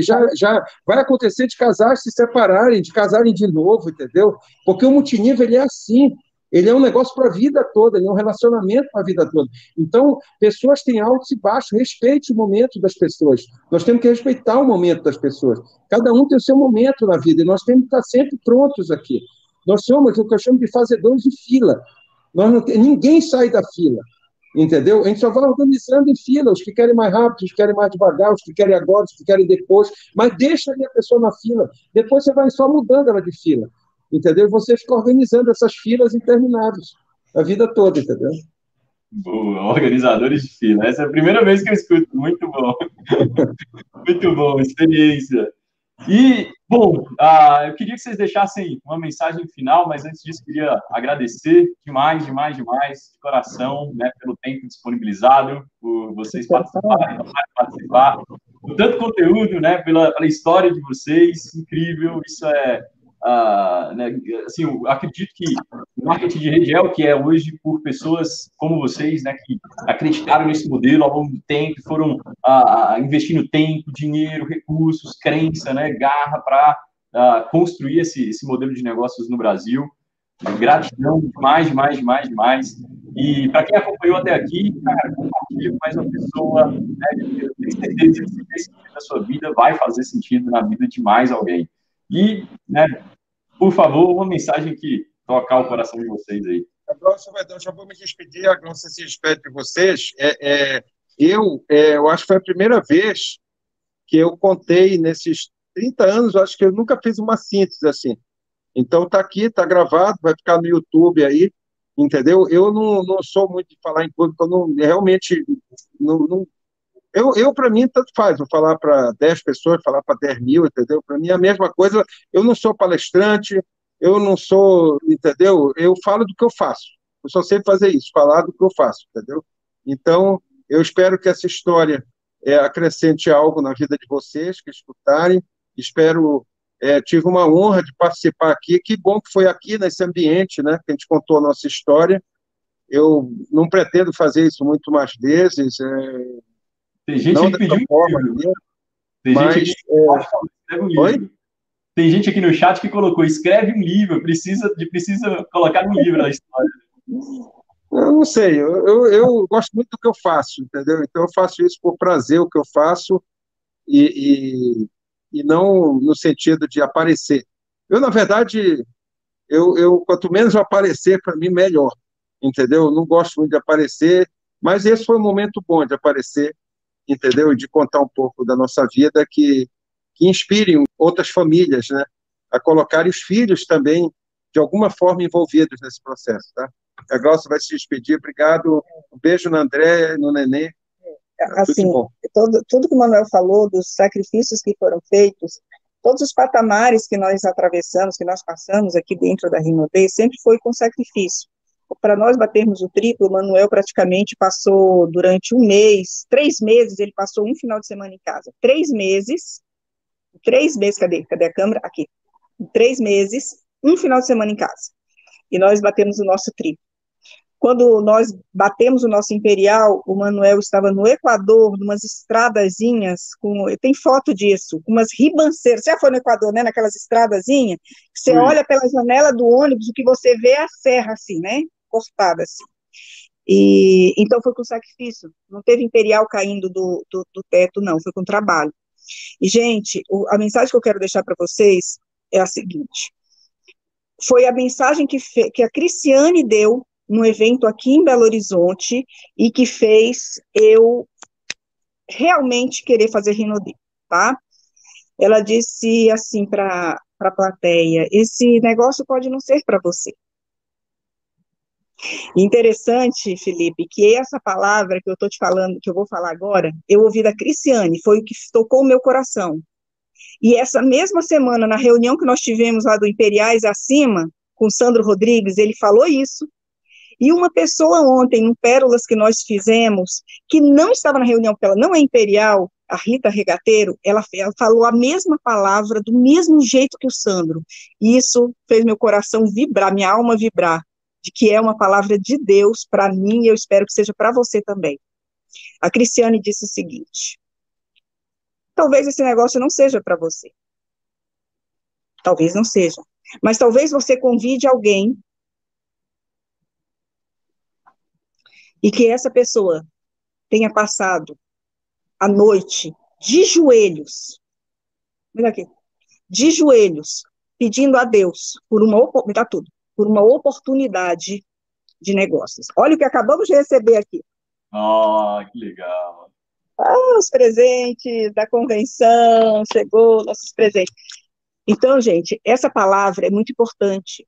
já, já vai acontecer de casar se separarem, de casarem de novo, entendeu? Porque o multinível ele é assim. Ele é um negócio para a vida toda, ele é um relacionamento para a vida toda. Então, pessoas têm altos e baixos, respeite o momento das pessoas. Nós temos que respeitar o momento das pessoas. Cada um tem o seu momento na vida e nós temos que estar sempre prontos aqui. Nós somos o que eu chamo de fazedores de fila. Nós não ninguém sai da fila, entendeu? A gente só vai organizando em fila, os que querem mais rápido, os que querem mais devagar, os que querem agora, os que querem depois, mas deixa ali a pessoa na fila. Depois você vai só mudando ela de fila entendeu? E você fica organizando essas filas intermináveis a vida toda, entendeu? Boa, organizadores de fila. Essa é a primeira vez que eu escuto. Muito bom. Muito bom, experiência. E, bom, uh, eu queria que vocês deixassem uma mensagem final, mas antes disso, queria agradecer demais, demais, demais, de coração, né, pelo tempo disponibilizado, por vocês participarem, participar, por tanto conteúdo, né, pela, pela história de vocês, incrível, isso é uh, né, assim, eu acredito que o marketing de rede é o que é hoje por pessoas como vocês, né, que acreditaram nesse modelo ao longo do tempo, foram uh, investindo tempo, dinheiro, recursos, crença, né, garra para uh, construir esse, esse modelo de negócios no Brasil. Gratidão demais, demais, demais, demais. E para quem acompanhou até aqui, cara, com mais uma pessoa. Né? Tenho certeza que esse sentido na sua vida vai fazer sentido na vida de mais alguém. E, né, por favor, uma mensagem que tocar o coração de vocês aí. Aglócio, já vou me despedir. A Glócia se despede de vocês. É, é, eu, é, eu acho que foi a primeira vez que eu contei nesses 30 anos, acho que eu nunca fiz uma síntese assim. Então está aqui, está gravado, vai ficar no YouTube aí, entendeu? Eu não, não sou muito de falar em público, eu não, realmente não, não eu, eu para mim, tanto faz, vou falar para 10 pessoas, falar para 10 mil, entendeu? Para mim é a mesma coisa, eu não sou palestrante, eu não sou, entendeu? Eu falo do que eu faço, eu só sei fazer isso, falar do que eu faço, entendeu? Então, eu espero que essa história é, acrescente algo na vida de vocês que escutarem, espero é, tive uma honra de participar aqui. Que bom que foi aqui nesse ambiente, né? Que a gente contou a nossa história. Eu não pretendo fazer isso muito mais vezes. É, Tem gente não que pediu forma, um livro. Tem mas, gente que é... um livro. Tem gente aqui no chat que colocou, escreve um livro, precisa, de, precisa colocar um livro na história. Eu não sei, eu, eu, eu, gosto muito do que eu faço, entendeu? Então eu faço isso por prazer, o que eu faço, e, e e não no sentido de aparecer. Eu, na verdade, eu, eu quanto menos eu aparecer, para mim, melhor, entendeu? Eu não gosto muito de aparecer, mas esse foi um momento bom de aparecer, entendeu? E de contar um pouco da nossa vida que, que inspirem outras famílias, né? A colocar os filhos também, de alguma forma, envolvidos nesse processo, tá? A Glaucia vai se despedir. Obrigado. Um beijo no André, no Nenê assim, todo, tudo que o Manuel falou, dos sacrifícios que foram feitos, todos os patamares que nós atravessamos, que nós passamos aqui dentro da Rinodê, sempre foi com sacrifício. Para nós batermos o triplo, o Manuel praticamente passou durante um mês, três meses, ele passou um final de semana em casa. Três meses, três meses, cadê? Cadê a câmera? Aqui. Três meses, um final de semana em casa. E nós batemos o nosso triplo. Quando nós batemos o nosso Imperial, o Manuel estava no Equador, numas estradazinhas, com, tem foto disso, umas ribanceiras, você já foi no Equador, né, naquelas estradazinhas, você Sim. olha pela janela do ônibus, o que você vê é a serra, assim, né, cortada, assim. E, então foi com sacrifício, não teve Imperial caindo do, do, do teto, não, foi com trabalho. E, gente, o, a mensagem que eu quero deixar para vocês é a seguinte, foi a mensagem que, fe, que a Cristiane deu num evento aqui em Belo Horizonte e que fez eu realmente querer fazer Rinodê, tá? Ela disse assim para a plateia: esse negócio pode não ser para você. Interessante, Felipe, que essa palavra que eu estou te falando, que eu vou falar agora, eu ouvi da Cristiane, foi o que tocou o meu coração. E essa mesma semana, na reunião que nós tivemos lá do Imperiais Acima, com Sandro Rodrigues, ele falou isso, e uma pessoa ontem, no Pérolas que nós fizemos, que não estava na reunião, porque ela não é imperial, a Rita Regateiro, ela, ela, falou a mesma palavra, do mesmo jeito que o Sandro. E isso fez meu coração vibrar, minha alma vibrar, de que é uma palavra de Deus para mim e eu espero que seja para você também. A Cristiane disse o seguinte: talvez esse negócio não seja para você. Talvez não seja. Mas talvez você convide alguém e que essa pessoa tenha passado a noite de joelhos, olha aqui, de joelhos, pedindo a Deus por uma, me dá tudo, por uma oportunidade de negócios. Olha o que acabamos de receber aqui. Ah, oh, que legal. Ah, os presentes da convenção, chegou nossos presentes. Então, gente, essa palavra é muito importante.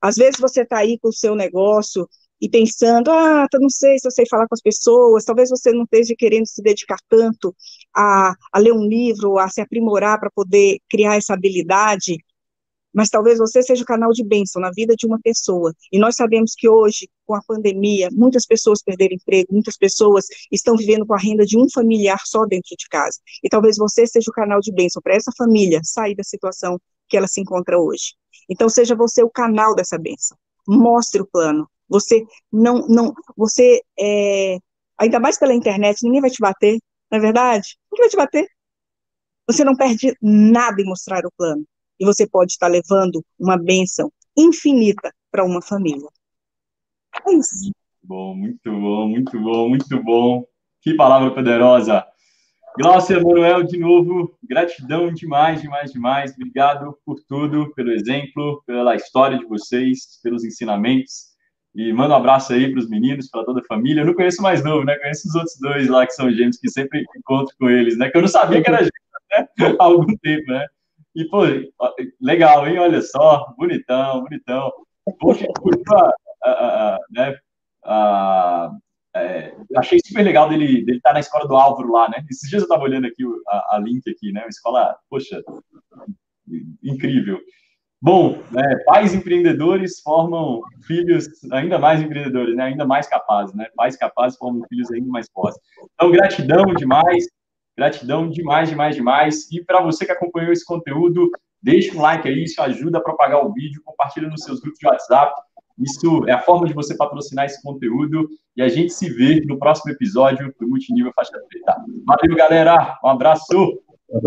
Às vezes você está aí com o seu negócio e pensando, ah, não sei se eu sei falar com as pessoas, talvez você não esteja querendo se dedicar tanto a, a ler um livro, a se aprimorar para poder criar essa habilidade, mas talvez você seja o canal de bênção na vida de uma pessoa. E nós sabemos que hoje, com a pandemia, muitas pessoas perderam emprego, muitas pessoas estão vivendo com a renda de um familiar só dentro de casa. E talvez você seja o canal de bênção para essa família sair da situação que ela se encontra hoje. Então, seja você o canal dessa bênção. Mostre o plano. Você não, não, você, é, ainda mais pela internet, ninguém vai te bater, não é verdade? Ninguém vai te bater. Você não perde nada em mostrar o plano. E você pode estar levando uma bênção infinita para uma família. É isso. Bom, muito bom, muito bom, muito bom. Que palavra poderosa. Glaucia Manuel, de novo, gratidão demais, demais, demais. Obrigado por tudo, pelo exemplo, pela história de vocês, pelos ensinamentos. E manda um abraço aí para os meninos, para toda a família. Eu não conheço mais novo, né? Conheço os outros dois lá que são gêmeos, que sempre encontro com eles, né? Que eu não sabia que era gêmeo né? há algum tempo, né? E, pô, legal, hein? Olha só, bonitão, bonitão. Poxa, a, né? a, é, achei super legal dele dele estar tá na escola do Álvaro lá, né? Esses dias eu estava olhando aqui a, a, link aqui, né? Uma escola, poxa, incrível. Bom, né, pais empreendedores formam filhos ainda mais empreendedores, né? Ainda mais capazes, né? Pais capazes formam filhos ainda mais fortes. Então, gratidão demais, gratidão demais, demais, demais. E para você que acompanhou esse conteúdo, deixa um like aí, isso ajuda a propagar o vídeo, compartilha nos seus grupos de WhatsApp isso é a forma de você patrocinar esse conteúdo e a gente se vê no próximo episódio do Multinível Faixa Preta. Valeu, galera. Um abraço. Um abraço.